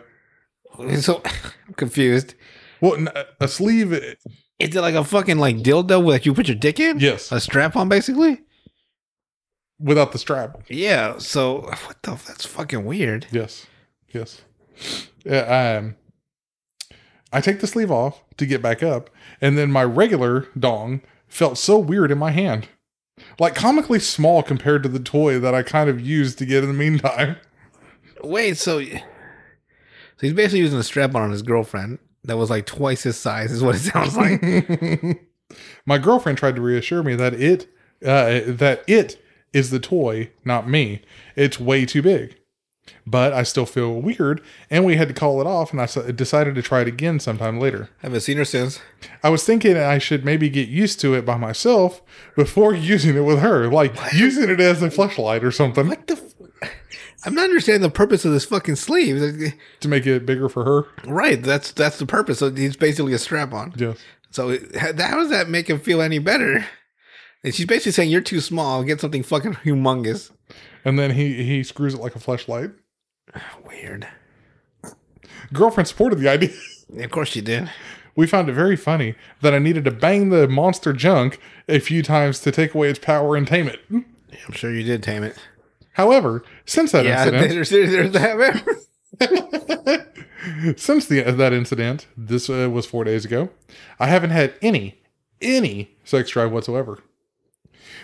[LAUGHS] So I'm confused. Well, a sleeve, Is it like a fucking like dildo that you put your dick in? yes, A strap on, basically. Without the strap. Yeah. So what the? That's fucking weird. Yes, yes. Yeah, um, I take the sleeve off to get back up, and then my regular dong felt so weird in my hand, like comically small compared to the toy that I kind of used to get in the meantime. Wait. So, so he's basically using a strap on on his girlfriend that was like twice his size. Is what it sounds like. [LAUGHS] my girlfriend tried to reassure me that it uh, that it is the toy, not me. It's way too big. But I still feel weird, and we had to call it off. And I decided to try it again sometime later. Haven't seen her since. I was thinking I should maybe get used to it by myself before [LAUGHS] using it with her, like using it as a flashlight or something What the? F- I'm not understanding the purpose of this fucking sleeve. Eh. To make it bigger for her. Right. That's that's the purpose. So he's basically a strap on. Yes. So how does that make him feel any better? And she's basically saying you're too small. Get something fucking humongous. And then he he screws it like a flashlight. [SIGHS] Weird. Girlfriend supported the idea. Yeah, of course she did. We found it very funny that I needed to bang the monster junk a few times to take away its power and tame it. Yeah, I'm sure you did tame it. However, since that Yeah, [LAUGHS] incident, there's, there's that. [LAUGHS] since the that incident, this uh, was four days ago, I haven't had any any sex drive whatsoever.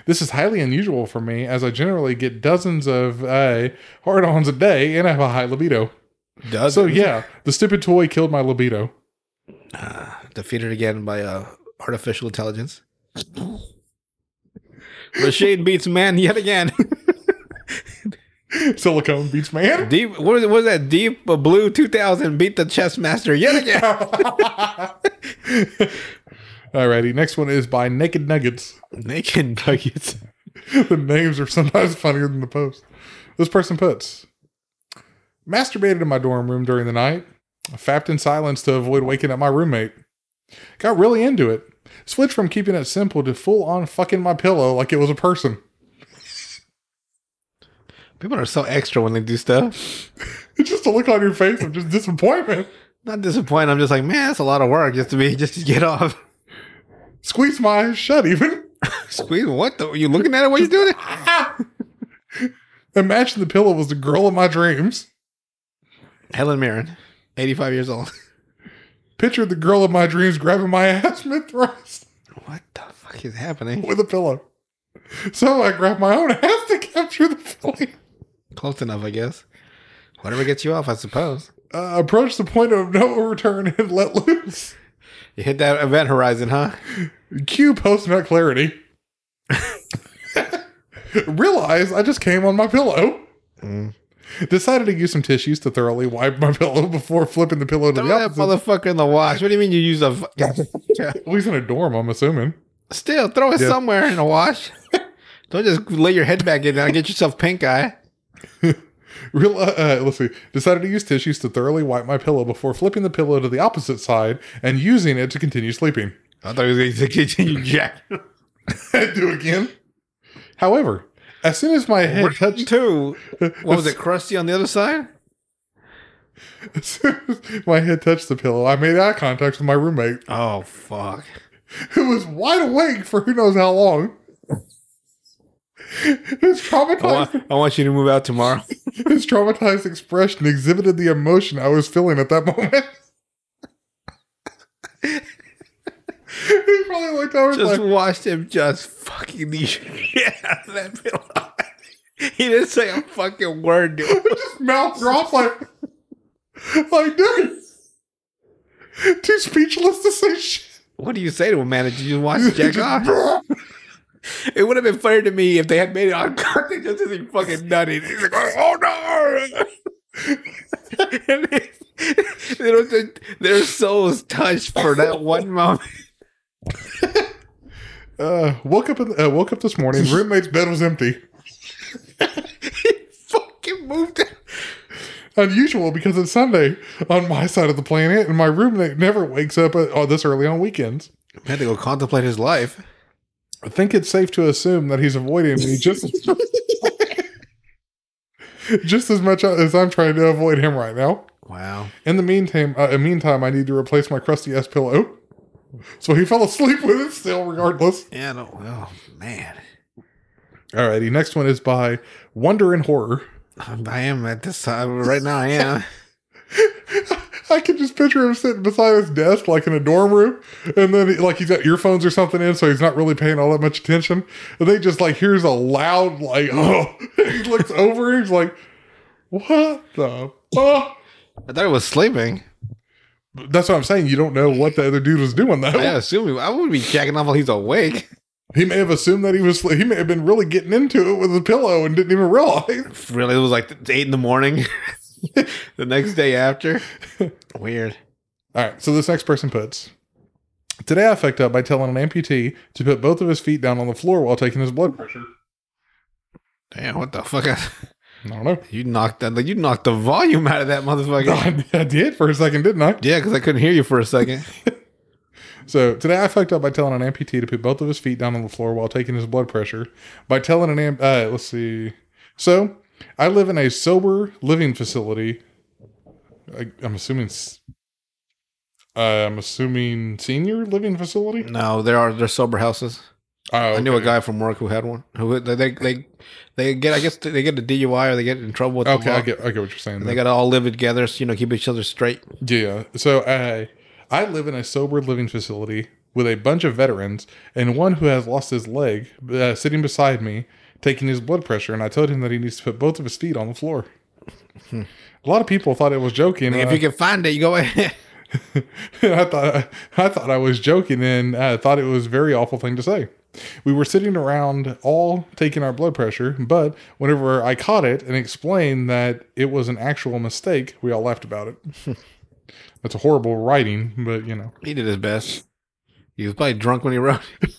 This is highly unusual for me, as I generally get dozens of uh, hard-ons a day and I have a high libido. Does So yeah, the stupid toy killed my libido. defeated again by uh, artificial intelligence. [LAUGHS] Machine beats man yet again. [LAUGHS] Silicone beats man. Deep, what was, what was that? Deep Blue 2000 beat the chess master yet again. [LAUGHS] Alrighty, next one is by Naked Nuggets. Naked nuggets. [LAUGHS] the names are sometimes funnier than the post. This person puts masturbated in my dorm room during the night. I fapped in silence to avoid waking up my roommate. Got really into it. Switched from keeping it simple to full on fucking my pillow like it was a person. People are so extra when they do stuff. It's [LAUGHS] just a look on your face of just disappointment. Not disappointed. I'm just like, man, that's a lot of work just to be just to get off. Squeeze my eyes shut even. [LAUGHS] Squeeze. What? The, are you looking at it? What are you doing? It? [LAUGHS] Imagine the pillow was the girl of my dreams. Helen Mirren, 85 years old. [LAUGHS] Picture the girl of my dreams grabbing my ass mid thrust What the fuck is happening? with a pillow. So I grabbed my own ass to capture the feeling. Close enough, I guess. Whatever gets you off, I suppose. Uh, approach the point of no return and let loose. You hit that event horizon, huh? Cue post nut clarity. Realize I just came on my pillow. Mm. Decided to use some tissues to thoroughly wipe my [LAUGHS] pillow before flipping the pillow to Throw the that opposite. motherfucker in the wash. What do you mean you use a? [LAUGHS] At least in a dorm, I'm assuming. Still, throw it Yeah. somewhere in the wash. [LAUGHS] Don't just lay your head back in there and get yourself pink eye. Real, uh, let's see. Decided to use tissues to thoroughly wipe my pillow before flipping the pillow to the opposite side and using it to continue sleeping. I thought he was going to continue [LAUGHS] jack. [LAUGHS] Do again. However, as soon as my head touched, Two. [LAUGHS] What was it? Crusty on the other side? as soon as my head touched the pillow, I made eye contact with my roommate, Oh fuck! who was wide awake for who knows how long. His I traumatized, want, I want you to move out tomorrow. his traumatized expression exhibited the emotion I was feeling at that moment. Looked over Just like, watched him just fucking the [LAUGHS] shit out of that pillow. [LAUGHS] He didn't say a fucking word, dude. just mouth dropped like, like, dude, too speechless to say shit. What do you say to him, man? Did you watch [LAUGHS] Jack off? It would have been funnier to me if they had made it on content just as he fucking nutted. He's like, oh no! and they, they don't, their souls touched for that one moment. [LAUGHS] Uh, woke up, in, uh, woke up this morning. [LAUGHS] Roommate's bed was empty. [LAUGHS] he fucking moved it. Unusual because it's Sunday on my side of the planet, and my roommate never wakes up at, oh, this early on weekends. Had to go contemplate his life. I think it's safe to assume that he's avoiding me just just as much as I'm trying to avoid him right now. Wow. In the meantime, uh, in meantime, I need to replace my crusty S pillow. So he fell asleep with it still, regardless. Yeah, no. Oh man, Alrighty, next one is by Wonder and Horror. [LAUGHS] I am at this time right now. I am. [LAUGHS] I can just picture him sitting beside his desk, like in a dorm room, and then he, like he's got earphones or something in, so he's not really paying all that much attention. And they just like hears a loud like, [LAUGHS] oh, he looks over, and he's like, what the fuck? I thought he was sleeping. That's what I'm saying. You don't know what the other dude was doing though. I assume he, I would be jacking off while he's awake. He may have assumed that he was. He may have been really getting into it with the pillow and didn't even realize. Really, it was like eight in the morning. [LAUGHS] the next day after. Weird. All right. So this next person puts. Today I fucked up by telling an amputee to put both of his feet down on the floor while taking his blood pressure. Damn, what the fuck? [LAUGHS] I don't know. You knocked that. Like You knocked the volume out of that motherfucker. I, [LAUGHS] I did for a second, didn't I? Yeah, because I couldn't hear you for a second. [LAUGHS] So today I fucked up by telling an amputee to put both of his feet down on the floor while taking his blood pressure. By telling an amp, uh, let's see. So I live in a sober living facility. I, I'm assuming. s- Uh, I'm assuming senior living facility. no, there are there's sober houses. Oh, I knew a guy from work who had one. Who they they they, they get I guess they get a DUI or they get in trouble with the Okay. I get, I get what you're saying. They got to all live together, so, you know, keep each other straight. Yeah. So I I live in a sober living facility with a bunch of veterans and one who has lost his leg uh, sitting beside me taking his blood pressure and I told him that he needs to put both of his feet on the floor. a lot of people thought it was joking. If uh, you can find it, you go ahead. [LAUGHS] [LAUGHS] I thought I thought I was joking and I thought it was a very awful thing to say. We were sitting around all taking our blood pressure, but whenever I caught it and explained that it was an actual mistake, we all laughed about it. [LAUGHS] That's a horrible writing, but you know. he did his best. He was probably drunk when he wrote. [LAUGHS]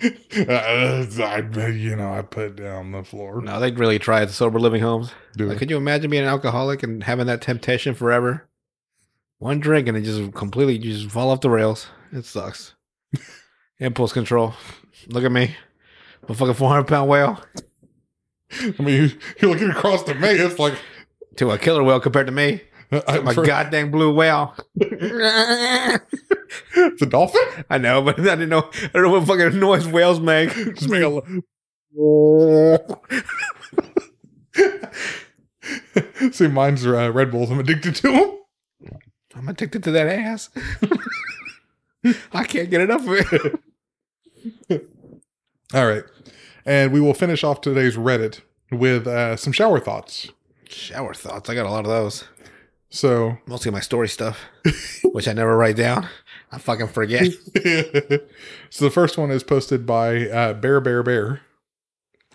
Uh, I, you know, I put down the floor. No, they really try at the sober living homes. Do Like, could you imagine being an alcoholic and having that temptation forever? One drink and it just completely you just fall off the rails. It sucks. [LAUGHS] Impulse control. Look at me. I'm a fucking 400 pound whale I mean, you- you're looking across to me. It's like to a killer whale compared to me. I, My for- goddamn blue whale. it's a dolphin. I know, but [LAUGHS] I didn't know. I don't know what fucking noise whales make. Just make a. [LAUGHS] See, mine's uh, Red Bulls. I'm addicted to them. I'm addicted to that ass. [LAUGHS] I can't get enough of it. [LAUGHS] All right, and we will finish off today's Reddit with uh, some shower thoughts. Shower thoughts. I got a lot of those. So, Mostly my story stuff, [LAUGHS] which I never write down. I fucking forget. [LAUGHS] so the first one is posted by uh, Bear Bear Bear,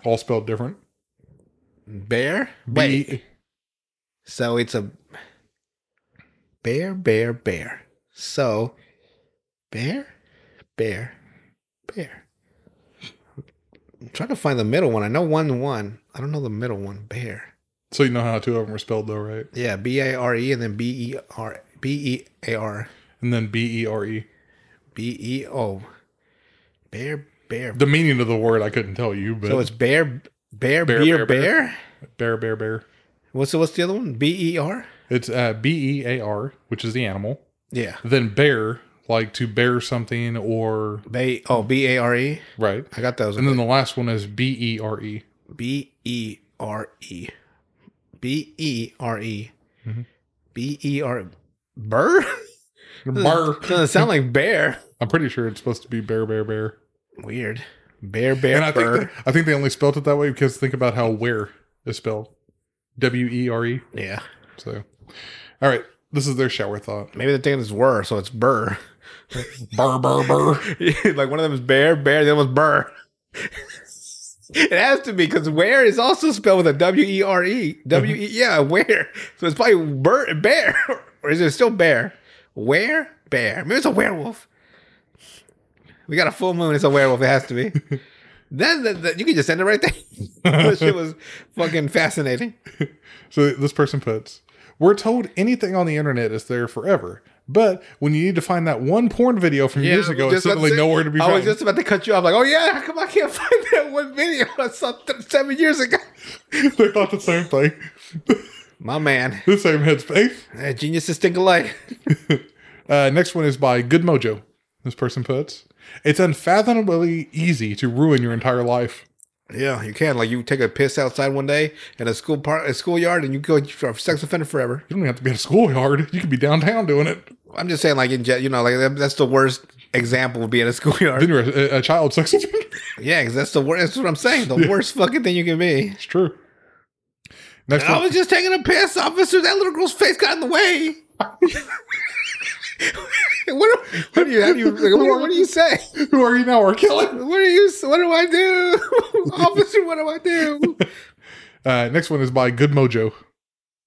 all spelled different. Bear? Wait. So it's a bear, bear, bear. So bear, bear, bear. I'm trying to find the middle one. I know one one. I don't know the middle one. Bear. So you know how two of them are spelled, though, right? Yeah, B A R E and then B E R B E A R And then B E R E. B E O. Bear, bear. The meaning of the word I couldn't tell you, but So it's bear, bear, Bear, beer, bear, bear. bear, bear, bear. What's the, what's the other one? B E R. It's uh, B E A R, which is the animal. Yeah. Then bear, like to bear something or Bay. Oh, B A R E. right. I got those. And then the last one is B E R E. B E R E. B E R E. Mhm. B E R. Burr? [LAUGHS] Doesn't sound like bear. I'm pretty sure it's supposed to be bear, bear, bear. Weird. Bear, bear, And I think burr. that, I think they only spelled it that way because think about how where is spelled. W E R E. Yeah. So, all right, this is their shower thought. Maybe they're is it's were, so it's burr. Burr, burr, burr. [LAUGHS] like one of them is bear, bear, the other one's burr. [LAUGHS] it has to be because where is also spelled with a W E R E. W E, mm-hmm. yeah, where. So it's probably bur- bear. [LAUGHS] or is it still bear? Where? Bear. Maybe it's a werewolf. We got a full moon. It's a werewolf. It has to be. then that, that- you can just send it right there. this shit was fucking fascinating. So this person puts, "We're told anything on the internet is there forever, but when you need to find that one porn video from years ago, it's suddenly say- nowhere to be I found." I was just about to cut you off. Like, oh yeah, how come I can't [LAUGHS] find that one video [LAUGHS] I saw seven years ago? [LAUGHS] they thought the same thing. My man, the same headspace. Uh, geniuses think alike. Uh, next one is by Good Mojo. This person puts, "It's unfathomably easy to ruin your entire life." Yeah, you can. Like, you take a piss outside one day in a school part, a schoolyard, and you go you're a sex offender forever. You don't even have to be at a schoolyard. You could be downtown doing it. I'm just saying, like, in jet, you know, like that's the worst example of being a [LAUGHS] Then schoolyard. you're a, a child sex offender. Yeah, because that's the worst. That's what I'm saying. The worst fucking thing you can be. It's true. Next I was just taking a piss, officer. That little girl's face got in the way. [LAUGHS] [LAUGHS] what, what do you? How do you? What, what do you say? who are you now, R. Kelly? What do you? What do I do, [LAUGHS] officer? What do I do? [LAUGHS] Uh, next one is by Good Mojo.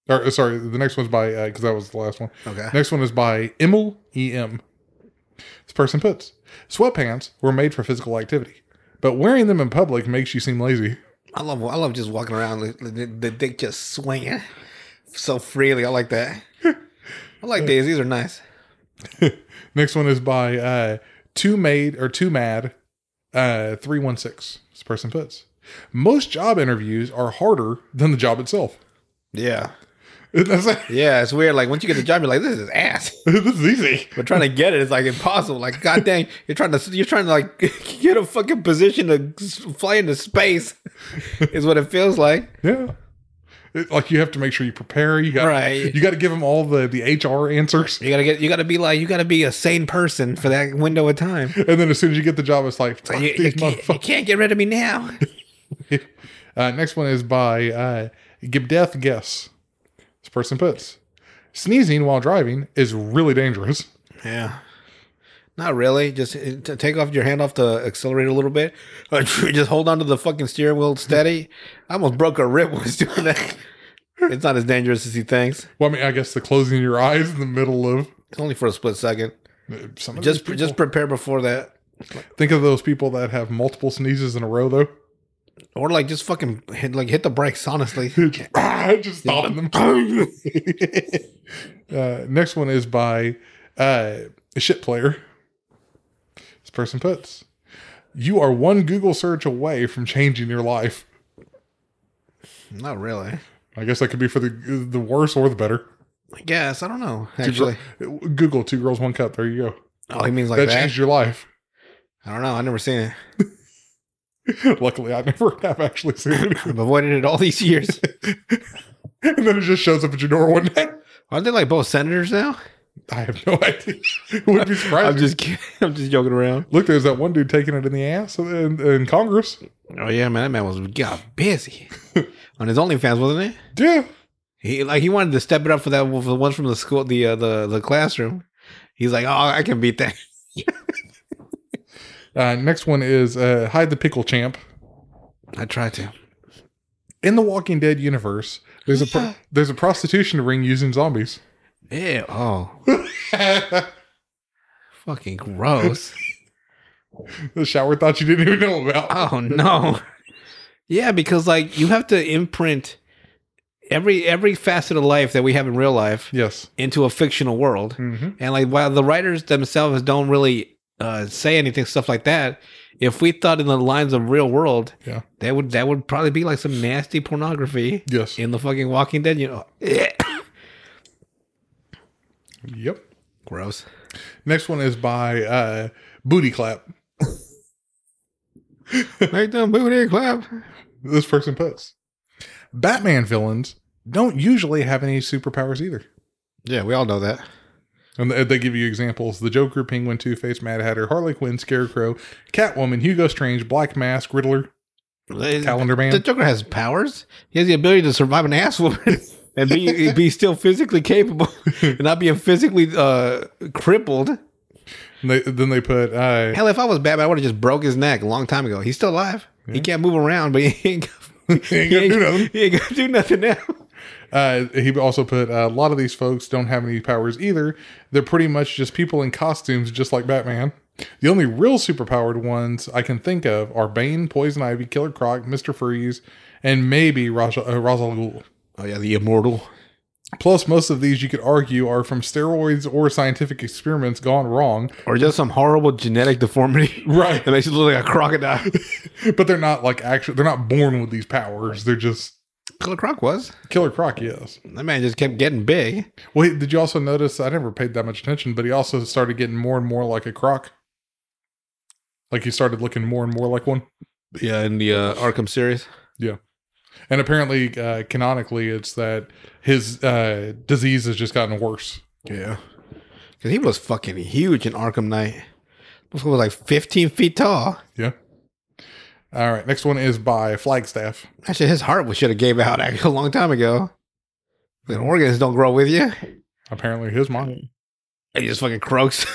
Or uh, sorry, the next one's by because that was the last one. Okay. Next one is by Emil E M. This person puts sweatpants were made for physical activity, but wearing them in public makes you seem lazy. I love. I love just walking around the, the, the dick just swinging so freely. I like that. I like these. These are nice. [LAUGHS] Next one is by uh, Two Made or Two Mad uh, three one six. This person puts most job interviews are harder than the job itself. Yeah. [LAUGHS] [LAUGHS] Yeah, it's weird. Like once you get the job, you're like, this is ass. this is easy. But trying to get it, it is like impossible. Like, god dang, you're trying to you're trying to like get a fucking position to fly into space. Is what it feels like. Yeah. It- like you have to make sure you prepare. You got Right. You got to give them all the the HR answers, You gotta get. You gotta be like. You gotta be a sane person for that window of time. [LAUGHS] and then as soon as you get the job, it's like fuck You, you these can't, you can't get rid of me now. [LAUGHS] Uh, next one is by uh, Give Death Guess. This person puts sneezing while driving is really dangerous. Yeah. Not really. Just uh, take off your hand off the accelerator a little bit. [LAUGHS] [LAUGHS] Just hold on to the fucking steering wheel steady. I almost broke a rib when I was [LAUGHS] doing that. It's not as dangerous as he thinks. Well, I mean, I guess the closing your eyes in the middle of It's only for a split second. uh, some Just people- just prepare before that. think of those people that have multiple sneezes in a row, though. Or like just fucking hit like hit the brakes, honestly. just stopping them. uh, next one is by uh, a shit player. Person puts, "You are one Google search away from changing your life." Not really. I guess that could be for the the worse or the better. I guess. I don't know. Two Actually. Google two girls one cup. There you go. Oh, he means like that that. changed your life. I don't know. I've never seen it. [LAUGHS] Luckily, I never [LAUGHS] have actually seen it. I've avoided it all these years. [LAUGHS] and then it just shows up at your door one day. Aren't they like both senators now? I have no [LAUGHS] idea. It would be surprising. I'm just kidding. [LAUGHS] I'm just joking around. Look, there's that one dude taking it in the ass in, in Congress. Oh yeah, man, that man was got busy [LAUGHS] on his OnlyFans, wasn't he? Yeah. He like he wanted to step it up for that for the ones from the school, the uh, the the classroom. He's like, oh, I can beat that. Uh, next one is uh, Hide the Pickle Champ. I tried to. In the Walking Dead universe, there's a [GASPS] pro- there's a prostitution ring using zombies. Ew. [LAUGHS] Oh, fucking gross. the shower thought you didn't even know about. Oh no. Yeah, because like you have to imprint every every facet of life that we have in real life Yes. into a fictional world. hmm And like while the writers themselves don't really uh, say anything stuff like that, if we thought in the lines of real world, Yeah. that would that would probably be like some nasty pornography Yes. in the fucking Walking Dead. You know, [LAUGHS] Yep. gross. Next one is by uh, Booty Clap. [LAUGHS] Make them booty clap. This person puts Batman villains don't usually have any superpowers either. Yeah, we all know that. And they, give you examples: the Joker, Penguin, Two Face, Mad Hatter, Harley Quinn, Scarecrow, Catwoman, Hugo Strange, Black Mask, Riddler. Calendar Man. The Joker has powers. He has the ability to survive an ass whooping [LAUGHS] and be [LAUGHS] be still physically capable and not being physically uh, crippled. They, then they put uh, Hell, if I was Batman, I would have just broke his neck a long time ago. He's still alive. He can't move around, but he [LAUGHS] ain't, [LAUGHS] he ain't gonna do nothing. he ain't gonna do nothing now. Uh, he also put uh, a lot of these folks don't have any powers either. They're pretty much just people in costumes, just like Batman. The only real superpowered ones I can think of are Bane, Poison Ivy, Killer Croc, Mister Freeze, and maybe Ra's, uh, Ra's al Ghul. Oh yeah, the immortal. Plus, most of these you could argue are from steroids or scientific experiments gone wrong. Or just some horrible genetic deformity [LAUGHS] Right. that makes you look like a crocodile. [LAUGHS] but they're not like actually, they're not born with these powers. They're just Killer Croc was. Killer Croc, yes. That man just kept getting big. Well, did you also notice? I never paid that much attention, but he also started getting more and more like a croc. Like he started looking more and more like one. Yeah, in the uh, Arkham series. And apparently, uh, canonically, it's that his uh, disease has just gotten worse. Yeah. Because he was fucking huge in Arkham Knight. He was like 15 feet tall. Yeah. All right. Next one is by Flagstaff. Actually, his heart should have gave out [LAUGHS] actually a long time ago. The organs don't grow with you. Apparently, his mom. And he just fucking croaks.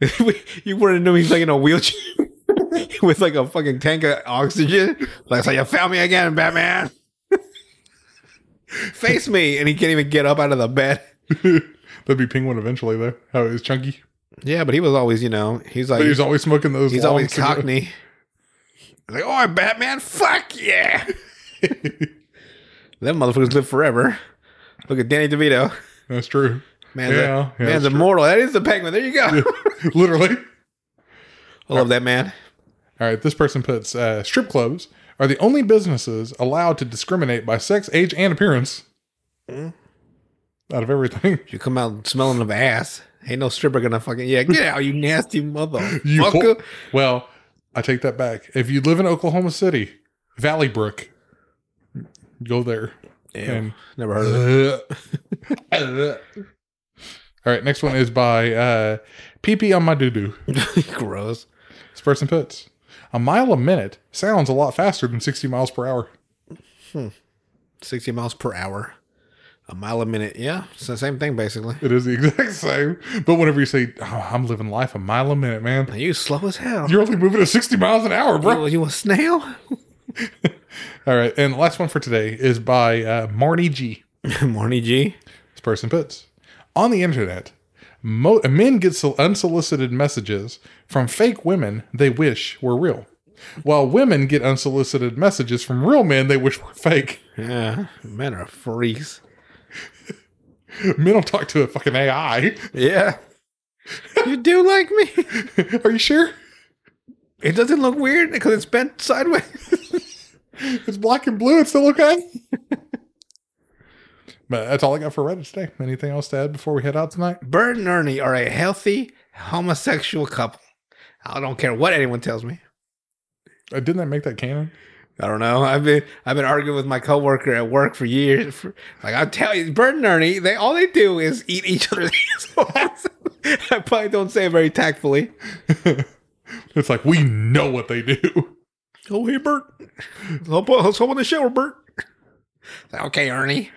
[LAUGHS] you wouldn't know he's like in a wheelchair [LAUGHS] with like a fucking tank of oxygen. Like, so you found me again, Batman. [LAUGHS] Face me. And he can't even get up out of the bed. [LAUGHS] That'd be Penguin eventually, though. How it was chunky. Yeah, but he was always, you know, he's like, But he's always smoking those. he's always cigarettes. cockney. Like, oh, I'm Batman. Fuck yeah. Them motherfuckers live forever. Look at Danny DeVito. That's true. Man's, Yeah, a, yeah, man's that's true. immortal. That is the penguin. There you go. Literally. I love that man. All right, this person puts uh, strip clubs are the only businesses allowed to discriminate by sex, age, and appearance. Mm. Out of everything, [LAUGHS] You come out smelling of ass. Ain't no stripper gonna fucking yeah. Get out, you nasty [LAUGHS] you motherfucker. well, I take that back. If you live in Oklahoma City, Valley Brook, go there. Ew, And- never heard of it. [LAUGHS] All right, next one is by uh, PP on my doo doo. Gross. This person puts a mile a minute sounds a lot faster than sixty miles per hour. Hmm. Sixty miles per hour. A mile a minute. Yeah, it's the same thing basically. It is the [LAUGHS] exact same. But whenever you say, oh, "I'm living life a mile a minute," man, You slow as hell. You're only moving at 60 miles an hour, bro. You, you a snail? [LAUGHS] All right. And the last one for today is by uh, Marnie G. [LAUGHS] Morning G. This person puts On the internet, mo- men get sol- unsolicited messages from fake women they wish were real, while women get unsolicited messages from real men they wish were fake. Yeah, men are freaks. [LAUGHS] Men don't talk to a fucking AI. Yeah. You do like me? [LAUGHS] Are you sure? It doesn't look weird because it's bent sideways. [LAUGHS] It's black and blue. It's still okay. But that's all I got for Reddit today. Anything else to add before we head out tonight? Bert and Ernie are a healthy homosexual couple. I don't care what anyone tells me. Uh, didn't that make that canon? I don't know. I've been I've been arguing with my coworker at work for years. For, like I tell you, Bert and Ernie, they all they do is eat each other's [LAUGHS] assholes. I probably don't say it very tactfully. [LAUGHS] It's like we know what they do. Oh hey Bert, let's help on the show, Bert. Like, okay, Ernie.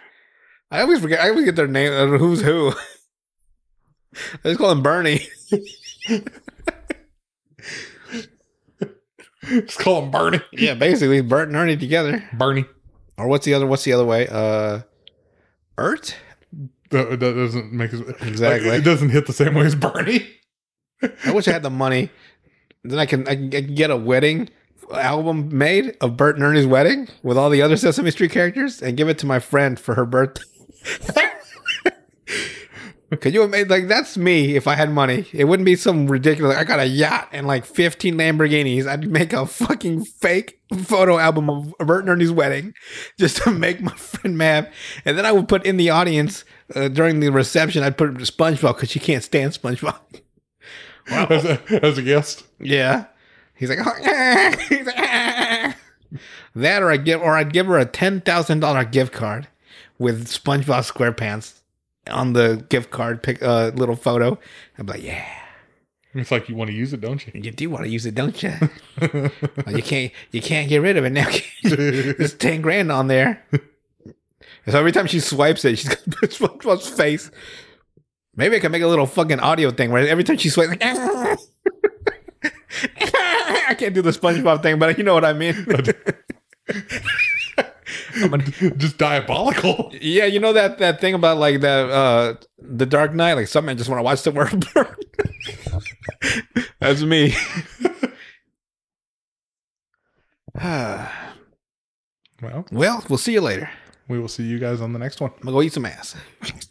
I always forget. I always get their name. uh, Who's who? I just call him Bernie. [LAUGHS] Just call him Bernie. Yeah, basically Bert and Ernie together. Bernie. Or what's the other? What's the other way? Uh, Ert. That, that doesn't make it Exactly. like, it doesn't hit the same way as Bernie. I wish I had the money. Then I can I can, I can get a wedding album made of Bert and Ernie's wedding with all the other Sesame Street characters and give it to my friend for her birthday. [LAUGHS] Could you made like that's me if I had money? It wouldn't be some ridiculous. I got a yacht and like fifteen Lamborghinis. I'd make a fucking fake photo album of Bert and Ernie's wedding just to make my friend mad. And then I would put in the audience uh, during the reception. I'd put SpongeBob because she can't stand SpongeBob. [LAUGHS] as, a, as a guest. Yeah. He's like, [LAUGHS] He's like that, or I give, or I'd give her a ten thousand dollar gift card with SpongeBob SquarePants on the gift card. Pick a uh, little photo. I'm like, yeah, It's like you want to use it, don't you? You do want to use it, don't you? [LAUGHS] you can't. You can't get rid of it now. [LAUGHS] There's ten grand on there. And so every time she swipes it, she's got [LAUGHS] SpongeBob's face. Maybe I can make a little fucking audio thing where every time she swipes, like, I can't do the SpongeBob thing, but you know what I mean. I'm gonna, [LAUGHS] Just diabolical. yeah, you know that that thing about like that uh the Dark Knight, like something I just want to watch the world [LAUGHS] burn. That's me. [SIGHS] Well, well, we'll see you later. we will see you guys on the next one. I'm gonna go eat some ass. [LAUGHS]